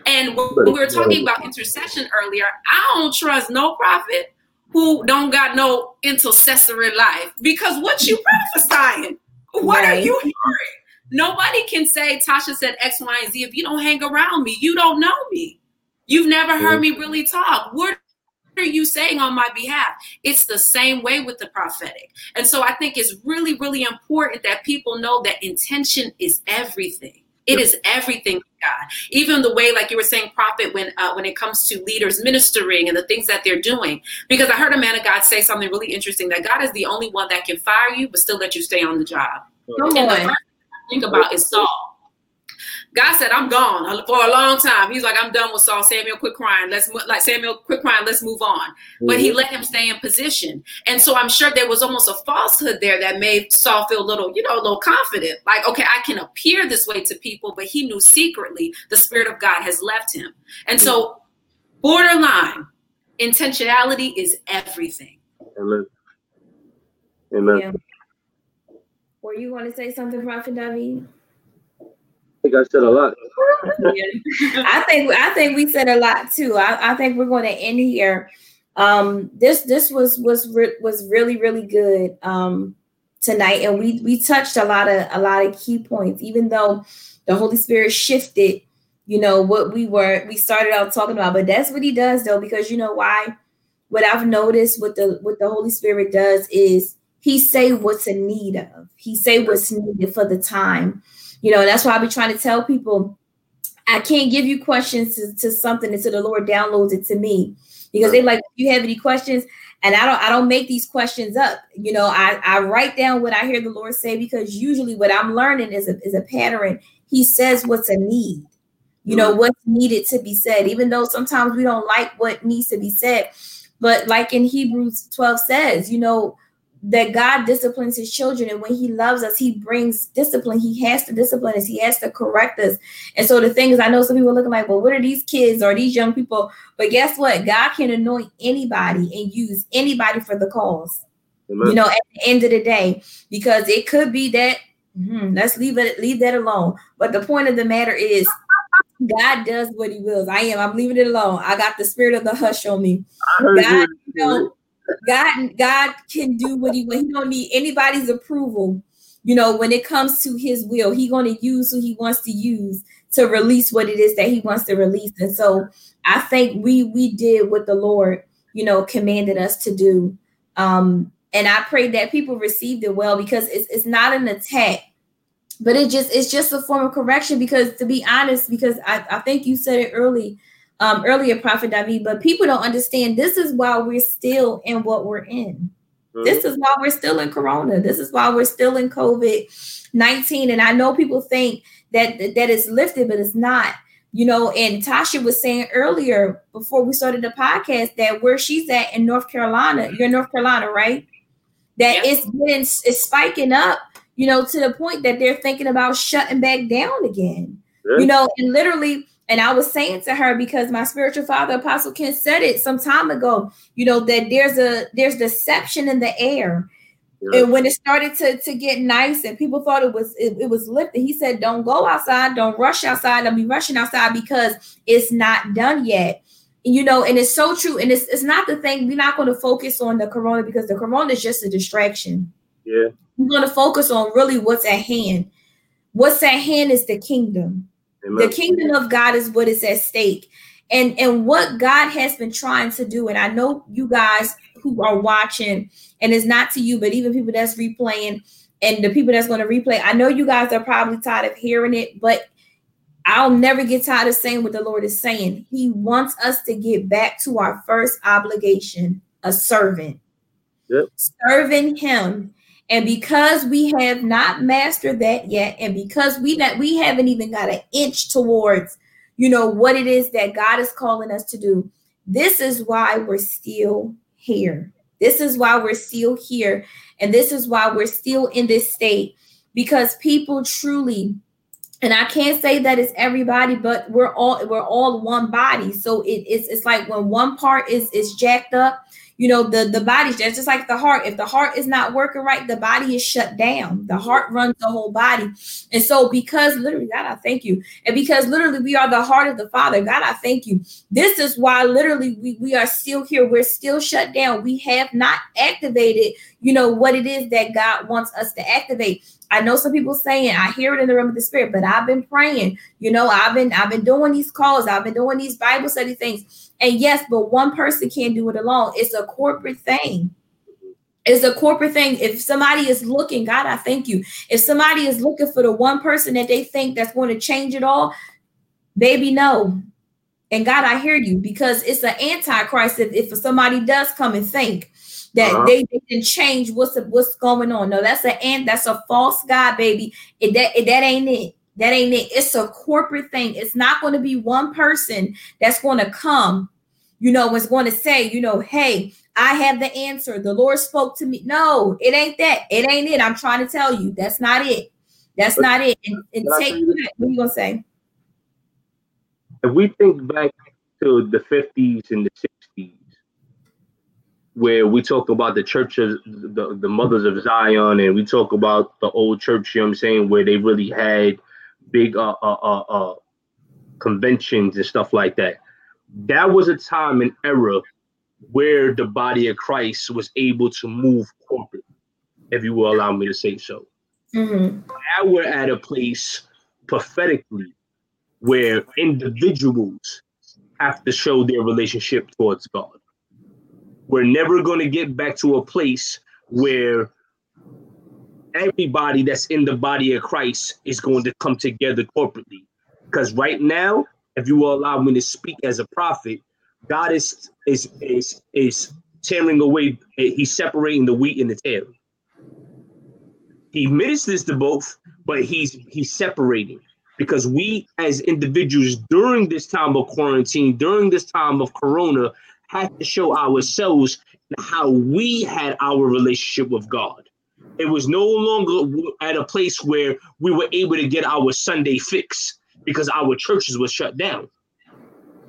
And when we were talking about intercession earlier, I don't trust no prophet who don't got no intercessory life because what you prophesying? What are you hearing? Nobody can say Tasha said X, Y, and Z if you don't hang around me. You don't know me. You've never heard me really talk. What are you saying on my behalf? It's the same way with the prophetic. And so I think it's really, really important that people know that intention is everything. It is everything God. Even the way, like you were saying, prophet, when uh, when it comes to leaders ministering and the things that they're doing. Because I heard a man of God say something really interesting that God is the only one that can fire you, but still let you stay on the job. Come And the first thing I think about is Saul. God said, "I'm gone for a long time." He's like, "I'm done with Saul." Samuel, quit crying. Let's mo- like Samuel, quit crying. Let's move on. But he mm-hmm. let him stay in position, and so I'm sure there was almost a falsehood there that made Saul feel a little, you know, a little confident. Like, okay, I can appear this way to people, but he knew secretly the spirit of God has left him, and so mm-hmm. borderline intentionality is everything. Amen. Amen. Yeah. Were you going to say something, Prophet David? I think I said a lot. I think I think we said a lot too. I, I think we're going to end here. Um, this this was was re- was really really good um, tonight, and we we touched a lot of a lot of key points. Even though the Holy Spirit shifted, you know what we were we started out talking about, but that's what He does though, because you know why? What I've noticed, what the what the Holy Spirit does is He say what's in need of. He say what's needed for the time. You know, that's why I be trying to tell people I can't give you questions to, to something until the Lord downloads it to me. Because they like, you have any questions, and I don't I don't make these questions up. You know, I, I write down what I hear the Lord say because usually what I'm learning is a is a pattern. He says what's a need, you know, Mm-hmm. what's needed to be said, even though sometimes we don't like what needs to be said. But like in Hebrews 12 says, you know, that God disciplines his children, and when he loves us, he brings discipline. He has to discipline us, he has to correct us. And so the thing is, I know some people are looking like, well, what are these kids or these young people? But guess what? God can anoint anybody and use anybody for the cause. Amen. You know, at the end of the day, because it could be that hmm, let's leave it, leave that alone. But the point of the matter is, God does what He wills. I am. I'm leaving it alone. I got the spirit of the hush on me. I heard God, you. you know, God, God can do what He will. He don't need anybody's approval. You know, when it comes to His will, He going to use who He wants to use to release what it is that He wants to release. And so, I think we we did what the Lord, you know, commanded us to do. Um, and I pray that people received it well because it's it's not an attack, but it just it's just a form of correction. Because to be honest, because I, I think you said it early, um, earlier, Prophet David, but people don't understand this is why we're still in what we're in. This is why we're still in Corona. This is why we're still in COVID 19. And I know people think that that it's lifted, but it's not. You know, and Tasha was saying earlier before we started the podcast that where she's at in North Carolina, you're in North Carolina, right? That Yeah. it's getting it's spiking up, you know, to the point that they're thinking about shutting back down again. Yeah. You know, and literally, and I was saying to her because my spiritual father, Apostle Ken, said it some time ago, you know, that there's a there's deception in the air. Yeah. And when it started to, to get nice and people thought it was it, it was lifted, he said, Don't go outside, don't rush outside, don't be rushing outside because it's not done yet. You know, and it's so true. And it's it's not the thing, we're not going to focus on the corona because the corona is just a distraction. Yeah. We're going to focus on really what's at hand. What's at hand is the kingdom Amen. the kingdom of god is what is at stake and and what god has been trying to do and i know you guys who are watching and it's not to you but even people that's replaying and the people that's going to replay i know you guys are probably tired of hearing it but i'll never get tired of saying what the lord is saying he wants us to get back to our first obligation a servant Yep. serving him and because we have not mastered that yet, and because we not we haven't even got an inch towards, you know, what it is that God is calling us to do, this is why we're still here. This is why we're still here, and this is why we're still in this state because people truly and I can't say that it's everybody, but we're all we're all one body. So it, it's it's like when one part is is jacked up, you know, the the body's just just like the heart. If the heart is not working right, the body is shut down. The mm-hmm. heart runs the whole body, and so because literally, God, I thank you, and because literally we are the heart of the Father, God, I thank you. This is why literally we we are still here. We're still shut down. We have not activated, you know, what it is that God wants us to activate. I know some people saying I hear it in the realm of the spirit, but I've been praying. You know, I've been I've been doing these calls, I've been doing these Bible study things. And yes, but one person can't do it alone. It's a corporate thing. It's a corporate thing. If somebody is looking, God, I thank you. If somebody is looking for the one person that they think that's going to change it all, baby, no. And God, I hear you because it's an antichrist. If, if somebody does come and think that Uh-huh. they, they can change what's what's going on, no, that's an ant. That's a false god, baby. It, that it, that ain't it. That ain't it. It's a corporate thing. It's not going to be one person that's going to come, you know, was going to say, you know, hey, I have the answer. The Lord spoke to me. No, it ain't that. It ain't it. I'm trying to tell you. That's not it. That's But- not it. And, and take that. What are you gonna say? if we think back to the 50s and the 60s, where we talk about the churches, the, the mothers of Zion, and we talk about the old church, you know what I'm saying, where they really had big uh, uh, uh, uh, conventions and stuff like that. That was a time and era where the body of Christ was able to move corporate, if you will allow me to say so Mhm. now we're at a place prophetically where individuals have to show their relationship towards God. We're never going to get back to a place where everybody that's in the body of Christ is going to come together corporately. Because right now, if you will allow me to speak as a prophet, God is is is is tearing away, he's separating the wheat and the tare. He ministers to both, but he's he's separating because we as individuals during this time of quarantine, during this time of corona, had to show ourselves how we had our relationship with God. It was no longer at a place where we were able to get our Sunday fix because our churches were shut down.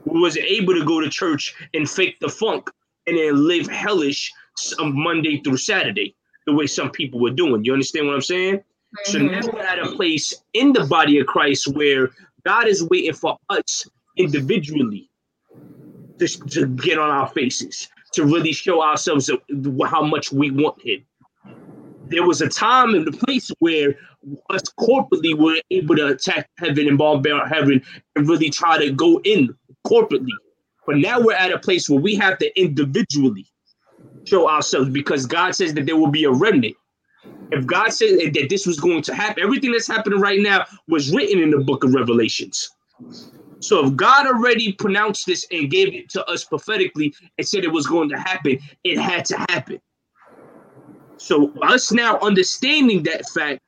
We wasn't able to go to church and fake the funk and then live hellish some Monday through Saturday, the way some people were doing. You understand what I'm saying? Mm-hmm. So now we're at a place in the body of Christ where God is waiting for us individually to, to get on our faces, to really show ourselves how much we want Him. There was a time and a place where us corporately were able to attack heaven and bombard heaven and really try to go in corporately. But now we're at a place where we have to individually show ourselves because God says that there will be a remnant. If God said that this was going to happen, everything that's happening right now was written in the book of Revelations. So if God already pronounced this and gave it to us prophetically and said it was going to happen, it had to happen. So us now understanding that fact,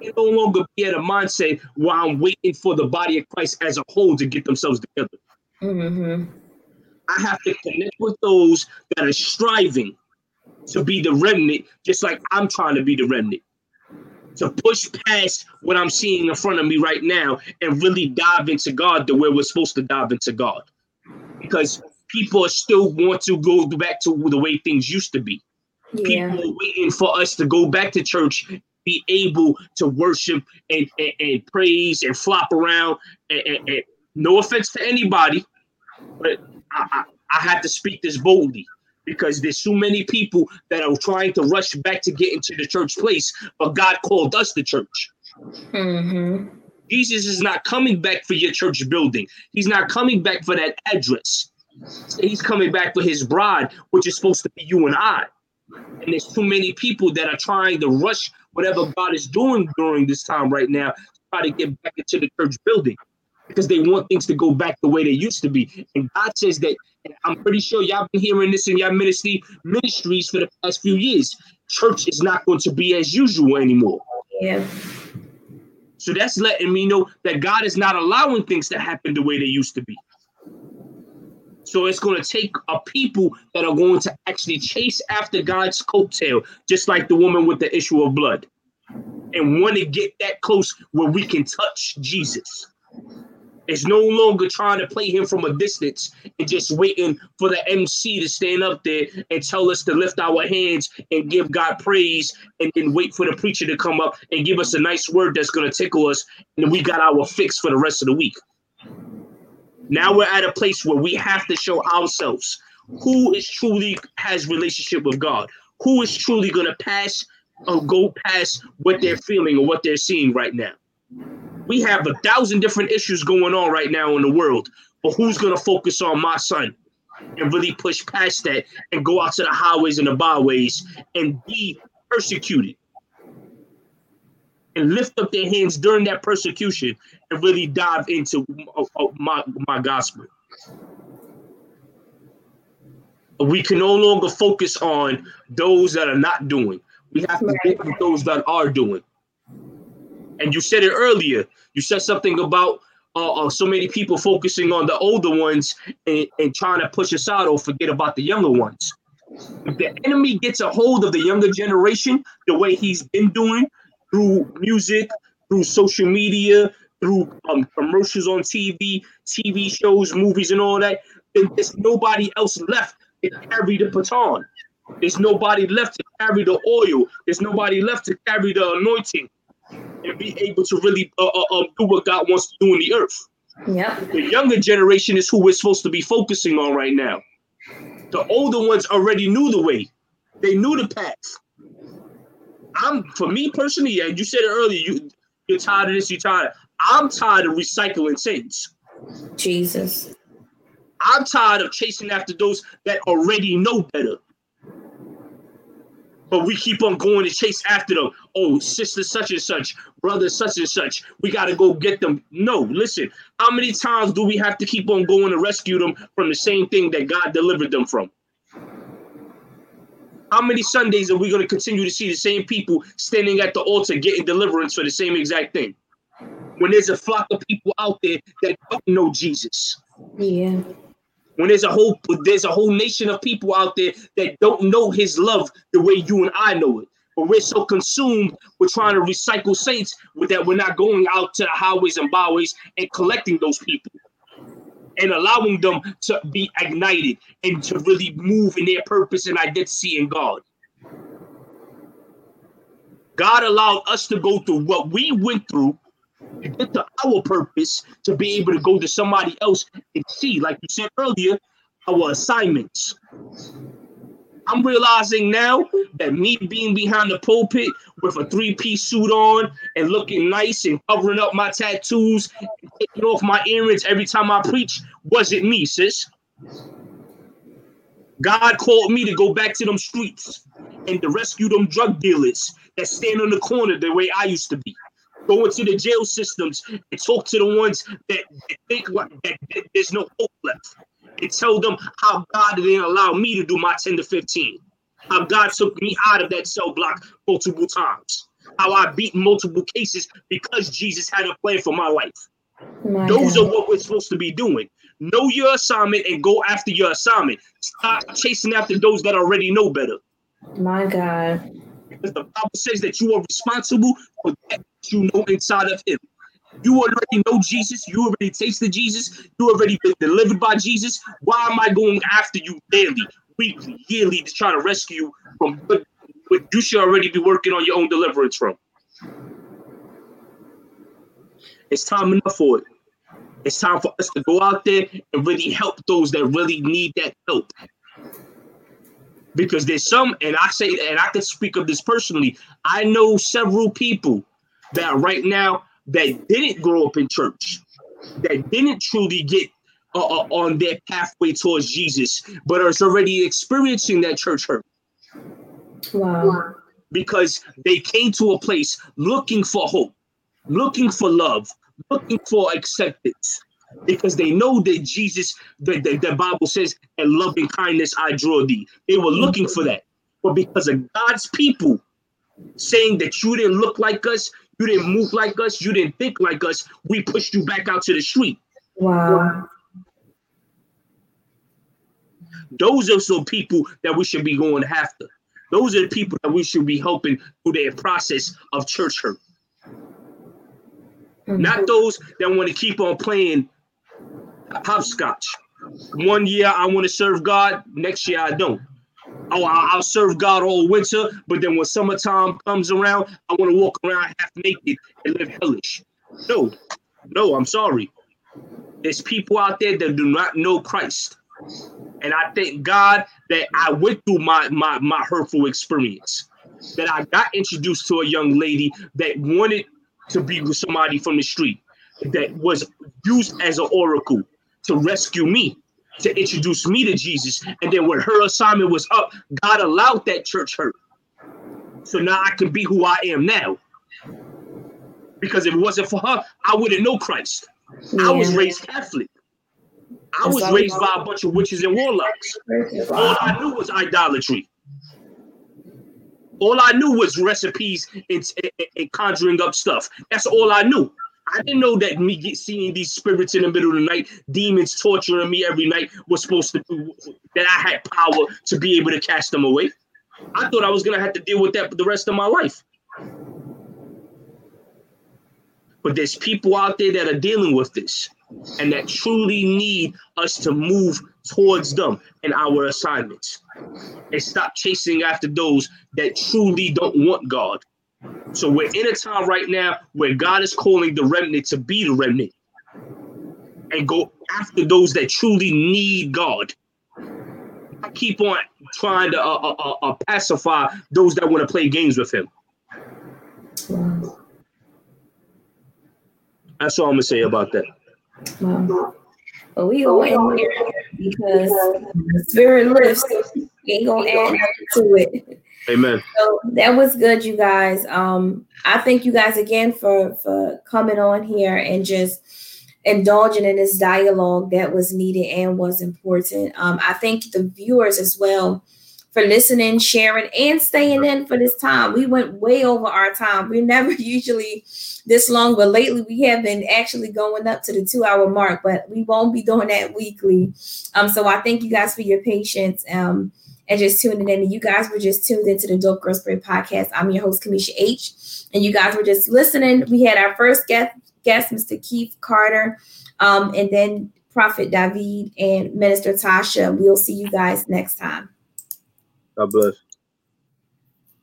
it no longer be at a mindset while I'm waiting for the body of Christ as a whole to get themselves together. Mm-hmm. I have to connect with those that are striving to be the remnant, just like I'm trying to be the remnant. To push past what I'm seeing in front of me right now and really dive into God the way we're supposed to dive into God. Because people still want to go back to the way things used to be. Yeah. People are waiting for us to go back to church, be able to worship and, and, and praise and flop around. And, and, and, no offense to anybody, but I, I, I have to speak this boldly because there's so many people that are trying to rush back to get into the church place, but God called us the church. Mm-hmm. Jesus is not coming back for your church building. He's not coming back for that address. He's coming back for his bride, which is supposed to be you and I. And there's too many people that are trying to rush whatever God is doing during this time right now to try to get back into the church building because they want things to go back the way they used to be. And God says that, I'm pretty sure y'all been hearing this in your ministry ministries for the past few years. Church is not going to be as usual anymore. Yeah. So that's letting me know that God is not allowing things to happen the way they used to be. So it's going to take a people that are going to actually chase after God's coattail, just like the woman with the issue of blood, and want to get that close where we can touch Jesus. It's no longer trying to play him from a distance and just waiting for the MC to stand up there and tell us to lift our hands and give God praise and then wait for the preacher to come up and give us a nice word that's going to tickle us. And we got our fix for the rest of the week. Now we're at a place where we have to show ourselves who is truly has relationship with God, who is truly going to pass or go past what they're feeling or what they're seeing right now we have a thousand different issues going on right now in the world, but who's going to focus on my son and really push past that and go out to the highways and the byways and be persecuted and lift up their hands during that persecution and really dive into uh, uh, my, my gospel. We can no longer focus on those that are not doing. We have to get with those that are doing. And you said it earlier. You said something about uh, uh, so many people focusing on the older ones and, and trying to push aside or forget about the younger ones. If the enemy gets a hold of the younger generation, the way he's been doing through music, through social media, through um, commercials on TV, TV shows, movies, and all that, then there's nobody else left to carry the baton. There's nobody left to carry the oil. There's nobody left to carry the anointing and be able to really uh, uh, um, do what God wants to do in the earth. Yep. The younger generation is who we're supposed to be focusing on right now. The older ones already knew the way. They knew the path. I'm for me personally, yeah, you said it earlier, you you're tired of this, you're tired. I'm tired of recycling sins. Jesus. I'm tired of chasing after those that already know better but we keep on going to chase after them. Oh, sister such and such, brother such and such, we got to go get them. No, listen, how many times do we have to keep on going to rescue them from the same thing that God delivered them from? How many Sundays are we going to continue to see the same people standing at the altar getting deliverance for the same exact thing? When there's a flock of people out there that don't know Jesus. Yeah. When there's a whole there's a whole nation of people out there that don't know his love the way you and I know it. But we're so consumed with trying to recycle saints with that we're not going out to the highways and byways and collecting those people and allowing them to be ignited and to really move in their purpose and identity in God. God allowed us to go through what we went through to get to our purpose to be able to go to somebody else and see, like you said earlier, our assignments. I'm realizing now that me being behind the pulpit with a three-piece suit on and looking nice and covering up my tattoos and taking off my earrings every time I preach wasn't me, sis. God called me to go back to them streets and to rescue them drug dealers that stand on the corner the way I used to be. Go into the jail systems and talk to the ones that, that think like that, that there's no hope left and tell them how God didn't allow me to do my 10 to 15. How God took me out of that cell block multiple times. How I beat multiple cases because Jesus had a plan for my life. My Those God. are what we're supposed to be doing. Know your assignment and go after your assignment. Stop chasing after those that already know better. My God. Because the Bible says that you are responsible for that you know inside of Him. You already know Jesus. You already tasted Jesus. You already been delivered by Jesus. Why am I going after you daily, weekly, yearly to try to rescue you from what, what you should already be working on your own deliverance from? It's time enough for it. It's time for us to go out there and really help those that really need that help. Because there's some, and I say, and I can speak of this personally. I know several people that right now that didn't grow up in church, that didn't truly get uh, uh, on their pathway towards Jesus, but are already experiencing that church hurt Wow. because they came to a place looking for hope, looking for love, looking for acceptance. Because they know that Jesus, the, the, the Bible says, and loving kindness I draw thee. They were looking for that. But because of God's people saying that you didn't look like us, you didn't move like us, you didn't think like us, we pushed you back out to the street. Wow. Those are some people that we should be going after. Those are the people that we should be helping through their process of church hurt. Mm-hmm. Not those that want to keep on playing hopscotch. One year I want to serve God, next year I don't. Oh, I'll serve God all winter, but then when summertime comes around, I want to walk around half naked and live hellish. No, no, I'm sorry. There's people out there that do not know Christ. And I thank God that I went through my my my hurtful experience. That I got introduced to a young lady that wanted to be with somebody from the street that was used as an oracle to rescue me, to introduce me to Jesus. And then when her assignment was up, God allowed that church hurt. So now I can be who I am now. Because if it wasn't for her, I wouldn't know Christ. I was raised Catholic. I was raised by a bunch of witches and warlocks. All I knew was idolatry. All I knew was recipes and, and- and conjuring up stuff. That's all I knew. I didn't know that me get, seeing these spirits in the middle of the night, demons torturing me every night, was supposed to do that. I had power to be able to cast them away. I thought I was gonna have to deal with that for the rest of my life. But there's people out there that are dealing with this and that truly need us to move towards them in our assignments and stop chasing after those that truly don't want God. So we're in a time right now where God is calling the remnant to be the remnant and go after those that truly need God. I keep on trying to uh, uh, uh, uh, pacify those that want to play games with Him. That's all I'm gonna say about that. Wow. We go in here because the spirit lifts. Ain't gonna add to it. Amen. So that was good, you guys. Um, I thank you guys again for for coming on here and just indulging in this dialogue that was needed and was important. Um, I thank the viewers as well for listening, sharing, and staying in for this time. We went way over our time. We're never usually this long, but lately we have been actually going up to the two hour mark, but we won't be doing that weekly. Um, so I thank you guys for your patience. Um, and just tuning in. And you guys were just tuned into the Dope Girlz Pray podcast. I'm your host, Kamisha H. And you guys were just listening. We had our first guest, guest Mr. Keith Carter, um, and then Prophet David and Minister Tasha. We'll see you guys next time. God bless.